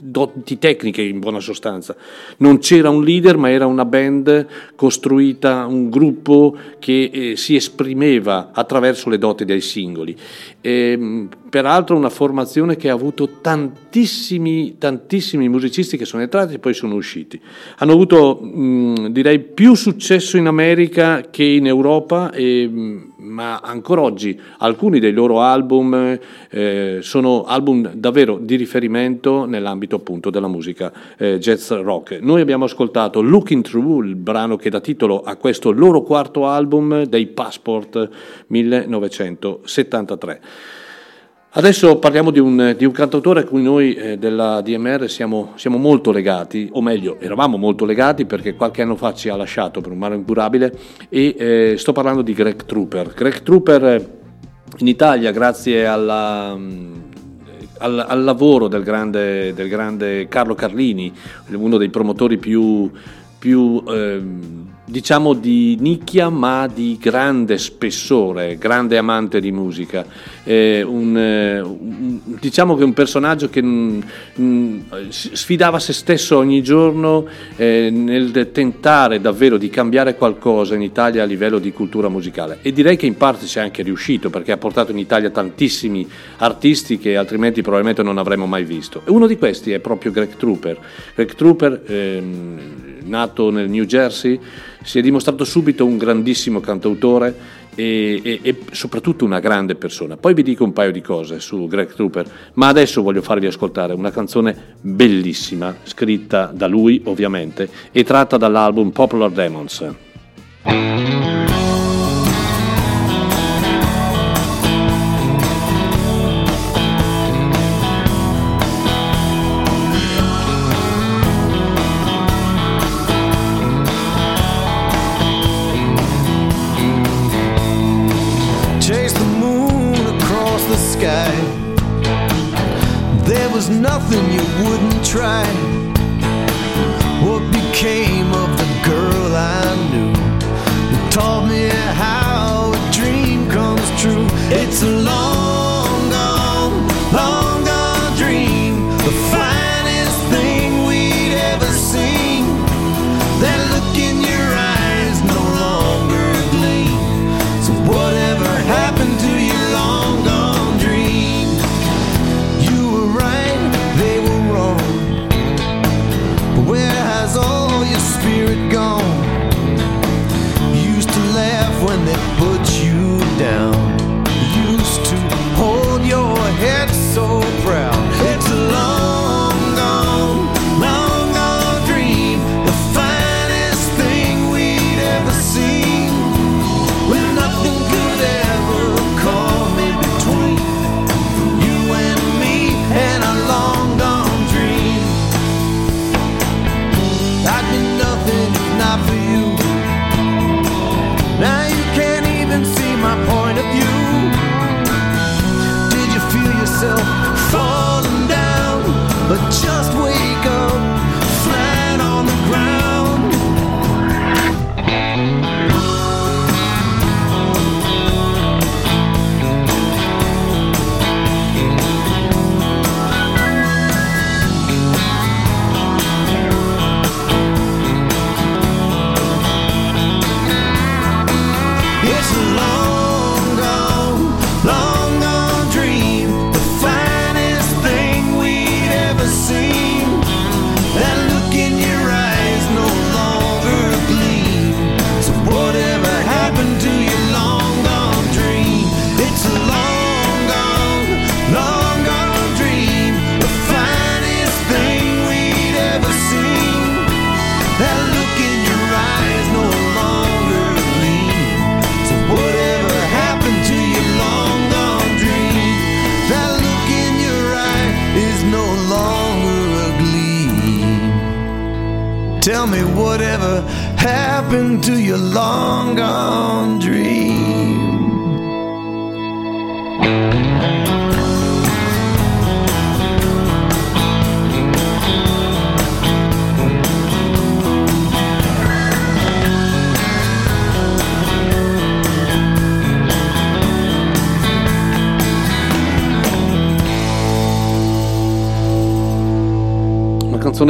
doti tecniche in buona sostanza. Non c'era un leader, ma era una band costruita, un gruppo che eh, si esprimeva attraverso le doti dei singoli. E, ehm, peraltro una formazione che ha avuto tantissimi, tantissimi musicisti che sono entrati e poi sono usciti. Hanno avuto, mh, direi, più successo in America che in Europa, e, mh, ma ancora oggi alcuni dei loro album eh, sono album davvero di riferimento nell'ambito appunto della musica eh, jazz rock. Noi abbiamo ascoltato Looking Through, il brano che dà titolo a questo loro quarto album dei Passport 1973. Adesso parliamo di un, di un, cantautore a cui noi eh, della DMR siamo, siamo, molto legati, o meglio, eravamo molto legati perché qualche anno fa ci ha lasciato per un mare incurabile e eh, sto parlando di Greg Trooper. Greg Trooper eh, in Italia, grazie alla, mm, al, al, lavoro del grande, del grande, Carlo Carlini, uno dei promotori più, più eh, diciamo di nicchia ma di grande spessore, grande amante di musica. Eh, un, diciamo che un personaggio che mm, mh, sfidava se stesso ogni giorno eh, nel tentare davvero di cambiare qualcosa in Italia a livello di cultura musicale e direi che in parte ci è anche riuscito perché ha portato in Italia tantissimi artisti che altrimenti probabilmente non avremmo mai visto. E uno di questi è proprio Greg Trooper. Greg Trooper, ehm, nato nel New Jersey, si è dimostrato subito un grandissimo cantautore e, e, e, soprattutto una grande persona. Poi vi dico un paio di cose su Greg Trooper, ma adesso voglio farvi ascoltare una canzone bellissima, scritta da lui ovviamente, e tratta dall'album Popular Demons.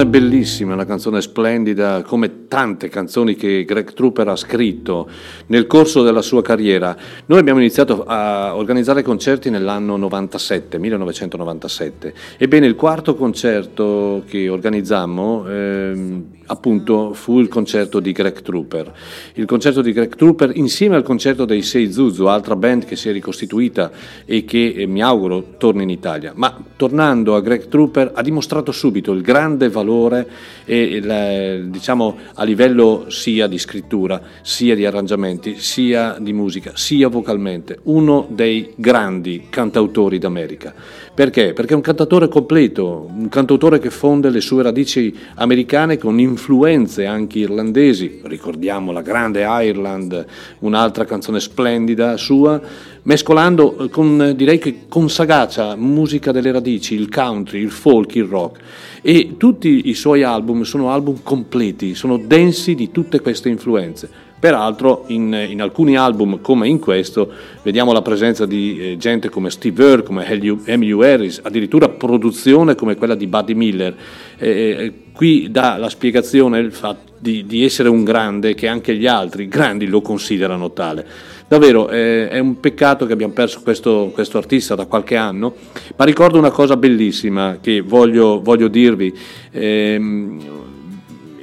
Canzone bellissima, una canzone splendida, come tante canzoni che Greg Trooper ha scritto nel corso della sua carriera. Noi abbiamo iniziato a organizzare concerti nell'anno 97, 1997. Ebbene, il quarto concerto che organizzammo ehm, appunto fu il concerto di Greg Trooper. Il concerto di Greg Trooper insieme al concerto dei Sei Zuzu, altra band che si è ricostituita e che eh, mi auguro torni in Italia. Ma tornando a Greg Trooper ha dimostrato subito il grande valore e il, diciamo a livello sia di scrittura, sia di arrangiamenti, sia di musica, sia vocalmente, uno dei grandi cantautori d'America. Perché? Perché è un cantatore completo, un cantautore che fonde le sue radici americane con influenze anche irlandesi, ricordiamo la grande Ireland, un'altra canzone splendida sua, mescolando eh, con, direi che con sagacia musica delle radici, il country, il folk, il rock. E tutti i suoi album sono album completi, sono densi di tutte queste influenze. Peraltro in, in, alcuni album come in questo vediamo la presenza di eh, gente come Steve Earle, come Emmylou Harris, addirittura produzione come quella di Buddy Miller. Eh, qui dà la spiegazione il fatto di, di, essere un grande che anche gli altri grandi lo considerano tale. Davvero eh, è un peccato che abbiamo perso questo, questo, artista da qualche anno, ma ricordo una cosa bellissima che voglio, voglio dirvi. Eh,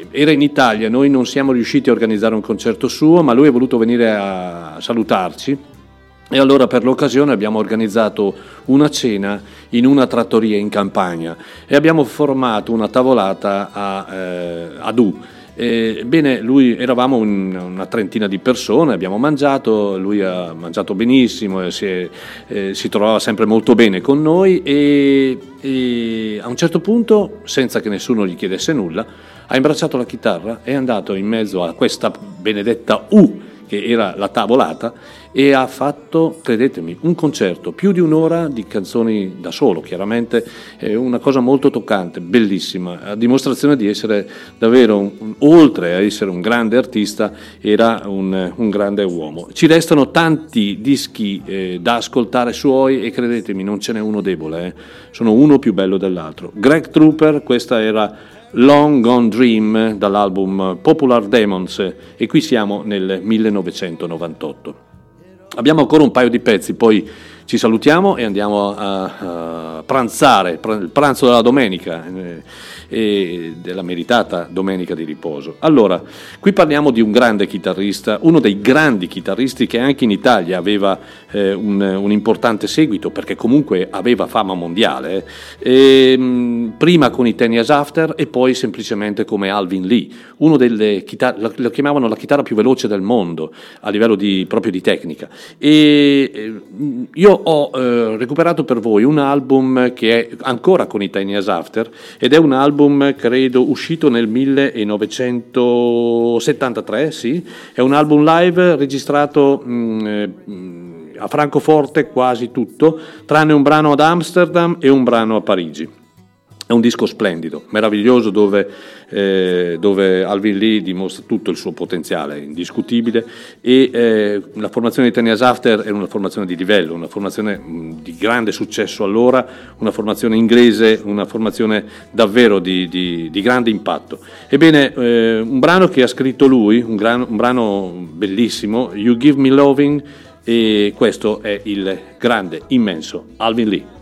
era in Italia, noi non siamo riusciti a organizzare un concerto suo, ma lui è voluto venire a salutarci e allora per l'occasione abbiamo organizzato una cena in una trattoria in campagna e abbiamo formato una tavolata a, eh, ad U. Ebbene, lui eravamo un, una trentina di persone, abbiamo mangiato, lui ha mangiato benissimo, e si, è, eh, si trovava sempre molto bene con noi e, e a un certo punto, senza che nessuno gli chiedesse nulla, ha imbracciato la chitarra, è andato in mezzo a questa benedetta U che era la tavolata e ha fatto, credetemi, un concerto, più di un'ora di canzoni da solo, chiaramente è una cosa molto toccante, bellissima, a dimostrazione di essere davvero, un, oltre a essere un grande artista, era un, un grande uomo. Ci restano tanti dischi eh, da ascoltare suoi e credetemi, non ce n'è uno debole, eh. sono uno più bello dell'altro. Greg Trooper, questa era Long Gone Dream dall'album Popular Demons e qui siamo nel 1998. Abbiamo ancora un paio di pezzi, poi ci salutiamo e andiamo a, a pranzare, il pranzo della domenica. E della meritata domenica di riposo. Allora, qui parliamo di un grande chitarrista, uno dei grandi chitarristi che anche in Italia aveva eh, un, un, importante seguito perché comunque aveva fama mondiale, eh. e, mh, prima con i Tenias After e poi semplicemente come Alvin Lee, uno delle chitarre, lo chiamavano la chitarra più veloce del mondo a livello di, proprio di tecnica. E eh, io ho eh, recuperato per voi un album che è ancora con i Tenias After ed è un album album credo uscito nel 1973, sì, è un album live registrato mh, eh, a Francoforte quasi tutto, tranne un brano ad Amsterdam e un brano a Parigi. È un disco splendido, meraviglioso, dove, eh, dove, Alvin Lee dimostra tutto il suo potenziale, indiscutibile, e eh, la formazione di Tenias After è una formazione di livello, una formazione di grande successo allora, una formazione inglese, una formazione davvero di, di, di grande impatto. Ebbene, eh, un brano che ha scritto lui, un, gran, un brano bellissimo, You Give Me Loving, e questo è il grande, immenso Alvin Lee.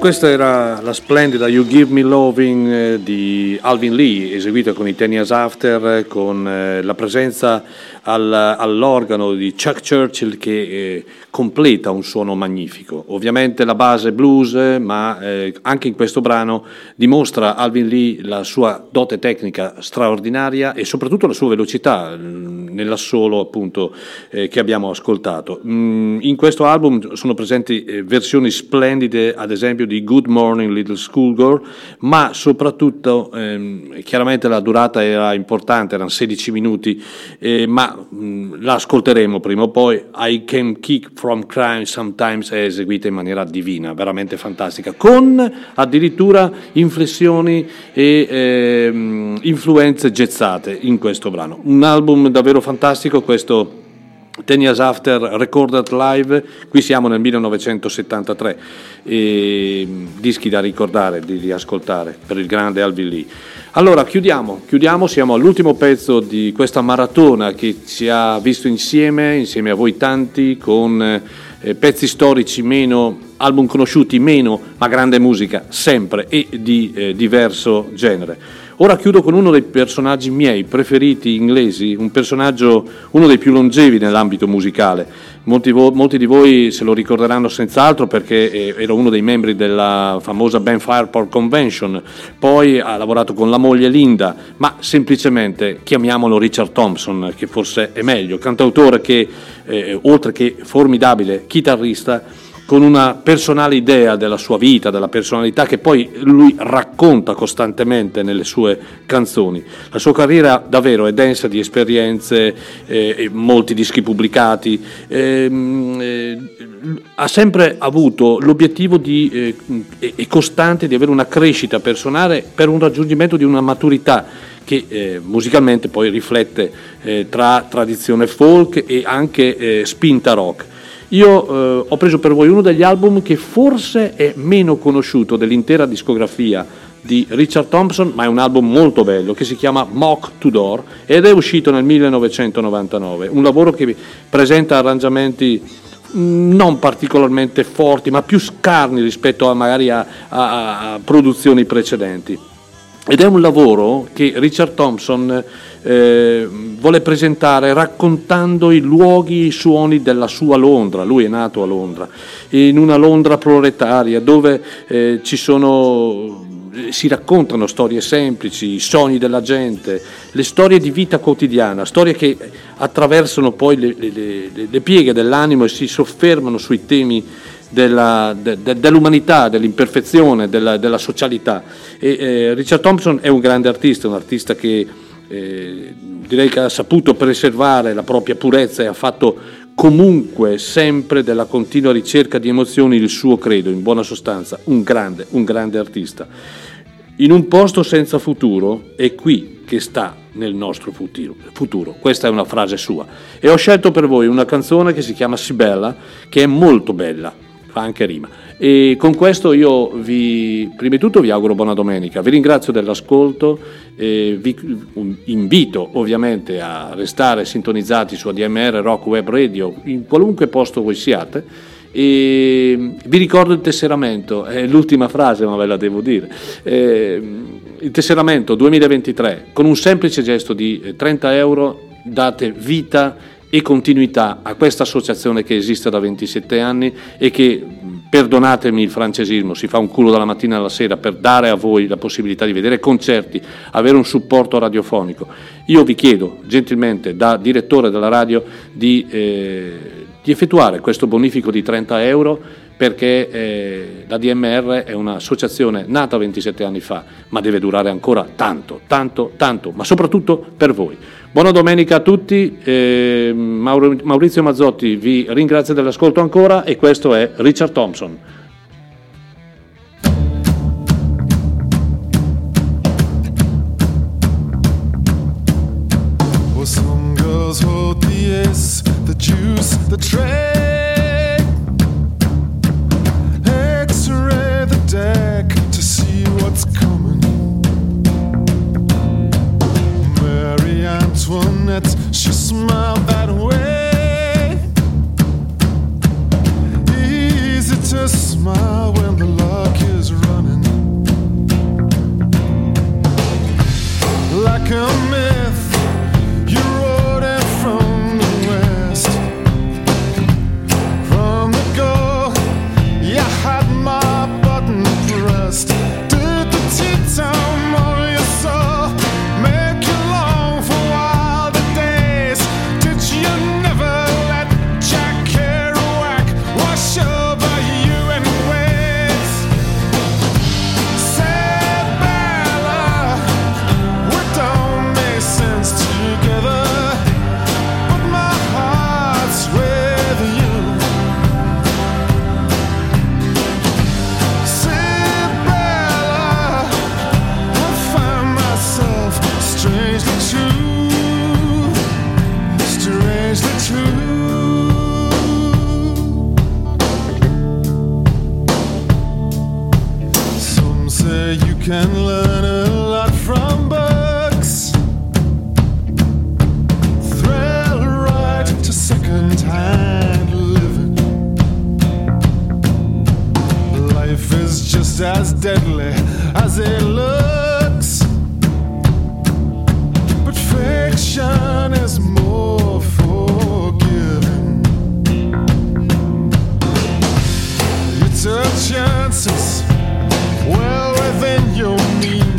Questa era la splendida You Give Me Loving eh, di Alvin Lee, eseguita con i Ten Years After, con eh, la presenza al- all'organo di Chuck Churchill che eh, completa un suono magnifico. Ovviamente la base blues, ma anche in questo brano dimostra Alvin Lee la sua dote tecnica straordinaria e soprattutto la sua velocità nell'assolo appunto eh, che abbiamo ascoltato. Mm, in questo album sono presenti eh, versioni splendide, ad esempio di Good Morning Little Schoolgirl, ma soprattutto ehm, chiaramente la durata era importante, erano 16 minuti, eh, ma mh, la ascolteremo prima o poi. I Can Kick from Crime Sometimes è eseguita in maniera divina, veramente fantastica, con addirittura inflessioni e ehm, influenze gezzate in questo brano. Un album davvero fantastico, questo Ten Years After Recorded Live, qui siamo nel 1973, e, dischi da ricordare, di riascoltare per il grande Alvin Lee. Allora chiudiamo, chiudiamo, siamo all'ultimo pezzo di questa maratona che ci ha visto insieme, insieme a voi tanti, con eh, pezzi storici meno, album conosciuti meno, ma grande musica sempre e di eh, diverso genere. Ora chiudo con uno dei personaggi miei preferiti inglesi, un personaggio, uno dei più longevi nell'ambito musicale. Molti, vo- molti di voi se lo ricorderanno senz'altro perché eh, era uno dei membri della famosa Ben Fireport Convention, poi ha lavorato con la moglie Linda, ma semplicemente chiamiamolo Richard Thompson, che forse è meglio, cantautore che, eh, oltre che formidabile chitarrista, con una personale idea della sua vita, della personalità che poi lui racconta costantemente nelle sue canzoni. La sua carriera davvero è densa di esperienze, eh, molti dischi pubblicati, ehm, eh, ha sempre avuto l'obiettivo di, eh, e costante di avere una crescita personale per un raggiungimento di una maturità che eh, musicalmente poi riflette eh, tra tradizione folk e anche eh, spinta rock. Io eh, ho preso per voi uno degli album che forse è meno conosciuto dell'intera discografia di Richard Thompson, ma è un album molto bello che si chiama Mock Tudor ed è uscito nel 1999, un lavoro che presenta arrangiamenti mh, non particolarmente forti, ma più scarni rispetto a magari a, a- a produzioni precedenti. Ed è un lavoro che Richard Thompson eh, vuole presentare raccontando i luoghi, i suoni della sua Londra. Lui è nato a Londra, in una Londra proletaria dove eh, ci sono si raccontano storie semplici, i sogni della gente, le storie di vita quotidiana, storie che attraversano poi le, le- le- le pieghe dell'animo e si soffermano sui temi della- de- de- dell'umanità, dell'imperfezione, della, della socialità. E, eh, Richard Thompson è un grande artista, un artista che eh, direi che ha saputo preservare la propria purezza e ha fatto comunque sempre della continua ricerca di emozioni il suo credo, in buona sostanza, un grande, un grande artista. In un posto senza futuro è qui che sta nel nostro futuro. Questa è una frase sua. E ho scelto per voi una canzone che si chiama Sibella, che è molto bella, fa anche rima. E con questo io vi, prima di tutto vi auguro buona domenica, vi ringrazio dell'ascolto, vi invito ovviamente a restare sintonizzati su ADMR Rock Web Radio in qualunque posto voi siate e vi ricordo il tesseramento, è l'ultima frase ma ve la devo dire. Eh, il tesseramento 2023 con un semplice gesto di eh, 30 euro date vita e continuità a questa associazione che esiste da 27 anni e che, perdonatemi il francesismo, si fa un culo dalla mattina alla sera per dare a voi la possibilità di vedere concerti, avere un supporto radiofonico. Io vi chiedo gentilmente, da direttore della radio, di, eh, di effettuare questo bonifico di 30 euro perché eh, la DMR è un'associazione nata 27 anni fa, ma deve durare ancora tanto, tanto, tanto, ma soprattutto per voi. Buona domenica a tutti, eh, Maurizio Mazzotti vi ringrazio dell'ascolto ancora e questo è Richard Thompson. Well, Antoinette, she smiled that way. Easy to smile when the luck is running. Like a man. as deadly as it looks. But fiction is more forgiving. It's a chance, it's well within your means.